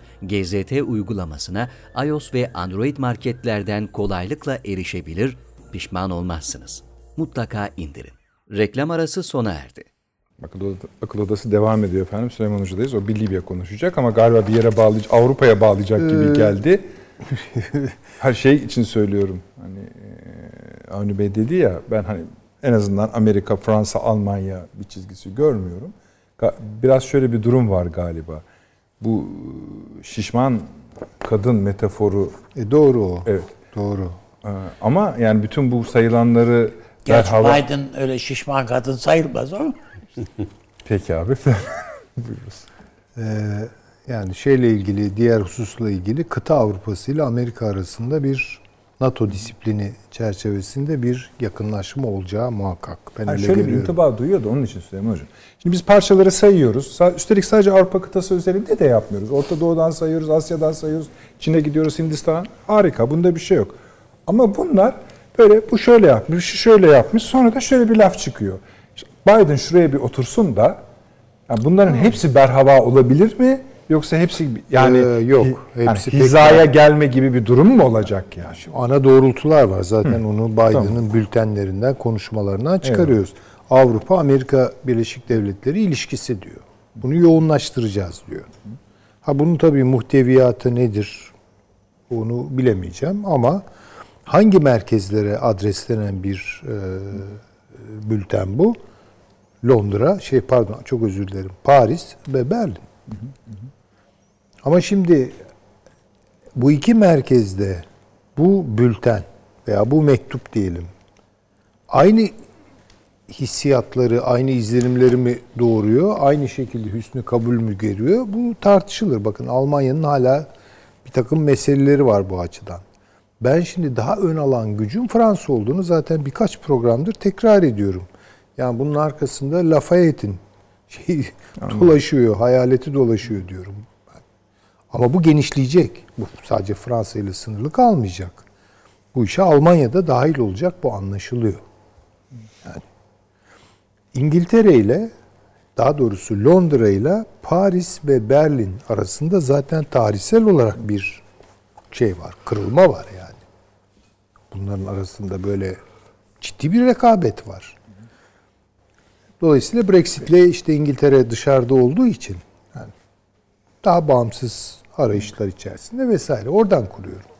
GZT uygulamasına iOS ve Android marketlerden kolaylıkla erişebilir, pişman olmazsınız. Mutlaka indirin. Reklam arası sona erdi. Akıl, Akıl Odası devam ediyor efendim. Süleyman Hoca'dayız. O bir Libya konuşacak ama galiba bir yere bağlayacak, Avrupa'ya bağlayacak gibi geldi. Her şey için söylüyorum. Hani e, Avni Bey dedi ya ben hani en azından Amerika, Fransa, Almanya bir çizgisi görmüyorum. Biraz şöyle bir durum var galiba. Bu e, şişman kadın metaforu E doğru o. evet. Doğru. Ee, Ama yani bütün bu sayılanları Gerçi derhava- Biden öyle şişman kadın sayılmaz ama. Peki abi. Ee, yani şeyle ilgili, diğer hususla ilgili kıta Avrupası ile Amerika arasında bir NATO disiplini çerçevesinde bir yakınlaşma olacağı muhakkak. Ben Yani öyle şöyle bir görüyorum. intiba duyuyor da onun için Süleyman Hocam. Şimdi biz parçaları sayıyoruz. Sa- Üstelik sadece Avrupa kıtası üzerinde de yapmıyoruz. Orta Doğu'dan sayıyoruz, Asya'dan sayıyoruz. Çin'e gidiyoruz, Hindistan'a. Harika, bunda bir şey yok. Ama bunlar böyle bu şöyle yapmış, şu şöyle yapmış. Sonra da şöyle bir laf çıkıyor. Biden şuraya bir otursun da yani bunların hepsi berhava olabilir mi? Yoksa hepsi yani Ee, yok, hi- yani hepsi pek- hizaya gelme gibi bir durum mu olacak yani? Ana doğrultular var. Zaten onu Biden'ın bültenlerinden, konuşmalarından çıkarıyoruz. Avrupa Amerika Birleşik Devletleri ilişkisi diyor. Bunu yoğunlaştıracağız diyor. Ha bunun tabii muhteviyatı nedir? Onu bilemeyeceğim ama hangi merkezlere adreslenen bir e, bülten bu? Londra, şey pardon çok özür dilerim. Paris ve Berlin. Ama şimdi bu iki merkezde bu bülten veya bu mektup diyelim aynı hissiyatları, aynı izlenimleri mi doğuruyor? Aynı şekilde hüsnü kabul mü görüyor? Bu tartışılır. Bakın Almanya'nın hala bir takım meseleleri var bu açıdan. Ben şimdi daha ön alan gücün Fransa olduğunu zaten birkaç programdır tekrar ediyorum. Yani bunun arkasında Lafayette'in şey dolaşıyor, hayaleti dolaşıyor diyorum. Ama bu genişleyecek. Bu sadece Fransa ile sınırlı kalmayacak. Bu işe Almanya'da dahil olacak bu anlaşılıyor. Yani İngiltere ile daha doğrusu Londra ile Paris ve Berlin arasında zaten tarihsel olarak bir şey var. Kırılma var yani. Bunların arasında böyle ciddi bir rekabet var. Dolayısıyla Brexit'le işte İngiltere dışarıda olduğu için yani daha bağımsız arayışlar içerisinde vesaire. Oradan kuruyorum.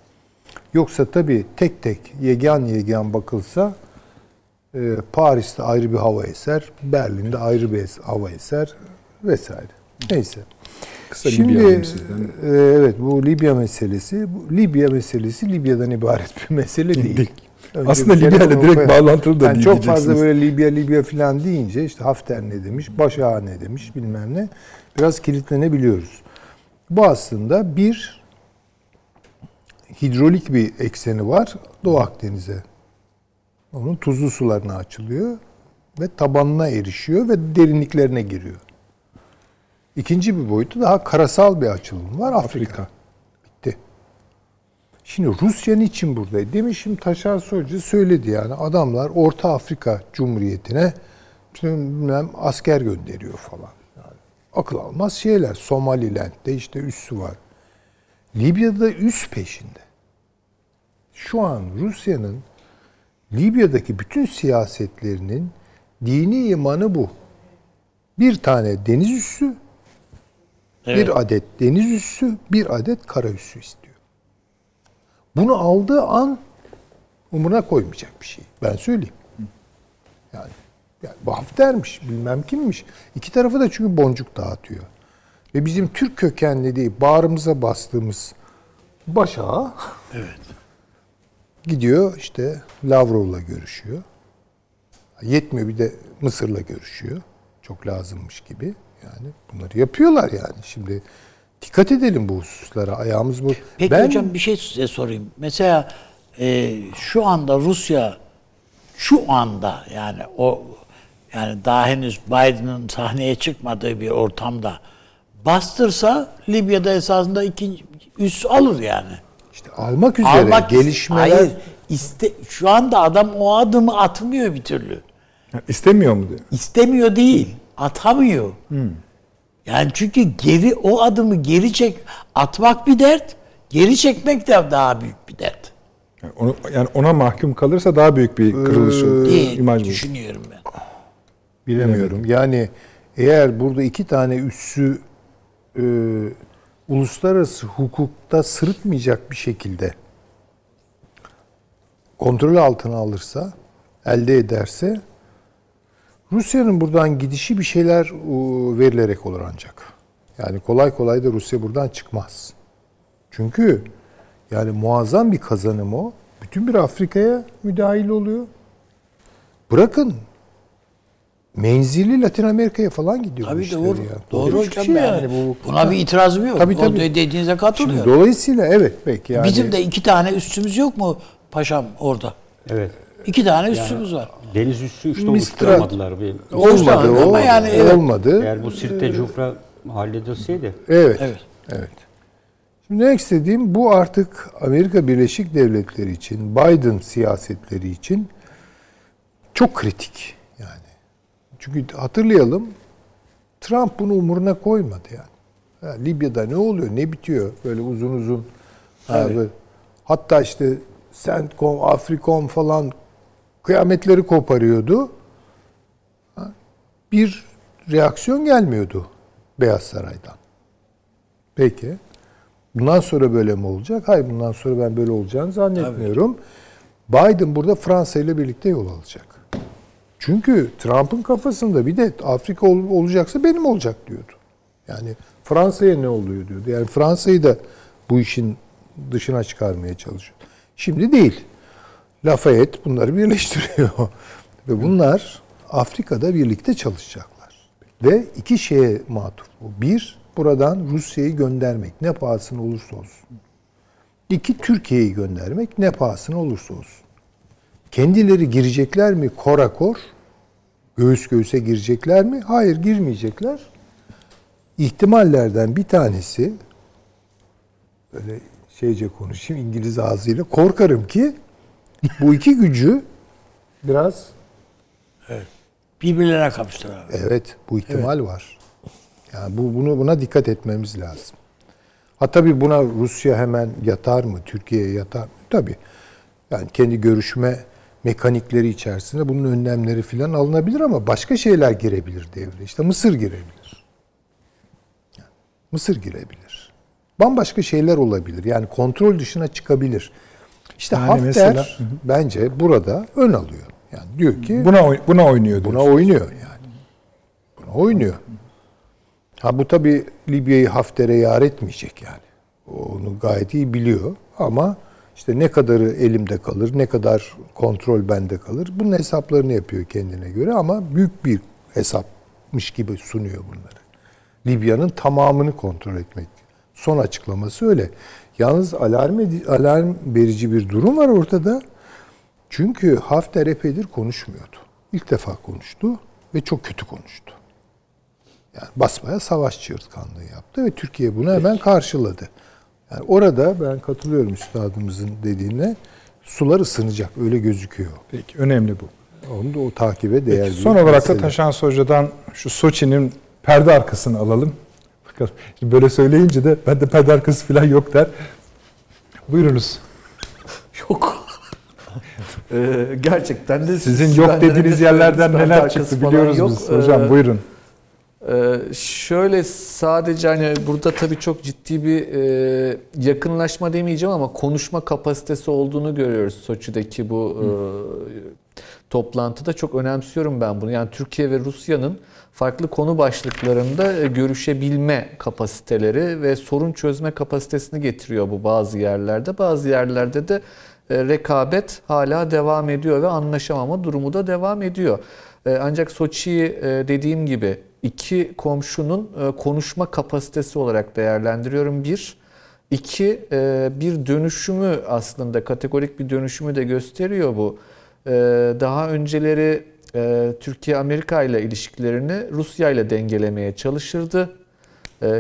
Yoksa tabii tek tek yegan yegan bakılsa e, Paris'te ayrı bir hava eser, Berlin'de ayrı bir hava eser vesaire. Neyse. Kısa Şimdi e, evet bu Libya meselesi, bu Libya meselesi Libya'dan ibaret bir mesele değil. Değil. Önce Aslında kere Libya ile direkt bağlantılı da Yani değil çok fazla böyle Libya Libya falan deyince işte Hafter ne demiş, Başağa ne demiş bilmem ne. Biraz kilitlenebiliyoruz. Bu aslında bir hidrolik bir ekseni var Doğu Akdeniz'e. Onun tuzlu sularına açılıyor ve tabanına erişiyor ve derinliklerine giriyor. İkinci bir boyutu daha karasal bir açılım var Afrika. Afrika. Bitti. Şimdi Rusya niçin burada? Demişim Taşar Sözcü söyledi yani adamlar Orta Afrika Cumhuriyeti'ne bilmem asker gönderiyor falan. Akıl almaz şeyler. Somaliland'de işte üssü var. Libya'da üs peşinde. Şu an Rusya'nın Libya'daki bütün siyasetlerinin dini imanı bu. Bir tane deniz üssü, bir adet deniz üssü, bir adet kara üssü istiyor. Bunu aldığı an umuruna koymayacak bir şey. Ben söyleyeyim. Yani, yani bu Hafter'miş, bilmem kimmiş. İki tarafı da çünkü boncuk dağıtıyor. Ve bizim Türk kökenli değil, bağrımıza bastığımız Başağı gidiyor işte Lavrov'la görüşüyor. Yetmiyor bir de Mısır'la görüşüyor. Çok lazımmış gibi. Yani bunları yapıyorlar yani. Şimdi dikkat edelim bu hususlara. Ayağımız bu. Peki Ben- hocam bir şey size sorayım. Mesela e, şu anda Rusya şu anda yani o yani daha henüz Biden'ın sahneye çıkmadığı bir ortamda bastırsa Libya'da esasında ikinci üs alır yani. işte almak üzere Almak gelişmeler Hayır. iste, şu anda adam o adımı atmıyor bir türlü. İstemiyor mu diyor. İstemiyor değil, atamıyor. Yani çünkü geri o adımı geri çek atmak bir dert, geri çekmek de daha büyük bir dert. Yani, onu, yani ona mahkum kalırsa daha büyük bir kırılış olur. diye imaj düşünüyorum ben. Bilemiyorum. Yani eğer burada iki tane üssü e, uluslararası hukukta sırıtmayacak bir şekilde kontrol altına alırsa, elde ederse Rusya'nın buradan gidişi bir şeyler verilerek olur ancak. Yani kolay kolay da Rusya buradan çıkmaz. Çünkü yani muazzam bir kazanım o. Bütün bir Afrika'ya müdahil oluyor. Bırakın menzili Latin Amerika'ya falan gidiyor bu Tabii işler doğru. ya. Doğru Böyle bir hocam şey yani. bu. Buna bir itirazım yok. Tabii, tabii. O dediğinize Şimdi katılıyorum. dolayısıyla evet peki yani. Bizim de iki tane üstümüz yok mu paşam orada? Evet. İki tane üstümüz var. Deniz üssü işte oluşturamadılar. Bir, olmadı o. Ama yani evet. olmadı. eğer bu Sirte Cufra halledilseydi Evet. Evet. Evet. Şimdi ne istediğim bu artık Amerika Birleşik Devletleri için, Biden siyasetleri için çok kritik yani. Çünkü hatırlayalım Trump bunu umuruna koymadı yani. Ha, Libya'da ne oluyor, ne bitiyor böyle uzun uzun. Ha, böyle- hatta işte CENTCOM, Afrikom falan kıyametleri koparıyordu. Ha, Bir reaksiyon gelmiyordu Beyaz Saray'dan. Peki. Bundan sonra böyle mi olacak? Hayır bundan sonra ben böyle olacağını zannetmiyorum. Biden burada Fransa ile birlikte yol alacak. Çünkü Trump'ın kafasında bir de Afrika ol- olacaksa benim olacak diyordu. Yani Fransa'ya ne oluyor diyordu. Yani Fransa'yı da bu işin dışına çıkarmaya çalışıyor. Şimdi değil. Lafayette bunları birleştiriyor. Ve bunlar Afrika'da birlikte çalışacaklar. Ve iki şeye matuf bu. Bir, buradan Rusya'yı göndermek ne pahasına olursa olsun. İki, Türkiye'yi göndermek ne pahasına olursa olsun. Kendileri girecekler mi korakor? Göğüs göğüse girecekler mi? Hayır girmeyecekler. İhtimallerden bir tanesi böyle şeyce konuşayım İngiliz ağzıyla korkarım ki bu iki gücü biraz Birbirlerine kapıştılar. Evet, bu ihtimal var. Yani bu bunu buna dikkat etmemiz lazım. Ha tabii buna Rusya hemen yatar mı? Türkiye yatar mı? Tabii. Yani kendi görüşme mekanikleri içerisinde bunun önlemleri filan alınabilir ama başka şeyler girebilir devreye. İşte Mısır girebilir. Yani Mısır girebilir. Bambaşka şeyler olabilir. Yani kontrol dışına çıkabilir. İşte Yani Hafter mesela- Hı hı. bence burada ön alıyor. Yani diyor ki Buna buna oynuyor Buna diyorsun. oynuyor yani. Buna oynuyor. Ha bu tabi Libya'yı Hafter'e yar etmeyecek yani. Onu gayet iyi biliyor ama işte ne kadarı elimde kalır, ne kadar kontrol bende kalır. Bunun hesaplarını yapıyor kendine göre ama büyük bir hesapmış gibi sunuyor bunları. Libya'nın tamamını kontrol etmek. Son açıklaması öyle. Yalnız alarm, alarm verici bir durum var ortada. Çünkü Hafter epeydir konuşmuyordu. İlk defa konuştu ve çok kötü konuştu. Yani basmaya savaş çığırtkanlığı yaptı ve Türkiye bunu hemen karşıladı. Yani orada ben katılıyorum üstadımızın dediğine sular ısınacak öyle gözüküyor. Peki önemli bu. Onu da o takibe değer Peki, son olarak da mesele. Taşan Hoca'dan şu Soçi'nin perde arkasını alalım. Bakalım. Şimdi böyle söyleyince de ben de perde arkası falan yok der. Buyurunuz. Yok. Ee, gerçekten de Sizin yok dediğiniz de yerlerden neler çıktı biliyoruz yok. biz. Hocam Ee, buyurun. Ee, şöyle sadece hani burada tabii çok ciddi bir e, yakınlaşma demeyeceğim ama konuşma kapasitesi olduğunu görüyoruz Soçi'deki bu e, toplantıda. Çok önemsiyorum ben bunu. Yani Türkiye ve Rusya'nın farklı konu başlıklarında e, görüşebilme kapasiteleri ve sorun çözme kapasitesini getiriyor bu bazı yerlerde. Bazı yerlerde de e, rekabet hala devam ediyor ve anlaşamama durumu da devam ediyor. E, Ancak Soçi'yi dediğim gibi iki komşunun e, konuşma kapasitesi olarak değerlendiriyorum. Bir, iki e, bir dönüşümü aslında kategorik bir dönüşümü de gösteriyor bu. E, Daha önceleri e, Türkiye Amerika ile ilişkilerini Rusya ile dengelemeye çalışırdı.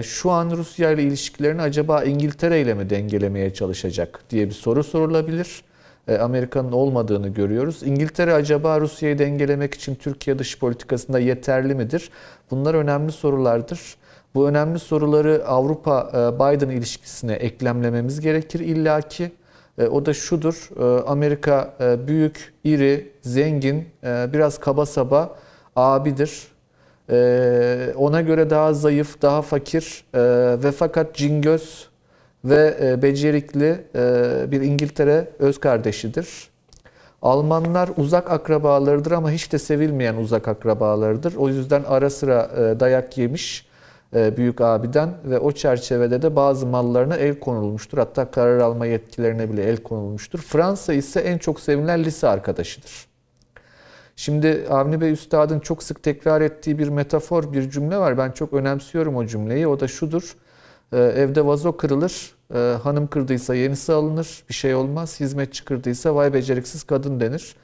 Şu an Rusya ile ilişkilerini acaba İngiltere ile mi dengelemeye çalışacak diye bir soru sorulabilir. E, Amerika'nın olmadığını görüyoruz. İngiltere acaba Rusya'yı dengelemek için Türkiye dış politikasında yeterli midir? Bunlar önemli sorulardır. Bu önemli soruları Avrupa-Biden ilişkisine eklemlememiz gerekir illaki. E, O da şudur, e, Amerika e, büyük, iri, zengin, e, biraz kaba saba abidir. E, Ona göre daha zayıf, daha fakir e, ve fakat cingöz ve e, becerikli e, bir İngiltere öz kardeşidir. Almanlar uzak akrabalarıdır ama hiç de sevilmeyen uzak akrabalarıdır. O yüzden ara sıra e, dayak yemiş büyük abiden ve o çerçevede de bazı mallarına el konulmuştur. Hatta karar alma yetkilerine bile el konulmuştur. Fransa ise en çok sevilen lise arkadaşıdır. Şimdi Avni Bey Üstad'ın çok sık tekrar ettiği bir metafor, bir cümle var. Ben çok önemsiyorum o cümleyi. O da şudur. Ee, evde vazo kırılır, ee, hanım kırdıysa yenisi alınır, bir şey olmaz. Hizmetçi kırdıysa vay beceriksiz kadın denir.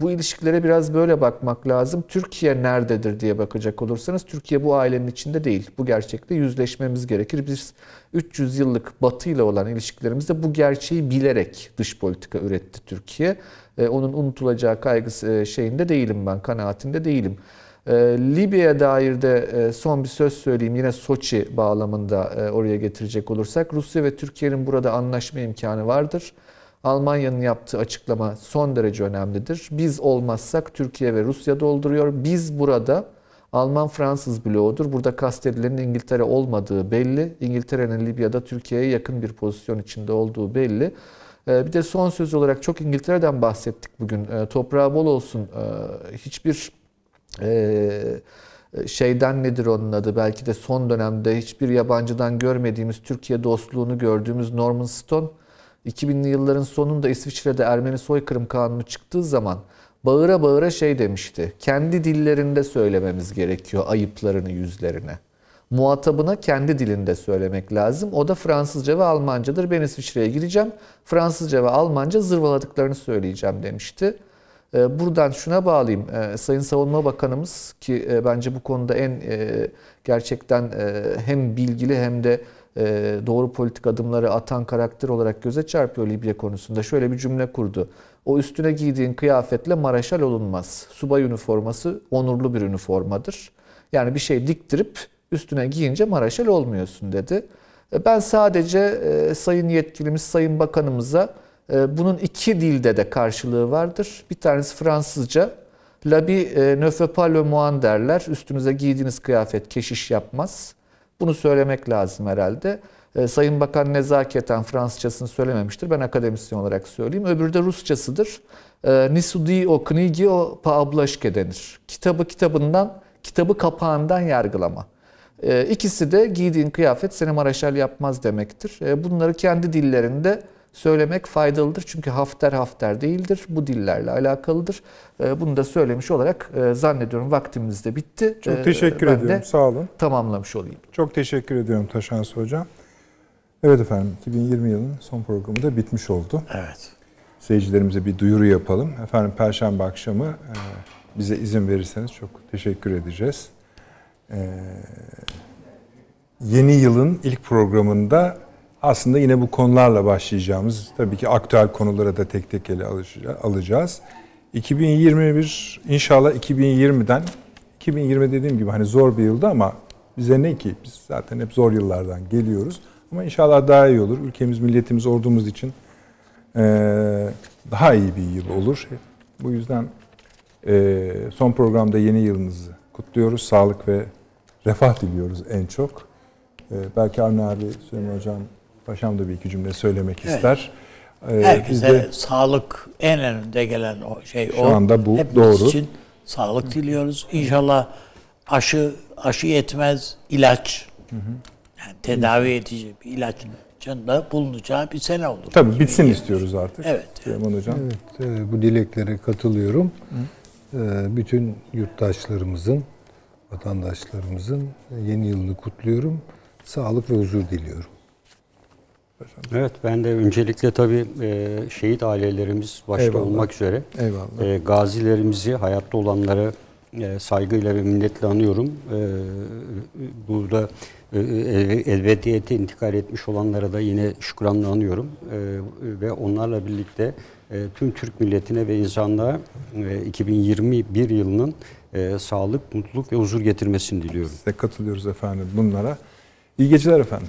Bu ilişkilere biraz böyle bakmak lazım. Türkiye nerededir diye bakacak olursanız Türkiye bu ailenin içinde değil. Bu gerçekle yüzleşmemiz gerekir. Biz 300 yıllık Batı ile olan ilişkilerimizde bu gerçeği bilerek dış politika üretti Türkiye. Ee, onun unutulacağı kaygısı e, şeyinde değilim ben, kanaatinde değilim. Ee, Libya'ya dair de e, son bir söz söyleyeyim. Yine Soçi bağlamında e, oraya getirecek olursak Rusya ve Türkiye'nin burada anlaşma imkanı vardır. Almanya'nın yaptığı açıklama son derece önemlidir. Biz olmazsak Türkiye ve Rusya dolduruyor. Biz burada Alman-Fransız bloğudur. Burada kastedilenin İngiltere olmadığı belli. İngiltere'nin Libya'da Türkiye'ye yakın bir pozisyon içinde olduğu belli. Ee, Bir de son söz olarak çok İngiltere'den bahsettik bugün. Ee, Toprağı bol olsun. Ee, Hiçbir e, şeyden nedir onun adı belki de son dönemde hiçbir yabancıdan görmediğimiz Türkiye dostluğunu gördüğümüz Norman Stone 2000'li yılların sonunda İsviçre'de Ermeni soykırım kanunu çıktığı zaman bağıra bağıra şey demişti. Kendi dillerinde söylememiz gerekiyor ayıplarını yüzlerine. Muhatabına kendi dilinde söylemek lazım. O da Fransızca ve Almancadır. Ben İsviçre'ye gideceğim. Fransızca ve Almanca zırvaladıklarını söyleyeceğim demişti. Ee, Buradan şuna bağlayayım. Ee, Sayın Savunma Bakanımız ki e, bence bu konuda en e, gerçekten e, hem bilgili hem de doğru politik adımları atan karakter olarak göze çarpıyor Libya konusunda. Şöyle bir cümle kurdu. O üstüne giydiğin kıyafetle Maraşal olunmaz. Subay üniforması onurlu bir üniformadır. Yani bir şey diktirip üstüne giyince Maraşal olmuyorsun dedi. Ben sadece Sayın Yetkilimiz, Sayın Bakanımıza bunun iki dilde de karşılığı vardır. Bir tanesi Fransızca. Labi ne fait pas le moine derler. Üstünüze giydiğiniz kıyafet keşiş yapmaz. Bunu söylemek lazım herhalde. E, Sayın Bakan nezaketen Fransızcasını söylememiştir. Ben akademisyen olarak söyleyeyim. Öbürü de Rusçasıdır. E, Nisudi o knigi o paablaşke denir. Kitabı kitabından, kitabı kapağından yargılama. E, İkisi de giydiğin kıyafet seni Maraşal yapmaz demektir. E, Bunları kendi dillerinde söylemek faydalıdır. Çünkü hafter hafter değildir. Bu dillerle alakalıdır. E, Bunu da söylemiş olarak e, zannediyorum vaktimiz de bitti. Çok E, teşekkür ben de ediyorum. Sağ olun. tamamlamış olayım. Çok teşekkür ediyorum Taşansı Hocam. Evet efendim 2020 yılının son programı da bitmiş oldu. Evet. Seyircilerimize bir duyuru yapalım. Efendim Perşembe akşamı e, bize izin verirseniz çok teşekkür edeceğiz. E, yeni yılın ilk programında aslında yine bu konularla başlayacağımız tabii ki aktüel konulara da tek tek ele alacağız. 2021 inşallah 2020'den 2020 dediğim gibi hani zor bir yıldı ama bize ne ki biz zaten hep zor yıllardan geliyoruz. Ama inşallah daha iyi olur. Ülkemiz, milletimiz, ordumuz için eee, daha iyi bir yıl olur. Bu yüzden eee, son programda yeni yılınızı kutluyoruz. Sağlık ve refah diliyoruz en çok. Eee, belki Avni abi, Süleyman Hocam, Paşam da bir iki cümle söylemek Evet. ister. Eee, biz Herkese de sağlık en önünde gelen o şey Şu o. anda bu Hepimiz doğru. için sağlık diliyoruz. İnşallah aşı aşı yetmez ilaç. Yani tedavi edici bir ilacın da bulunacağı bir sene olur. tabii bitsin istiyoruz artık. Evet. Süleyman Hocam. Evet, e, bu dileklere katılıyorum. E, Bütün yurttaşlarımızın, vatandaşlarımızın yeni yılını kutluyorum. Sağlık ve huzur diliyorum. Evet ben de öncelikle tabii e, şehit ailelerimiz başta Eyvallah. olmak üzere Eyvallah. e, gazilerimizi, hayatta olanları e, saygıyla ve minnetle anıyorum. E, burada e, el- elvediyete intikal etmiş olanlara da yine şükranla anıyorum. E, ve onlarla birlikte e, tüm Türk milletine ve insanlığa e, 2021 yılının e, sağlık, mutluluk ve huzur getirmesini diliyorum. Size katılıyoruz efendim bunlara. İyi geceler efendim.